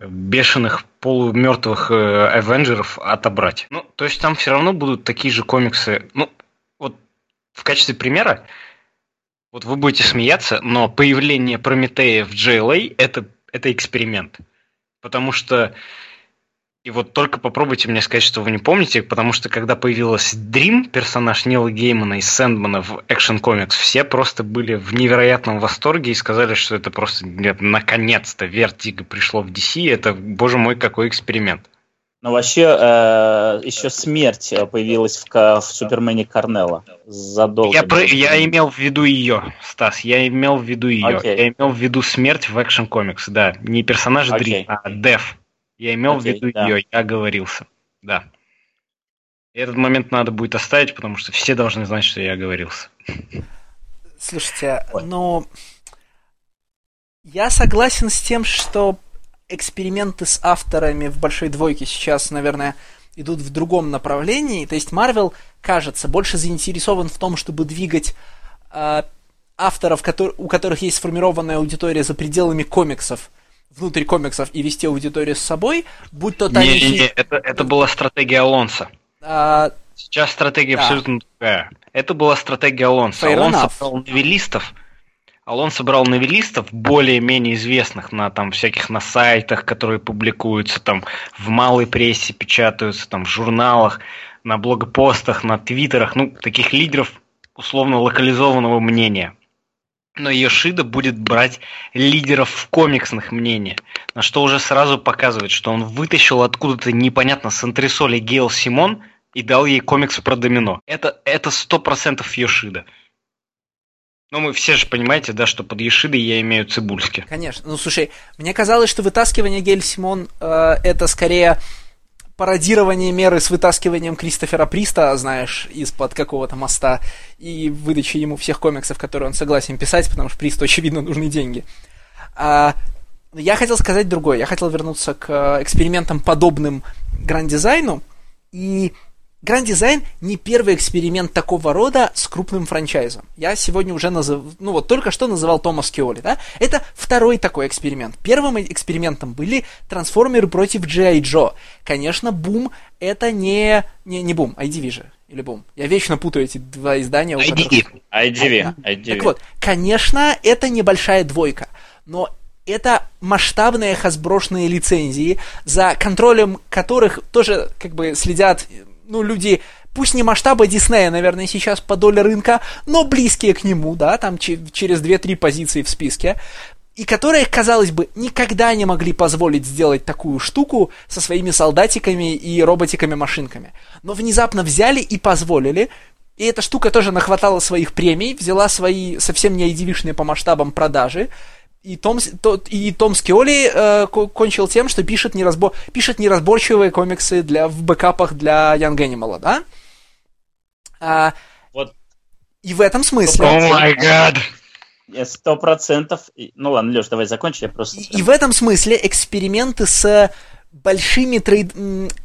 бешеных полумертвых Авенджеров отобрать. Ну, то есть там все равно будут такие же комиксы. Ну, вот в качестве примера, вот вы будете смеяться, но появление Прометея в JLA это, это эксперимент. Потому что и вот только попробуйте мне сказать, что вы не помните, потому что когда появилась Dream, персонаж Нила Геймана из Сэндмана в Action Comics, все просто были в невероятном восторге и сказали, что это просто наконец-то Vertigo пришло в DC, это, боже мой, какой эксперимент. Но вообще э, еще смерть появилась в, в Супермене Корнелла задолго. Я, про, я имел в виду ее, Стас, я имел в виду ее. Okay. Я имел в виду смерть в Action Comics, да. Не персонаж okay. Dream, а Дев. Я имел okay, в виду да. ее, я оговорился. Да. Этот момент надо будет оставить, потому что все должны знать, что я оговорился. Слушайте, ну... Я согласен с тем, что эксперименты с авторами в большой двойке сейчас, наверное, идут в другом направлении. То есть Марвел, кажется, больше заинтересован в том, чтобы двигать э, авторов, который, у которых есть сформированная аудитория за пределами комиксов, внутрь комиксов и вести аудиторию с собой, будь то Тайный Не, не, не, это, это была стратегия Алонса. А... Сейчас стратегия да. абсолютно другая. Это была стратегия Алонса. Fair Алонсо enough. собрал новеллистов, Алон собрал новеллистов, более-менее известных на там всяких на сайтах, которые публикуются там в малой прессе, печатаются там в журналах, на блогпостах, на твиттерах, ну, таких лидеров условно локализованного мнения но Йошида будет брать лидеров в комиксных мнениях, на что уже сразу показывает, что он вытащил откуда-то непонятно с антресоли Гейл Симон и дал ей комикс про домино. Это это сто процентов Йошида. Ну, мы все же понимаете, да, что под Ешидой я имею Цибульски. Конечно. Ну, слушай, мне казалось, что вытаскивание Гель Симон э, это скорее пародирование меры с вытаскиванием Кристофера Приста, знаешь, из-под какого-то моста и выдачей ему всех комиксов, которые он согласен писать, потому что Присту, очевидно, нужны деньги. А, я хотел сказать другое. Я хотел вернуться к экспериментам, подобным гранд-дизайну. И Grand Design не первый эксперимент такого рода с крупным франчайзом. Я сегодня уже называл, ну вот только что называл Томас Киоли, да? Это второй такой эксперимент. Первым экспериментом были трансформеры против G.I. Joe. Конечно, Бум это не, не, не Бум, IDV же. Или Бум. Я вечно путаю эти два издания. IDV. IDV. IDV. Так вот, конечно, это небольшая двойка. Но это масштабные хасброшные лицензии, за контролем которых тоже как бы следят ну, люди, пусть не масштаба Диснея, наверное, сейчас по доле рынка, но близкие к нему, да, там через 2-3 позиции в списке, и которые, казалось бы, никогда не могли позволить сделать такую штуку со своими солдатиками и роботиками-машинками. Но внезапно взяли и позволили, и эта штука тоже нахватала своих премий, взяла свои совсем не idv по масштабам продажи, и Том, то, и Том Скиоли э, кончил тем, что пишет, неразбор, пишет неразборчивые комиксы для, в бэкапах для Young Animal, да? А, вот. И в этом смысле... О май гад! Сто процентов. Ну ладно, Леш, давай закончи, я просто... И, и в этом смысле эксперименты с большими, трейд...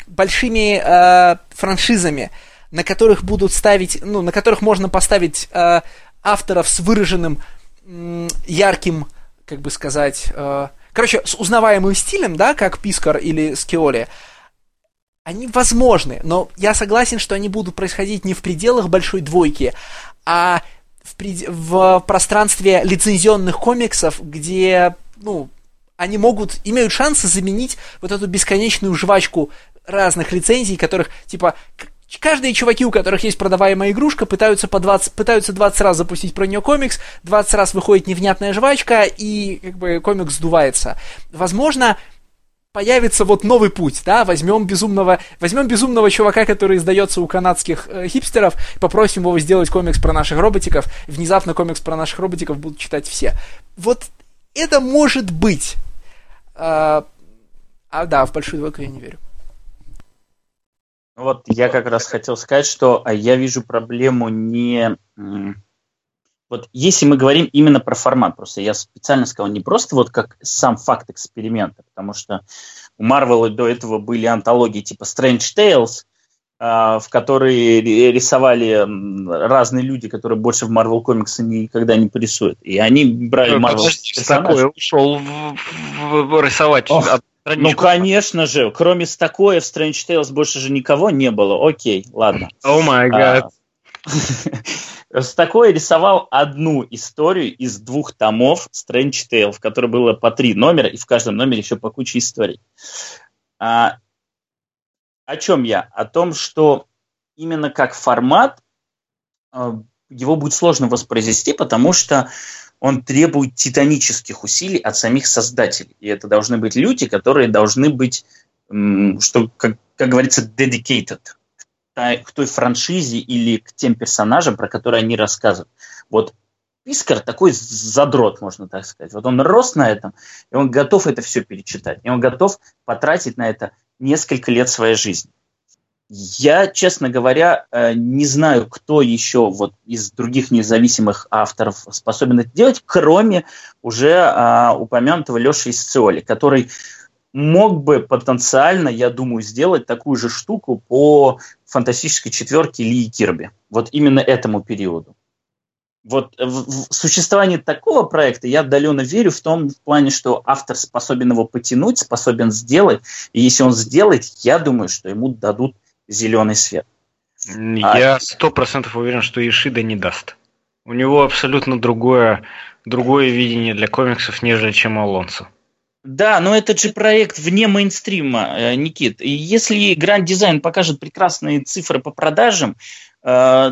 большими э, франшизами, на которых будут ставить, ну, на которых можно поставить э, авторов с выраженным ярким как бы сказать, э, короче, с узнаваемым стилем, да, как Пискар или Скиоли, они возможны, но я согласен, что они будут происходить не в пределах большой двойки, а в, пред... в пространстве лицензионных комиксов, где, ну, они могут, имеют шансы заменить вот эту бесконечную жвачку разных лицензий, которых, типа, Каждые чуваки, у которых есть продаваемая игрушка, пытаются, по 20, пытаются 20 раз запустить про нее комикс, 20 раз выходит невнятная жвачка, и как бы комикс сдувается. Возможно, появится вот новый путь, да, возьмем безумного, возьмем безумного чувака, который издается у канадских э, хипстеров, попросим его сделать комикс про наших роботиков, внезапно комикс про наших роботиков будут читать все. Вот это может быть. А, а да, в большую двойку я не верю. Вот я как раз хотел сказать, что а, я вижу проблему не... Вот если мы говорим именно про формат, просто я специально сказал не просто вот как сам факт эксперимента, потому что у Марвела до этого были антологии типа Strange Tales, а, в которые рисовали разные люди, которые больше в Marvel комиксы никогда не порисуют. И они брали Marvel персонажей. ушел в, в, в рисовать Ох, ну, конечно же, кроме Стакоя в Strange Tales больше же никого не было. Окей, ладно. О май гад. Стакоя рисовал одну историю из двух томов Strange Tale, в которой было по три номера, и в каждом номере еще по куче историй. А, о чем я? О том, что именно как формат а, его будет сложно воспроизвести, потому что он требует титанических усилий от самих создателей. И это должны быть люди, которые должны быть, что, как, как говорится, dedicated к той франшизе или к тем персонажам, про которые они рассказывают. Вот Пискар такой задрот, можно так сказать. Вот он рос на этом, и он готов это все перечитать. И он готов потратить на это несколько лет своей жизни. Я, честно говоря, э, не знаю, кто еще вот из других независимых авторов способен это делать, кроме уже а, упомянутого Леши Исциоли, который мог бы потенциально, я думаю, сделать такую же штуку по фантастической четверке Ли Кирби. Вот именно этому периоду. Вот в, в существование такого проекта я отдаленно верю в том в плане, что автор способен его потянуть, способен сделать. И если он сделает, я думаю, что ему дадут зеленый свет. Я а сто процентов уверен, что Ишида не даст. У него абсолютно другое, другое видение для комиксов, нежели чем Алонсо. Да, но это же проект вне мейнстрима, э, Никит. И если Grand Design покажет прекрасные цифры по продажам, э,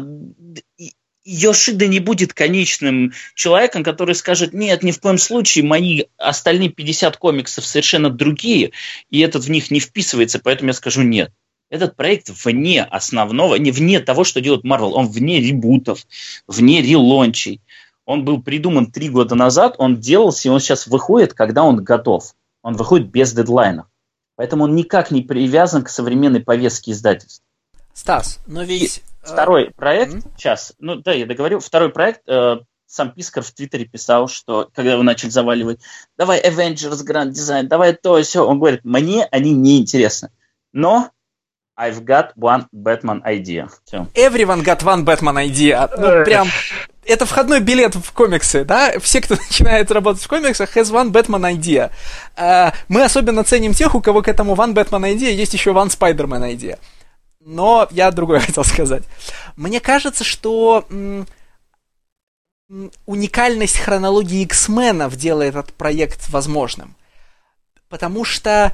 Йошида не будет конечным человеком, который скажет, нет, ни в коем случае, мои остальные 50 комиксов совершенно другие, и этот в них не вписывается, поэтому я скажу нет. Этот проект вне основного, не вне того, что делает Marvel, он вне ребутов, вне релончей. Он был придуман три года назад, он делался, и он сейчас выходит, когда он готов. Он выходит без дедлайнов. Поэтому он никак не привязан к современной повестке издательств. Стас, но ведь... И э, второй проект, mm-hmm. сейчас, ну да, я договорю, второй проект, э, сам Пискар в Твиттере писал, что когда его начали заваливать, давай Avengers Grand Design, давай то, все, он говорит, мне они не интересны. Но I've got one Batman idea. Все. Everyone got one Batman idea. Ну, прям это входной билет в комиксы, да? Все, кто начинает работать в комиксах, has one Batman idea. Uh, мы особенно ценим тех, у кого к этому one Batman idea есть еще one Spider-Man idea. Но я другое хотел сказать. Мне кажется, что уникальность хронологии X-менов делает этот проект возможным. Потому что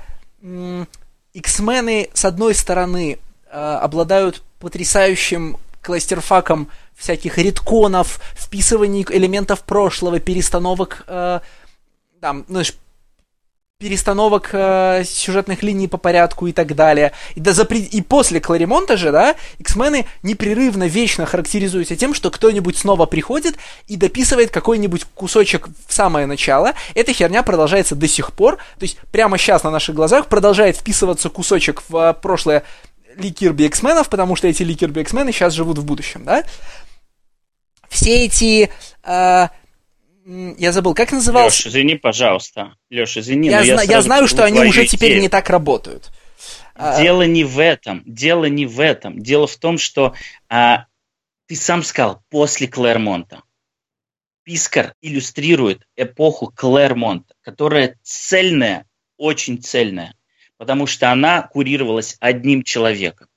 X-мены, с одной стороны, э, обладают потрясающим кластерфаком всяких редконов, вписываний элементов прошлого, перестановок, э, там, ну, перестановок э, сюжетных линий по порядку и так далее. И, да, запри... и после Кларимонта же, да, X-мены непрерывно, вечно характеризуются тем, что кто-нибудь снова приходит и дописывает какой-нибудь кусочек в самое начало. Эта херня продолжается до сих пор. То есть прямо сейчас на наших глазах продолжает вписываться кусочек в э, прошлое Ли Кирби X-менов, потому что эти Ли Кирби X-мены сейчас живут в будущем, да. Все эти... Э, я забыл, как назывался? Леш, извини, пожалуйста. Леш, извини, я, зна- я, я знаю, что они уже теперь идею. не так работают. А, дело не в этом. Дело не в этом. Дело в том, что а, ты сам сказал после Клэрмонта. Пискар иллюстрирует эпоху Клэрмонта, которая цельная, очень цельная, потому что она курировалась одним человеком.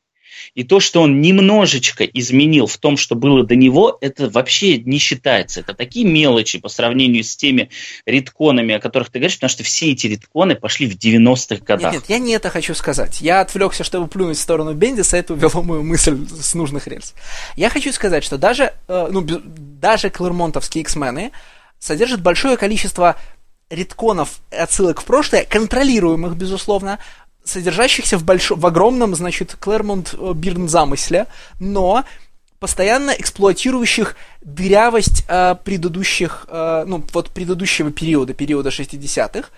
И то, что он немножечко изменил в том, что было до него, это вообще не считается. Это такие мелочи по сравнению с теми редконами, о которых ты говоришь, потому что все эти редконы пошли в 90-х годах. Нет, нет, я не это хочу сказать. Я отвлекся, чтобы плюнуть в сторону Бендиса, это увело мою мысль с нужных рельс. Я хочу сказать, что даже, э, ну, даже клермонтовские X-мены содержат большое количество редконов отсылок в прошлое, контролируемых, безусловно, содержащихся в, большом, в огромном, значит, Клэрмонт э, Бирн замысле, но постоянно эксплуатирующих дырявость э, предыдущих, э, ну, вот предыдущего периода, периода 60-х,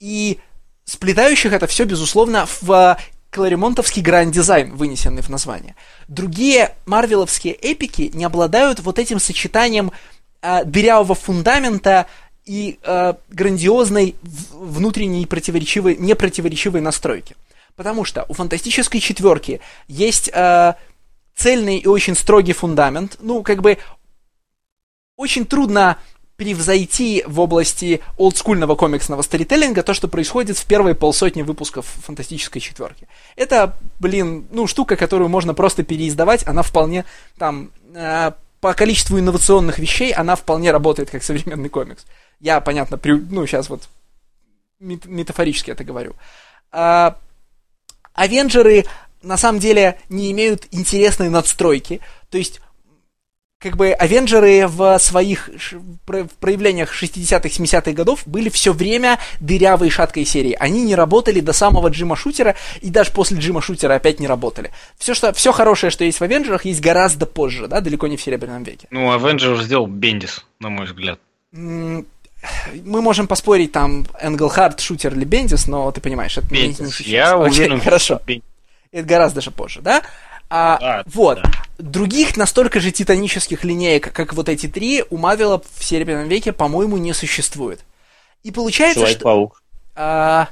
и сплетающих это все, безусловно, в Кларемонтовский гранд-дизайн, вынесенный в название. Другие марвеловские эпики не обладают вот этим сочетанием э, дырявого фундамента и э, грандиозной внутренней противоречивой, непротиворечивой настройки. Потому что у фантастической четверки есть э, цельный и очень строгий фундамент. Ну, как бы очень трудно превзойти в области олдскульного комиксного сторителлинга то, что происходит в первые полсотни выпусков фантастической четверки. Это, блин, ну, штука, которую можно просто переиздавать, она вполне там э, по количеству инновационных вещей, она вполне работает как современный комикс. Я, понятно, при, ну, сейчас вот метафорически это говорю. А, Авенджеры на самом деле не имеют интересной надстройки. То есть как бы Авенджеры в своих в проявлениях 60-х, 70-х годов были все время дырявой шаткой серии. Они не работали до самого Джима Шутера, и даже после Джима Шутера опять не работали. Все, что, все хорошее, что есть в Авенджерах, есть гораздо позже, да, далеко не в Серебряном веке. Ну, Авенджер сделал Бендис, на мой взгляд мы можем поспорить там Энглхард, Шутер или Бендис, но ты понимаешь, это Бендис. не, не Я уверен, хорошо. Это гораздо же позже, да? А, да, вот. Да. Других настолько же титанических линеек, как вот эти три, у Мавила в Серебряном веке, по-моему, не существует. И получается, Человек-паук. А,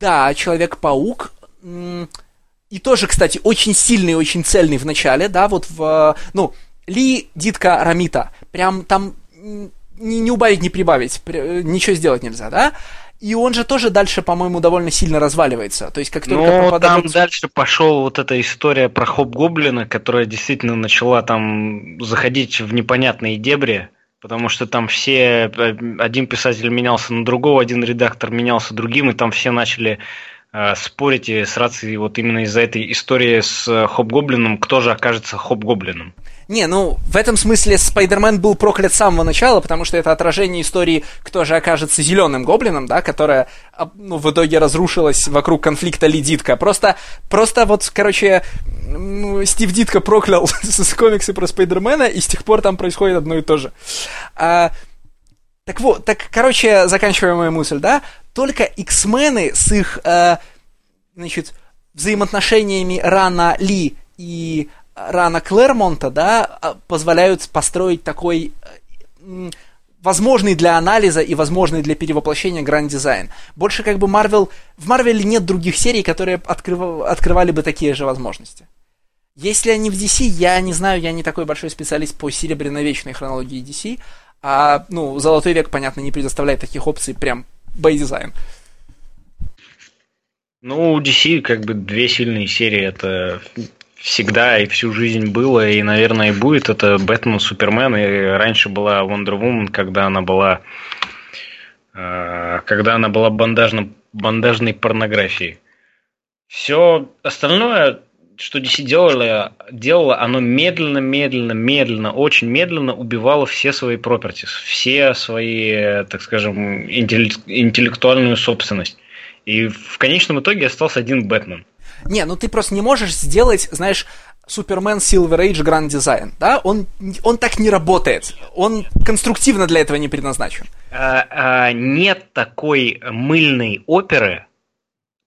да, Человек-паук. И тоже, кстати, очень сильный, очень цельный в начале, да, вот в, ну, Ли, Дитка, Рамита. Прям там не, не убавить, не прибавить, ничего сделать нельзя, да? И он же тоже дальше, по-моему, довольно сильно разваливается. То есть, как только ну, пропадает... там дальше пошел вот эта история про Хоп-Гоблина, которая действительно начала там заходить в непонятные дебри, потому что там все... Э, один писатель менялся на другого, один редактор менялся другим, и там все начали э, спорить и сраться вот именно из-за этой истории с э, Хоп-Гоблином, кто же окажется Хоп-Гоблином. Не, ну, в этом смысле Спайдермен был проклят с самого начала, потому что это отражение истории, кто же окажется зеленым гоблином, да, которая, ну, в итоге разрушилась вокруг конфликта Ли Дитка. Просто, просто вот, короче, Стив Дитка проклял с комиксы про Спайдермена, и с тех пор там происходит одно и то же. А, так вот, так, короче, заканчивая мою мысль, да, только X-мены с их, э, значит, взаимоотношениями Рана Ли и рана Клэрмонта, да, а, позволяют построить такой возможный для анализа и возможный для перевоплощения гранд дизайн. Больше как бы Marvel... В Марвеле нет других серий, которые открыв, открывали бы такие же возможности. Если они в DC, я не знаю, я не такой большой специалист по серебряно-вечной хронологии DC, а, ну, Золотой век, понятно, не предоставляет таких опций прям by design. Ну, у DC как бы две сильные серии. Это всегда и всю жизнь было, и, наверное, и будет. Это Бэтмен, Супермен, и раньше была Wonder Woman, когда она была э, когда она была бандажным, бандажной порнографией. Все остальное, что DC делало, делало, оно медленно, медленно, медленно, очень медленно убивало все свои properties, все свои, так скажем, интеллектуальную собственность. И в конечном итоге остался один Бэтмен. Не, ну ты просто не можешь сделать, знаешь, Супермен Silver Age Grand Design, да? Он, он так не работает. Он конструктивно для этого не предназначен. А, а, нет такой мыльной оперы,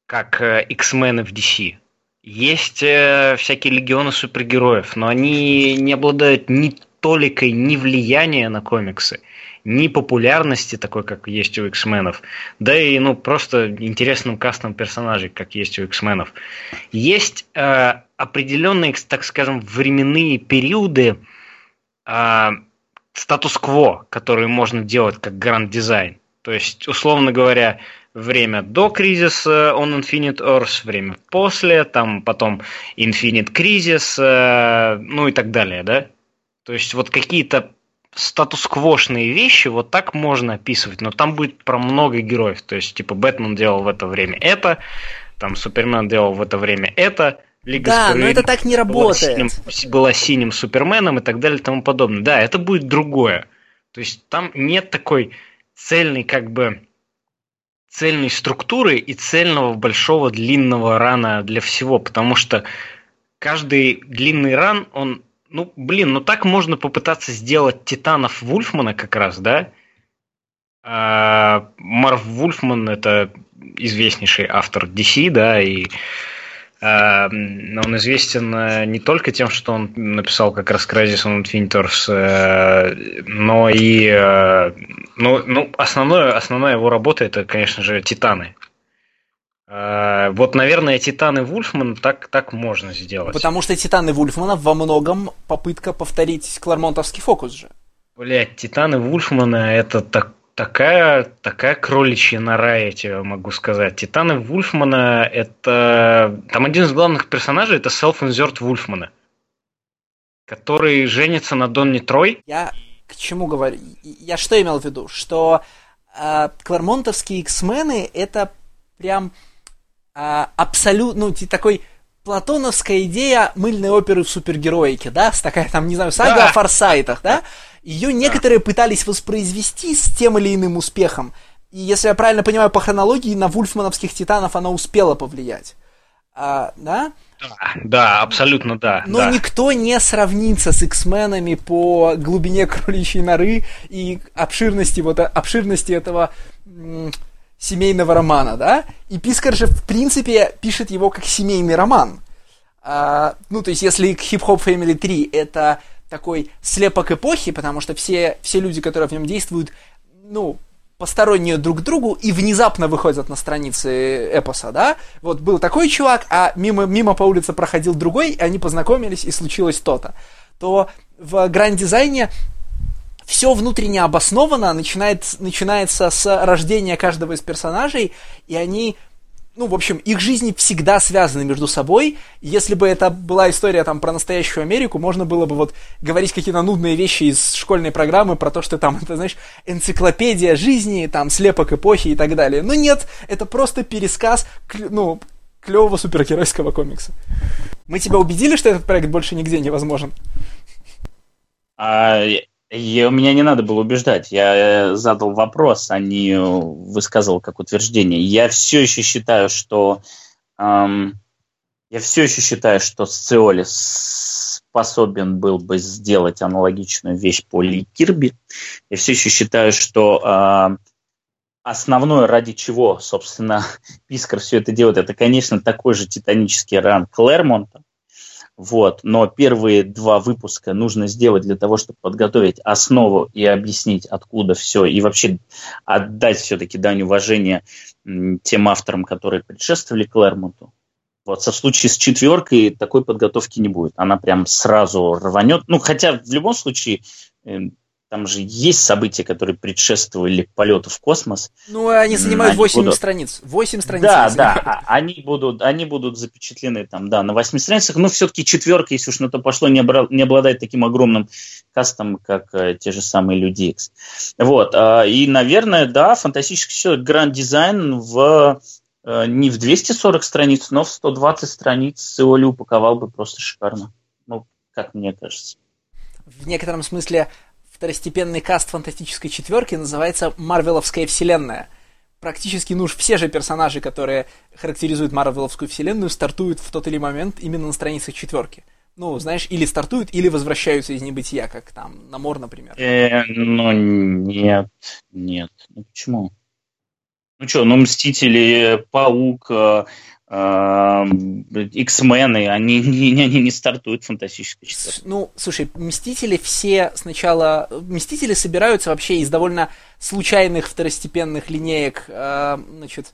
как э, X-Men в DC. Есть э, всякие легионы супергероев, но они не обладают ни толикой, ни влияния на комиксы ни популярности такой, как есть у X-менов, да и ну просто интересным кастом персонажей, как есть у X-менов. Есть э, определенные, так скажем, временные периоды э, статус-кво, которые можно делать как гранд-дизайн. То есть, условно говоря, время до кризиса on Infinite Earth, время после, там потом Infinite Crisis, э, ну и так далее, да? То есть вот какие-то статус-квошные вещи вот так можно описывать, но там будет про много героев. То есть, типа, Бэтмен делал в это время это, там Супермен делал в это время это, Лига да, но это так не работает. Была синим, была синим Суперменом и так далее и тому подобное. Да, это будет другое. То есть там нет такой цельной, как бы, цельной структуры и цельного большого длинного рана для всего, потому что каждый длинный ран, он ну, блин, ну так можно попытаться сделать Титанов Вульфмана как раз, да? А, Марв Вульфман это известнейший автор DC, да, и он известен э, не только тем, что он написал как раз Crisis on Infinite Earths, но и э, ну, ну, основное, основная его работа это, конечно же, Титаны. Э, вот, наверное, Титаны Вульфман так, так можно сделать. Потому что Титаны Вульфмана во многом попытка повторить Клармонтовский фокус же. Блять, Титаны Вульфмана это так, такая, такая кроличья нора, я тебе могу сказать. Титаны Вульфмана это... Там один из главных персонажей это селф-инзерт Вульфмана, который женится на Донни Трой. Я к чему говорю? Я что имел в виду? Что э, Клармонтовские X-мены это прям а, абсолютно, ну, такой платоновская идея мыльной оперы в супергероике, да, с такая там, не знаю, сага да. о форсайтах, да, ее некоторые да. пытались воспроизвести с тем или иным успехом. И если я правильно понимаю по хронологии, на вульфмановских титанов она успела повлиять. А, да? Да, да, абсолютно да. Но да. никто не сравнится с X-менами по глубине кроличьей норы и обширности, вот, обширности этого семейного романа, да? И Пискар же, в принципе, пишет его как семейный роман. А, ну, то есть, если Hip Hop Family 3 это такой слепок эпохи, потому что все, все люди, которые в нем действуют, ну, посторонние друг другу и внезапно выходят на страницы эпоса, да? Вот был такой чувак, а мимо, мимо по улице проходил другой, и они познакомились, и случилось то-то. То в гранд-дизайне все внутренне обосновано, начинает, начинается с рождения каждого из персонажей, и они ну, в общем, их жизни всегда связаны между собой. Если бы это была история там про настоящую Америку, можно было бы вот говорить какие-то нудные вещи из школьной программы про то, что там, это, знаешь, энциклопедия жизни, там, слепок эпохи и так далее. Но нет, это просто пересказ, ну, клевого супергеройского комикса. Мы тебя убедили, что этот проект больше нигде невозможен? А, и меня не надо было убеждать. Я э, задал вопрос, а не высказывал как утверждение. Я все еще считаю, что эм, я все еще считаю, что Сциоли способен был бы сделать аналогичную вещь по Ли Кирби. Я все еще считаю, что э, основное, ради чего, собственно, Пискар все это делает, это, конечно, такой же титанический ран Клэрмонта. Вот. Но первые два выпуска нужно сделать для того, чтобы подготовить основу и объяснить, откуда все, и вообще отдать все-таки дань уважения тем авторам, которые предшествовали Клэрмонту. Вот, со случае с четверкой такой подготовки не будет. Она прям сразу рванет. Ну, хотя в любом случае эм, там же есть события, которые предшествовали полету в космос. Ну, они занимают они 8 будут... страниц. 8 страниц. Да, да, а, они будут, они будут запечатлены там, да, на 8 страницах. Но все-таки четверка, если уж на то пошло, не, обра... не обладает таким огромным кастом, как э, те же самые Люди X. Вот. Э, и, наверное, да, фантастический все гранд дизайн в э, не в 240 страниц, но в 120 страниц Сеоли упаковал бы просто шикарно. Ну, как мне кажется. В некотором смысле второстепенный каст фантастической четверки называется Марвеловская вселенная. Практически, ну, все же персонажи, которые характеризуют Марвеловскую вселенную, стартуют в тот или момент именно на страницах четверки. Ну, знаешь, или стартуют, или возвращаются из небытия, как там, Намор, например. Э, ну, нет, нет. Ну, почему? Ну что, ну, Мстители, Паук, э, X-мены, они, они, они не стартуют фантастической четверкой. Ну, слушай, Мстители все сначала... Мстители собираются вообще из довольно случайных второстепенных линеек, э, значит,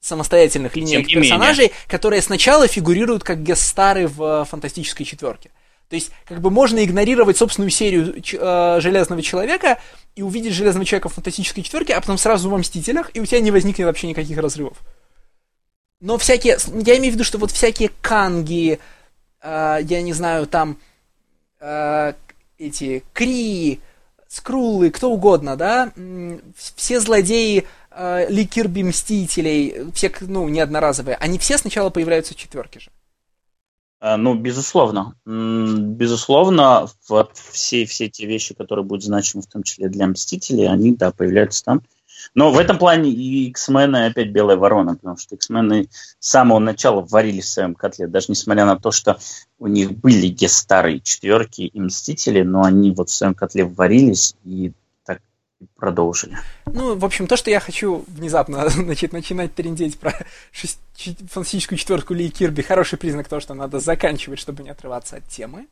самостоятельных линеек персонажей, менее. которые сначала фигурируют как гестары в фантастической четверке. То есть, как бы можно игнорировать собственную серию э, Железного Человека и увидеть Железного Человека в фантастической четверке, а потом сразу во Мстителях, и у тебя не возникнет вообще никаких разрывов. Но всякие, я имею в виду, что вот всякие канги, э, я не знаю, там э, эти Кри, Скруллы, кто угодно, да, все злодеи э, Ли Мстителей, все, ну, неодноразовые, они все сначала появляются в четверке же. Э, ну, безусловно. Безусловно, вот все, все те вещи, которые будут значимы, в том числе для Мстителей, они, да, появляются там. Но в этом плане и X-мены опять белая ворона, потому что X-мены с самого начала варились в своем котле, даже несмотря на то, что у них были старые четверки и Мстители, но они вот в своем котле варились и так продолжили. Ну, в общем, то, что я хочу внезапно значит, начинать трендеть про шесть... фантастическую четверку Ли Кирби, хороший признак того, что надо заканчивать, чтобы не отрываться от темы.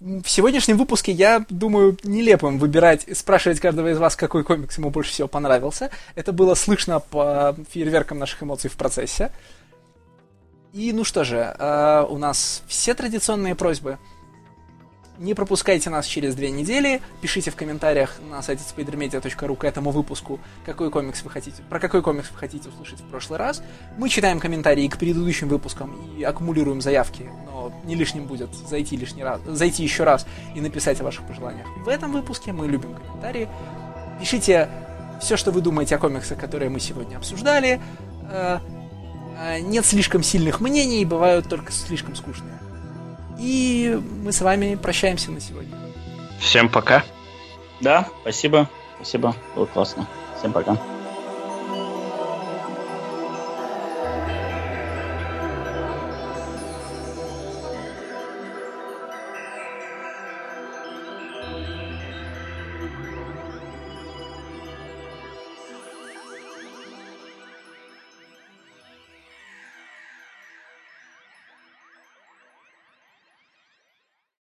В сегодняшнем выпуске я думаю нелепым выбирать, спрашивать каждого из вас, какой комикс ему больше всего понравился. Это было слышно по фейерверкам наших эмоций в процессе. И ну что же, э, у нас все традиционные просьбы – не пропускайте нас через две недели. Пишите в комментариях на сайте spidermedia.ru к этому выпуску, какой комикс вы хотите, про какой комикс вы хотите услышать в прошлый раз. Мы читаем комментарии к предыдущим выпускам и аккумулируем заявки, но не лишним будет зайти лишний раз, зайти еще раз и написать о ваших пожеланиях. В этом выпуске мы любим комментарии. Пишите все, что вы думаете о комиксах, которые мы сегодня обсуждали. Э, э, нет слишком сильных мнений, бывают только слишком скучные. И мы с вами прощаемся на сегодня. Всем пока. Да, спасибо. Спасибо. Было классно. Всем пока.